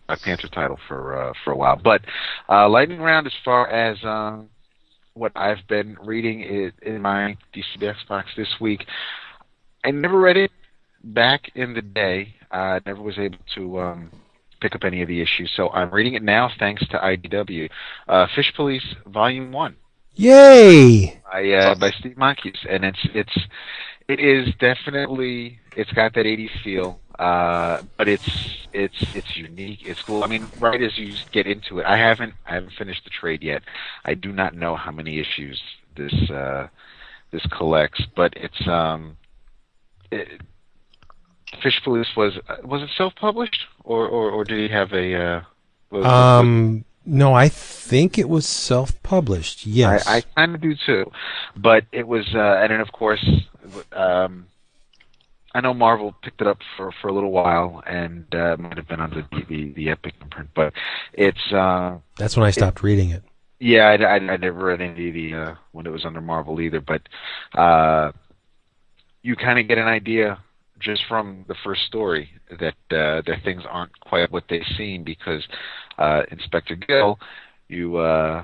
Black Panther title for uh, for a while. But uh, lightning round, as far as um, what I've been reading it, in my DCBS box this week, I never read it back in the day. I never was able to um, pick up any of the issues, so I'm reading it now thanks to IDW. Uh, Fish Police Volume One Yay! by uh, by Steve Moncuse, and it's it's it is definitely it's got that '80s feel, uh, but it's it's it's unique. It's cool. I mean, right as you get into it, I haven't I haven't finished the trade yet. I do not know how many issues this uh, this collects, but it's um. It, Fish Police was was it self published or, or or did he have a uh, was- Um, no, I think it was self-published. Yes. I, I kind of do too, but it was, uh, and then of course, um, I know Marvel picked it up for for a little while, and uh, it might have been under the the, the Epic imprint, but it's uh, That's when I stopped reading it. yeah, I, I, I never read any of the uh, when it was under Marvel either, but uh, you kind of get an idea just from the first story that uh, that things aren't quite what they seem because uh, Inspector Gill, you uh,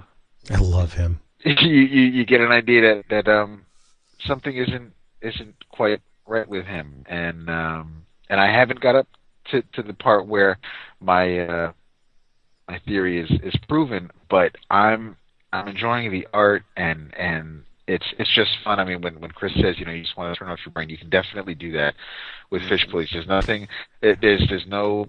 I love him. you, you you get an idea that that um something isn't isn't quite right with him and um and I haven't got up to to the part where my uh my theory is is proven but I'm I'm enjoying the art and and it's it's just fun. I mean, when when Chris says, you know, you just want to turn off your brain, you can definitely do that with Fish Police. There's nothing, it, there's there's no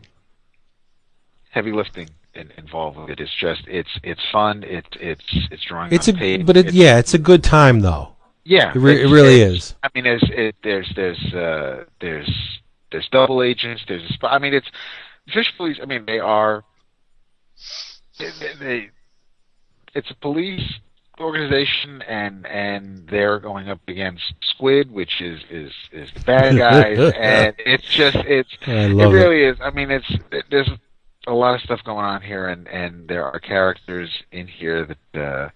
heavy lifting in, involved with it. It's just it's it's fun. It's it's it's drawing. It's a but it, It's- yeah, it's a good time though. Yeah, It, re- it really it's- is. I mean, there's it, there's there's uh, there's there's double agents. There's a spy. I mean, it's Fish Police. I mean, they are they, they it's a police organization, and and they're going up against Squid, which is is is the bad guys, and it's just it's it really is. I mean, it's it, there's a lot of stuff going on here, and and there are characters in here that. uh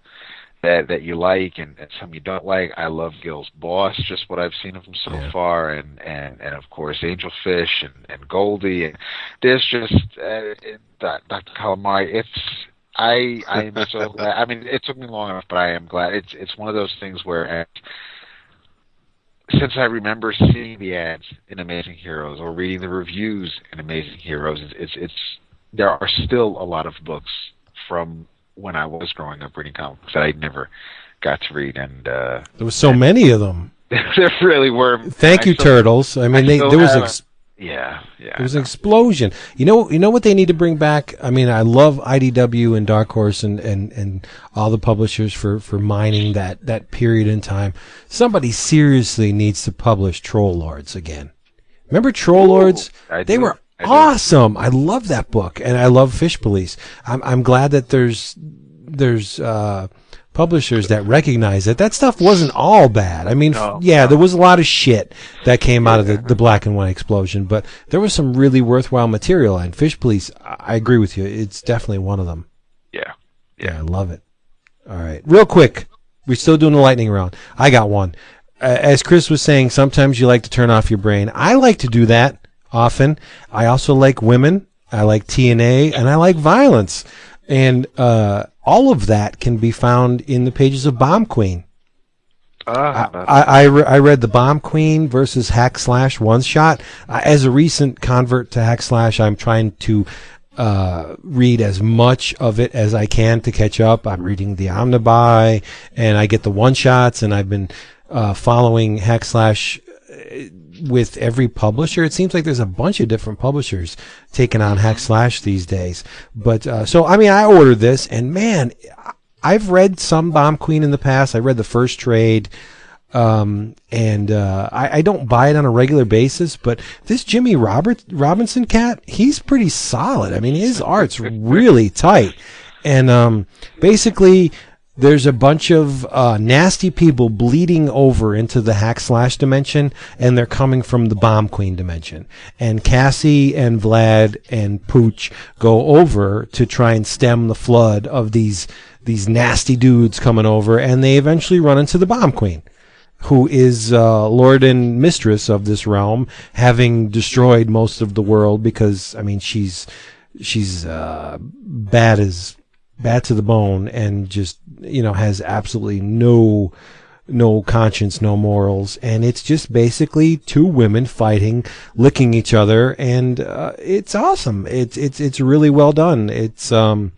that that you like and, and some you don't like. I love Gill's boss, just what I've seen of him so Yeah. far, and and and of course Angelfish and and Goldie, and there's just uh, it- Dr. Calamari. It's I I am so glad. I mean, it took me long enough, but I am glad. It's it's one of those things where. uh, since I remember seeing the ads in Amazing Heroes or reading the reviews in Amazing Heroes, it's, it's it's there are still a lot of books from when I was growing up reading comic books that I never got to read, and uh, There was so many of them. there really were. Thank I you, still- Turtles. I mean, I they, there was ex- Yeah, yeah. there was an explosion. You know, you know what they need to bring back. I mean, I love IDW and Dark Horse and, and, and all the publishers for, for mining that, that period in time. Somebody seriously needs to publish Troll Lords again. Remember Troll Lords? They do. were. Awesome. I love that book, and I love Fish Police. I'm I'm glad that there's there's uh, publishers that recognize it. That stuff wasn't all bad. I mean, No, yeah, there was a lot of shit that came out of the, the black and white explosion, but there was some really worthwhile material. And Fish Police, I, agree with you. It's definitely one of them. Yeah. Yeah, I love it. All right, real quick, we're still doing the lightning round. I got one. Uh, as Chris was saying, sometimes you like to turn off your brain. I like to do that often. I also like women. I like TNA, and I like violence, and uh, all of that can be found in the pages of Bomb Queen. Ah, I, I, re- I read the Bomb Queen versus Hack Slash one shot. Uh, as a recent convert to Hack Slash, I'm trying to uh, read as much of it as I can to catch up. I'm reading the Omnibuy, and I get the one shots, and I've been uh, following Hack Slash uh, with every publisher. It seems like there's a bunch of different publishers taking on Hack Slash these days. But uh, so I mean, I ordered this, and man, I've read some Bomb Queen in the past. I read the first trade, um, and uh, I, I don't buy it on a regular basis. But this Jimmie Robert Robinson cat, he's pretty solid. I mean, his art's really tight, and um, basically. There's a bunch of uh, nasty people bleeding over into the hack slash dimension, and they're coming from the bomb queen dimension. And Cassie and Vlad and Pooch go over to try and stem the flood of these these nasty dudes coming over, and they eventually run into the bomb queen, who is uh, lord and mistress of this realm, having destroyed most of the world because I mean she's she's uh, bad as bad to the bone and just you know has absolutely no no conscience no morals. And it's just basically two women fighting licking each other. And uh, it's awesome. It's it's it's really well done. It's um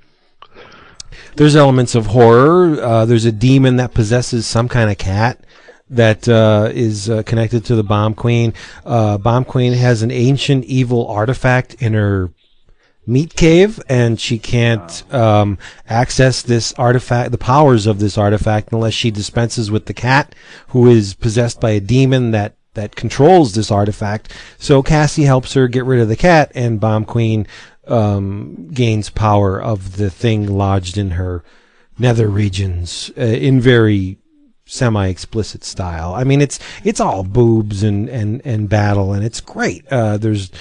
there's elements of horror. Uh, there's a demon that possesses some kind of cat that uh, is uh, connected to the bomb queen. Uh, bomb queen has an ancient evil artifact in her meat cave and she can't um, access this artifact the powers of this artifact unless she dispenses with the cat who is possessed by a demon that that controls this artifact so cassie helps her get rid of the cat and bomb queen um, gains power of the thing lodged in her nether regions uh, in very semi-explicit style. I mean, it's it's all boobs and and and battle, and it's great. Uh, there's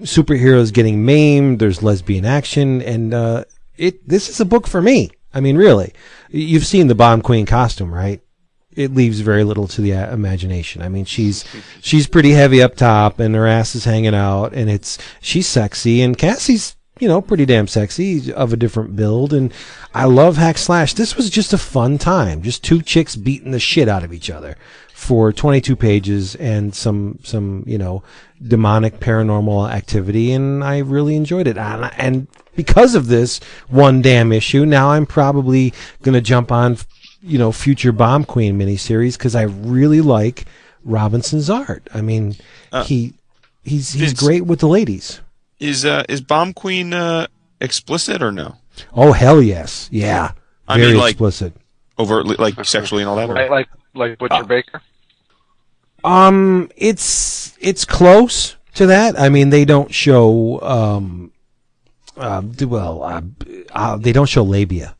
superheroes getting maimed. There's lesbian action, and uh, it this is a book for me. I mean, really, you've seen the Bomb Queen costume, right? it leaves very little to the uh, imagination. I mean, she's she's pretty heavy up top, and her ass is hanging out, and it's she's sexy, and Cassie's you know pretty damn sexy of a different build, and I love hack slash. This was just a fun time, just two chicks beating the shit out of each other for 22 pages and some some you know demonic paranormal activity, and I really enjoyed it. And, and because of this one damn issue, now I'm probably gonna jump on you know future Bomb Queen miniseries because I really like Robinson's art. I mean, Uh, he he's he's great with the ladies. Is uh, is Bomb Queen uh, explicit or no? Oh hell yes, yeah, I very mean, like- explicit. Overtly, like sexually and all that? or- Like like Butcher Baker. Um, it's it's close to that. I mean, they don't show um, uh, well, uh, uh, they don't show labia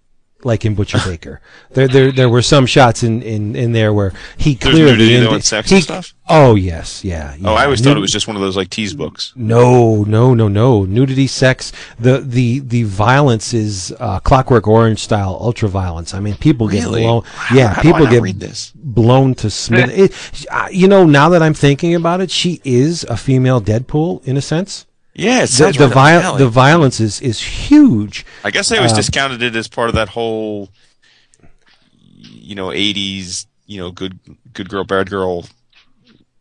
like in Butcher Baker. There, there, there were some shots in, in, in there where he There's clearly nudity, though, sex he- and stuff? Oh yes, yeah. Oh. I always thought it was just one of those like tease books. No, no, no, no. Nudity, sex, the the the violence is uh, Clockwork Orange style ultra violence. I mean, people get Really? blown. Yeah, people get blown to smith. it, uh, you know, now that I'm thinking about it, she is a female Deadpool in a sense. Yeah, The the, right up my viol- the violence is is huge. I guess I always um, discounted it as part of that whole, you know, '80s, you know, good good girl, bad girl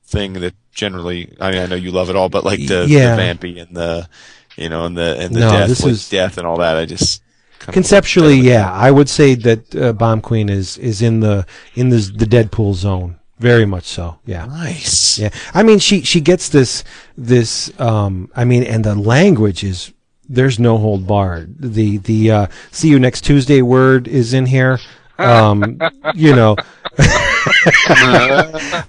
thing that generally. I mean, I know you love it all, but like the, Yeah. the vampy and the, you know, and the and the No, death, this like is- death and all that. I just Conceptually, looked at it yeah, I would say that uh, Bomb Queen is is in the in the the Deadpool zone. Very much so. Yeah. Nice. Yeah, I mean, she she gets this this. Um, I mean, and the language is there's no hold barred. The the uh, see you next Tuesday word is in here. Um, you know,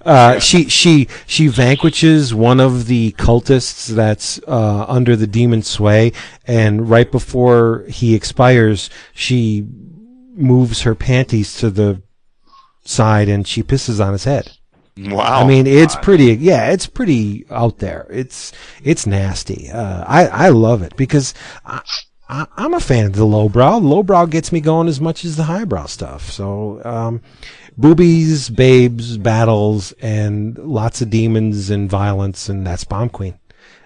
uh, she she she vanquishes one of the cultists that's uh, under the demon sway, and right before he expires, she moves her panties to the side and she pisses on his head. Wow. I mean, it's pretty. Yeah, it's pretty out there. It's it's nasty. Uh, I I love it because I, I I'm a fan of the lowbrow. Lowbrow gets me going as much as the highbrow stuff. So, um, boobies, babes, battles, and lots of demons and violence, and that's Bomb Queen.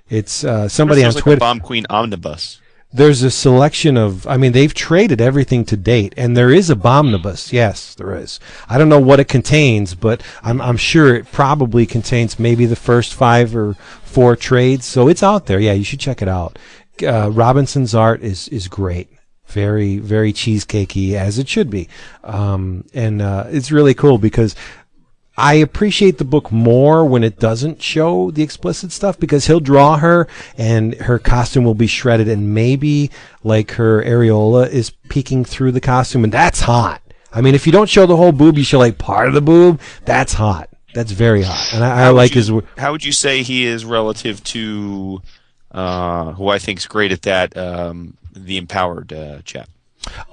It's uh, somebody on like Twitter a Bomb Queen omnibus. There's a selection of i mean they've traded everything to date and there is a bomnibus. Yes there is. I don't know what it contains but i'm, I'm sure it probably contains maybe the first five or four trades so it's out there. Yeah you should check it out. Uh, robinson's art is is great. Very very cheesecakey as it should be. Um, and uh, it's really cool because I appreciate the book more when it doesn't show the explicit stuff because he'll draw her and her costume will be shredded and maybe like her areola is peeking through the costume and that's hot. I mean, if you don't show the whole boob, you show like part of the boob. That's hot. That's very hot. And I, I like you- his. w- How would you say he is relative to uh, who I think is great at that? Um, the empowered uh, chap.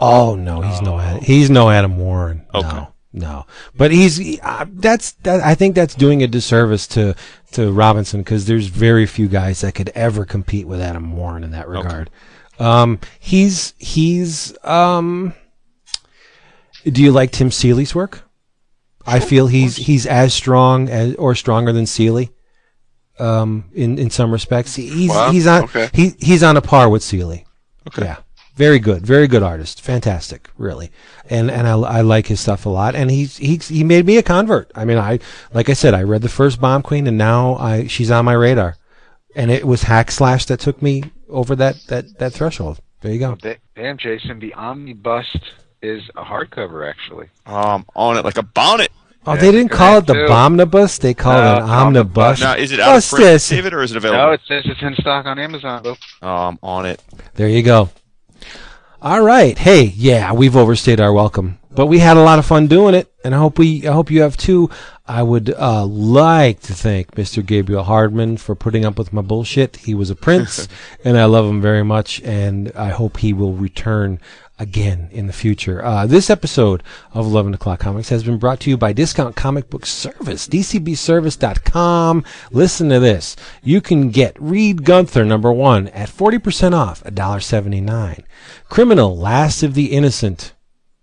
Oh no, he's no he's no Adam Warren. Okay. No, no. But he's he- uh, that's that. I think that's doing a disservice to to Robinson because there's very few guys that could ever compete with Adam Warren in that regard. Um, he's he's um. Do you like Tim Seeley's work? I feel he's he's as strong as or stronger than Seeley. Um, in in some respects, he's Wow, he's on okay. he he's on a par with Seeley. Okay. Yeah, very good, very good artist, fantastic, really, and and I, I like his stuff a lot. And he's he's he made me a convert. I mean, I like I said, I read the first Bomb Queen, and now I she's on my radar. And it was Hack Slash that took me over that that that threshold. There you go. Da- Damn, Jason, the Omnibus is a hardcover, actually. Um, on it like a bonnet. Oh, they didn't call it the too. Bombnibus. They called No, it an omnibus. Now, is it out What's of print. David, or is it available? No, it says it's in stock on Amazon, though. um, on it. There you go. All right. Hey, yeah, we've overstayed our welcome, but we had a lot of fun doing it, and I hope we, I hope you have too. I would uh, like to thank Mr. Gabriel Hardman for putting up with my bullshit. He was a prince, and I love him very much, and I hope he will return again in the future. Uh, this episode of 11 O'Clock Comics has been brought to you by Discount Comic Book Service, dcbservice.com. Listen to this. You can get Reed Gunther number one at 40% off, $1.79. Criminal, Last of the Innocent.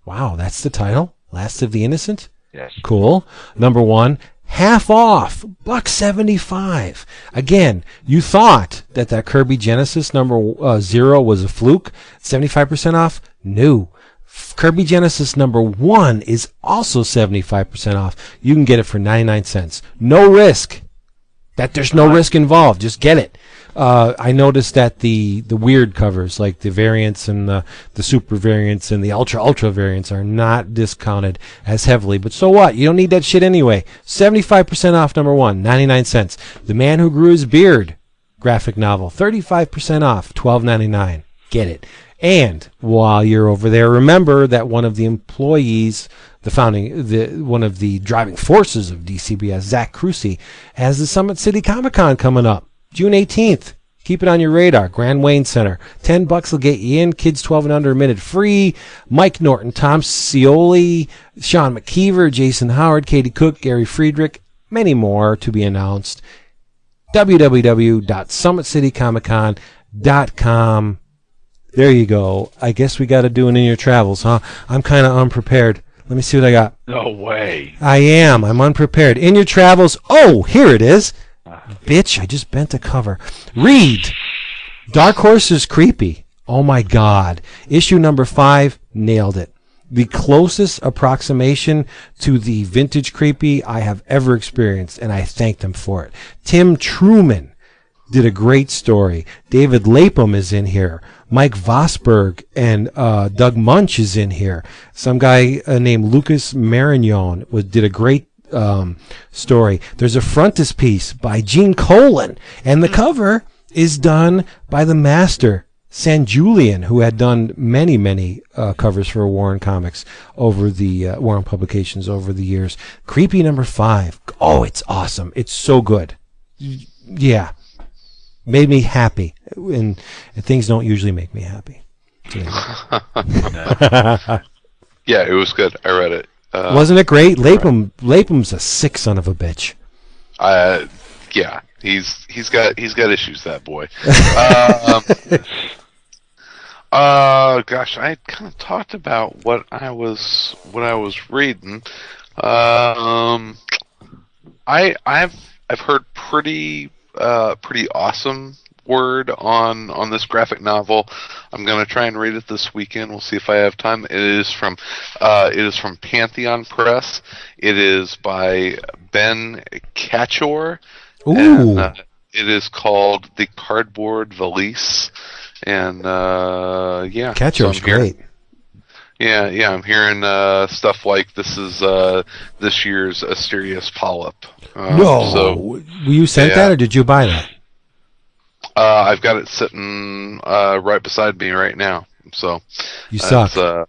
Wow, that's the title? Last of the Innocent? Yes. Cool. Number one, half off, buck seventy five. Again, you thought that that Kirby Genesis number uh, zero was a fluke, seventy five percent off. No. Kirby Genesis number one is also seventy five percent off. You can get it for ninety nine cents. No risk. That there's no risk involved. Just get it. Uh, I noticed that the the weird covers, like the variants and the the super variants and the ultra ultra variants, are not discounted as heavily. But so what? You don't need that shit anyway. Seventy five percent off number one, ninety nine cents. The Man Who Grew His Beard graphic novel, thirty five percent off, twelve ninety nine. Get it. And while you're over there, remember that one of the employees, the founding, the one of the driving forces of DCBS, Zach Crucy, has the Summit City Comic Con coming up June 18th. Keep it on your radar. Grand Wayne Center. Ten bucks will get you in. Kids 12 and under a minute free. Mike Norton, Tom Scioli, Sean McKeever, Jason Howard, Katie Cook, Gary Friedrich, many more to be announced. www.summitcitycomiccon.com. There you go. I guess we got to do it in your travels, huh? I'm kind of unprepared. Let me see what I got. No way. I am. I'm unprepared. In your travels. Oh, here it is. Bitch, I just bent the cover. Read. Dark Horse is creepy. Oh my god. Issue number five nailed it. The closest approximation to the vintage creepy I have ever experienced, and I thank them for it. Tim Truman did a great story. David Lapham is in here. Mike Vosburg and uh, Doug Moench is in here. Some guy uh, named Lucas Marangon was did a great um, story. There's a frontispiece by Gene Colan, and the cover is done by the master Sanjulian, who had done many, many uh, covers for Warren Comics over the uh, Warren Publications over the years. Creepy number five. Oh, it's awesome. It's so good. Yeah, made me happy, and, and things don't usually make me happy. Yeah, it was good. I read it. Uh, wasn't it great? Lapham, Lapham's a sick son of a bitch. Uh, yeah, he's he's got he's got issues. That boy. um, uh, gosh, I kind of talked about what I was what I was reading. Um, I I've I've heard pretty uh pretty awesome word on on this graphic novel. I'm going to try and read it this weekend. We'll see if I have time. It is from uh, it is from Pantheon Press. It is by Ben Katchor. Ooh, And, uh, it is called The Cardboard Valise. And uh, yeah, Katchor's so great. Yeah, yeah, I'm hearing uh, stuff like this is uh, this year's Asterios Polyp. Um, No, So were you sent yeah. that or did you buy that? Uh, I've got it sitting uh, right beside me right now. So You suck. uh,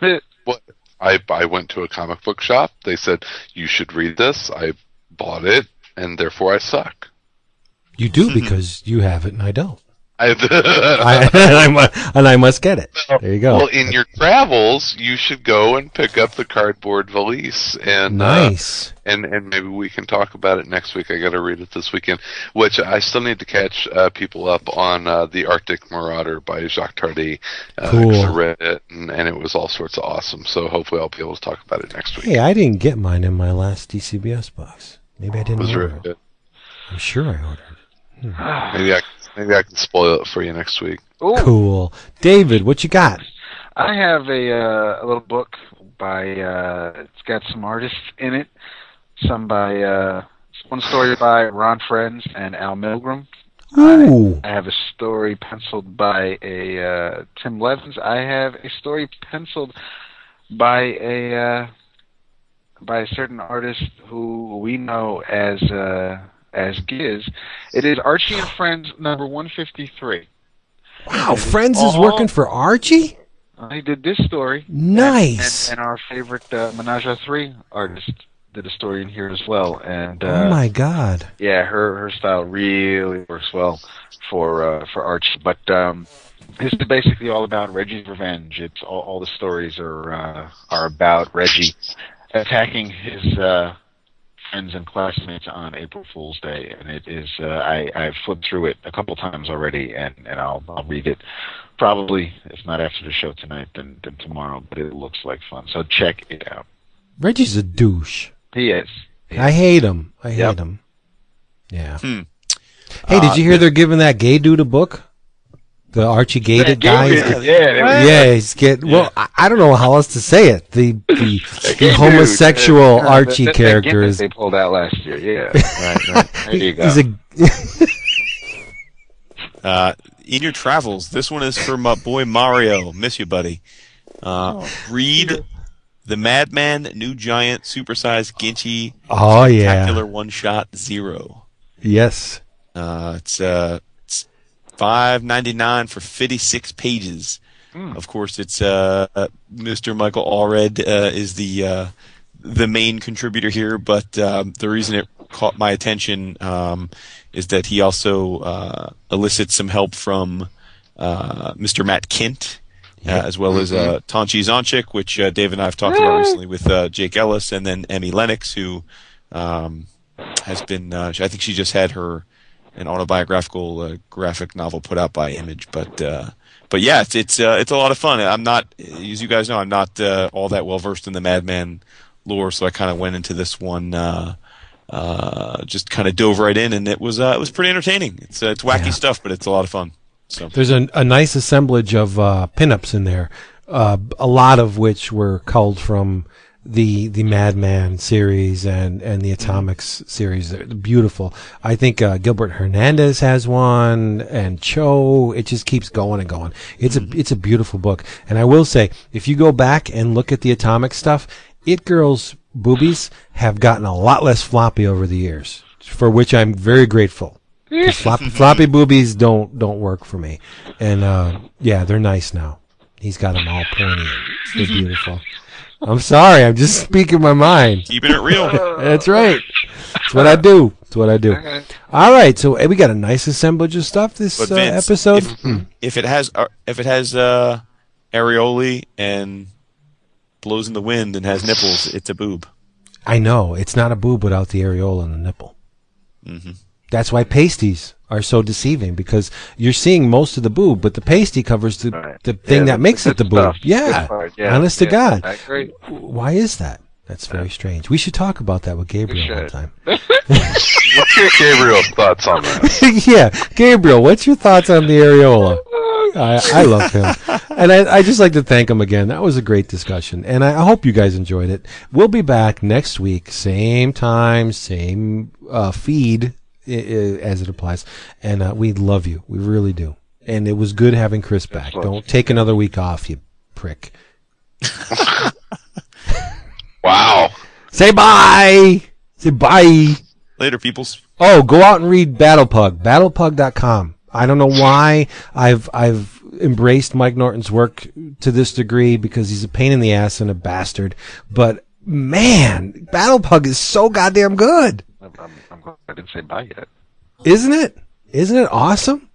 what I I went to a comic book shop. They said you should read this. I bought it, and therefore I suck. you do because you have it and I don't. I, and, I and I must get it. There you go. Well, in your travels, you should go and pick up the cardboard valise, and uh, nice. and and maybe we can talk about it next week. I got to read it this weekend, which I still need to catch uh, people up on uh, the Arctic Marauder by Jacques Tardi. Uh, Cool. I read it, and, and it was all sorts of awesome. So hopefully, I'll be able to talk about it next week. Hey, I didn't get mine in my last DCBS box. Maybe I didn't was order really it. I'm sure I ordered. Maybe I maybe I can spoil it for you next week. Ooh, Cool. David, what you got? I have a uh, a little book by uh, it's got some artists in it. Some by uh, one story by Ron Frenz and Al Milgrom. Ooh. I have a story penciled by a uh, Tim Levins. I have a story penciled by a uh, by a certain artist who we know as uh, as Giz. It is Archie and Friends number one fifty three. Wow, Frenz is all- working for Archie? I did this story. Nice. And, and our favorite uh, Menage a Three artist did a story in here as well. And uh, oh my god. yeah, her her style really works well for uh, for Archie. But um, this is basically all about Reggie's revenge. It's all, all the stories are uh, are about Reggie attacking his uh, friends and classmates on April Fool's Day, and it is uh, I I've flipped through it a couple times already, and and I'll I'll read it probably if not after the show tonight, then then tomorrow. But it looks like fun, so check it out. Reggie's a douche. He is. I hate him. I hate Yep. him. Yeah. Hmm. Hey, did Uh, you hear they're giving that gay dude a book? The Archie Gated guy. Yeah, He's yeah, get- yeah. Yeah, he's get well. I, I don't know how else to say it. The the, the homosexual uh, Archie that- that character gimmick is they pulled out last year. Yeah, right, right. There you go. he's a Uh, in your travels, this one is from my boy Mario. Miss you, buddy. Uh, read the Madman New Giant Supersized Ginchy oh yeah Spectacular One Shot Zero. yes Uh, it's uh, it's five ninety nine for fifty six pages. Of course, it's uh, uh, Mr. Michael Allred uh, is the uh, the main contributor here, but um, the reason it caught my attention um, is that he also uh, elicits some help from uh, Mr. Matt Kindt. Uh, as well as uh, Tonci Zonjic, which uh, Dave and I have talked about recently with uh, Jake Ellis, and then Emi Lenox, who um, has been. Uh, I think she just had her an autobiographical uh, graphic novel put out by Image, but uh, but yeah, it's it's uh, it's a lot of fun. I'm not, as you guys know, I'm not uh, all that well versed in the Madman lore, so I kind of went into this one. Uh, uh, just kind of dove right in, and it was uh, it was pretty entertaining. It's uh, it's wacky Yeah. stuff, but it's a lot of fun. So There's a, a nice assemblage of uh, pinups in there, uh, a lot of which were culled from the the Madman series and, and the Atomics series. They're beautiful. I think uh, Gilbert Hernandez has one, and Cho. It just keeps going and going. It's a it's a beautiful book, and I will say, if you go back and look at the Atomic stuff, It Girl's boobies have gotten a lot less floppy over the years, for which I'm very grateful. floppy, floppy boobies don't don't work for me, and uh, yeah, they're nice now. He's got them all pointy. They're beautiful. I'm sorry, I'm just speaking my mind. keeping it real. That's right. That's what I do. That's what I do. All right, so eh, we got a nice assemblage of stuff this But uh, episode. if, if it has uh, if it has uh, areoli and blows in the wind and has nipples, it's a boob. I know it's not a boob without the areola and the nipple. Mhm. That's why pasties are so deceiving because you're seeing most of the boob, but the pasty covers the Right. the thing Yeah, that makes it the boob. Yeah. Yeah, honest to God. I agree. Why is that? That's very strange. We should talk about that with Gabriel one time. What's your Gabriel's thoughts on that? yeah, Gabriel, what's your thoughts on the areola? I, I love him, and I, I just like to thank him again. That was a great discussion, and I, I hope you guys enjoyed it. We'll be back next week, same time, same uh, feed as it applies, and uh, we love you. We really do. And it was good having Chris back. Don't take another week off, you prick. Wow. Say bye. Say bye. Later, peoples. Oh, go out and read Battlepug. Battlepug.com. I don't know why I've I've embraced Mike Norton's work to this degree because he's a pain in the ass and a bastard. But man, Battlepug is so goddamn good, I'm, I'm, I'm glad I didn't say bye yet. isn't it? Isn't it awesome?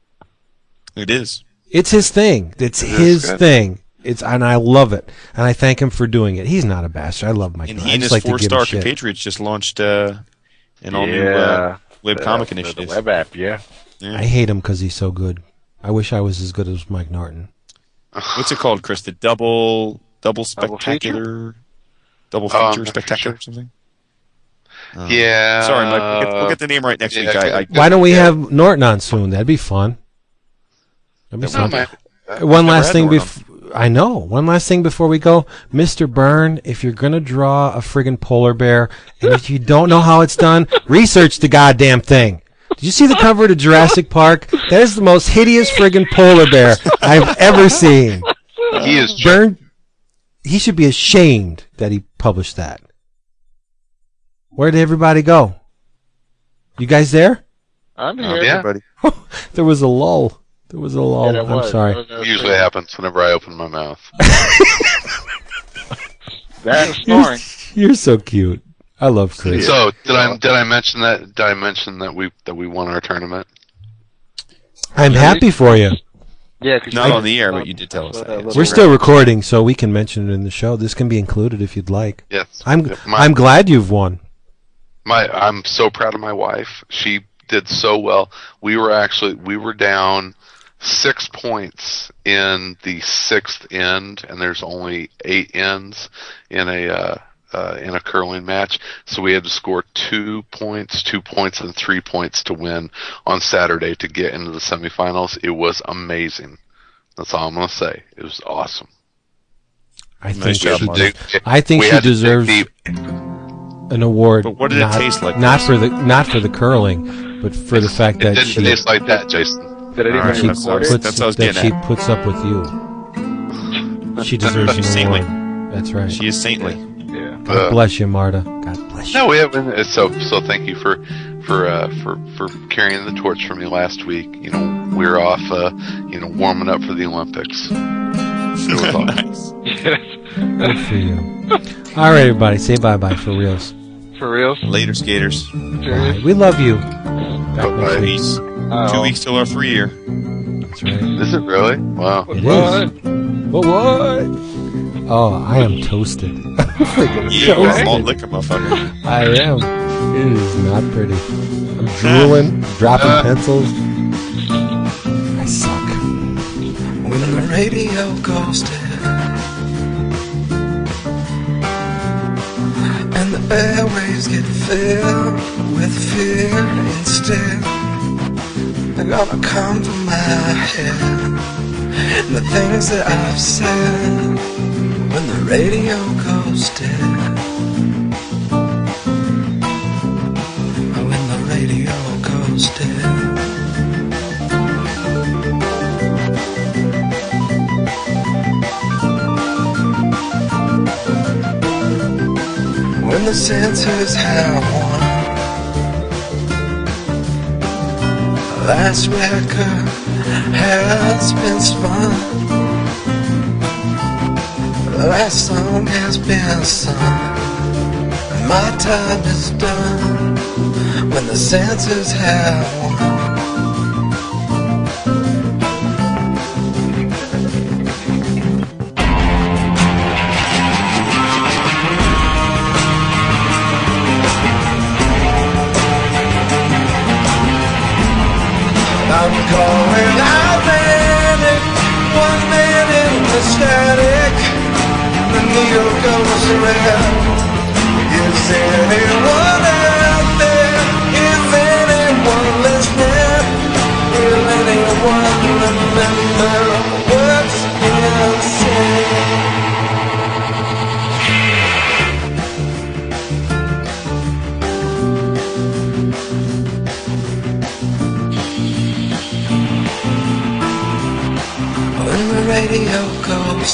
It is. It's his thing. It's is his good. thing. It's and I love it, and I thank him for doing it. He's not a bastard. I love Mike. And Norton. he I and just his like to four-star shit. compatriots just launched uh, an all-new uh, web comic the- initiative. The web app, yeah. I hate him because he's so good. I wish I was as good as Mike Norton. What's it called, Chris? The double double Double feature? spectacular, double feature not spectacular sure. or something. Uh, Yeah. Sorry, Mike. We'll get, we'll get the name right next yeah, week. I, I, Why don't we Yeah. have Norton on soon? That'd be fun. That'd be No, something. my- One last thing before I know. One last thing before we go, Mr. Byrne. If you're gonna draw a friggin' polar bear, and if you don't know how it's done, research the goddamn thing. Did you see the cover to Jurassic Park? That is the most hideous friggin' polar bear I've ever seen. he is Byrne, he should be ashamed that he published that. Where did everybody go? You guys there? I'm here. yeah. There was a lull. There was a lull. Yeah, there I'm was. sorry. There was- there usually happens whenever I open my mouth. That's You're, snoring. you're so cute. I love Chris. So did I did I mention that did I mention that we that we won our tournament? I'm happy for you. Yeah, 'cause Not on the air, but you did tell us that, We're still recording, so we can mention it in the show. This can be included if you'd like. Yes. I'm my, I'm glad you've won. My I'm so proud of my wife. She did so well. We were actually we were down six points in the sixth end, and there's only eight ends in a uh, uh, in a curling match. So we had to score two points, two points, and three points to win on Saturday to get into the semifinals. It was amazing. That's all I'm gonna say. It was awesome. I Nice think job, she, I think she had to dig deserves deep. An award. But what did it not, taste like, Not Chris? for the not for the curling, but for the fact It that didn't she taste like that, Jason. Did All right, anybody she that's- record that's- it? puts, what I was that she at. puts up with you. She deserves an Saintly. award. That's right. She is saintly. Yeah. God Uh, bless you, Marta. God bless you. No, we haven't. uh, So, so thank you for for uh, for for carrying the torch for me last week. You know, we're off, uh, you know, warming up for the Olympics. It was awesome. nice. Good for you. All right, everybody, say bye bye for reals. For real? Later, skaters. Bye. We love you. Back next Bye. week. Peace. Oh. Two weeks till our three year. That's right. Is it really? Wow. It is. What? What? Oh, I am toasted. Yeah, we're all liquor, motherfucker. I am. It is not pretty. I'm drooling, dropping uh. pencils. When the radio goes dead And the airwaves get filled with fear instead. They're gonna come from my head. And the things that I've said When the radio goes dead. When the radio goes dead the senses have won. Last record has been spun. Last song has been sung. My time is done when the senses have won. Is anyone out there? Is anyone? Will anyone remember what's been said? When the radio goes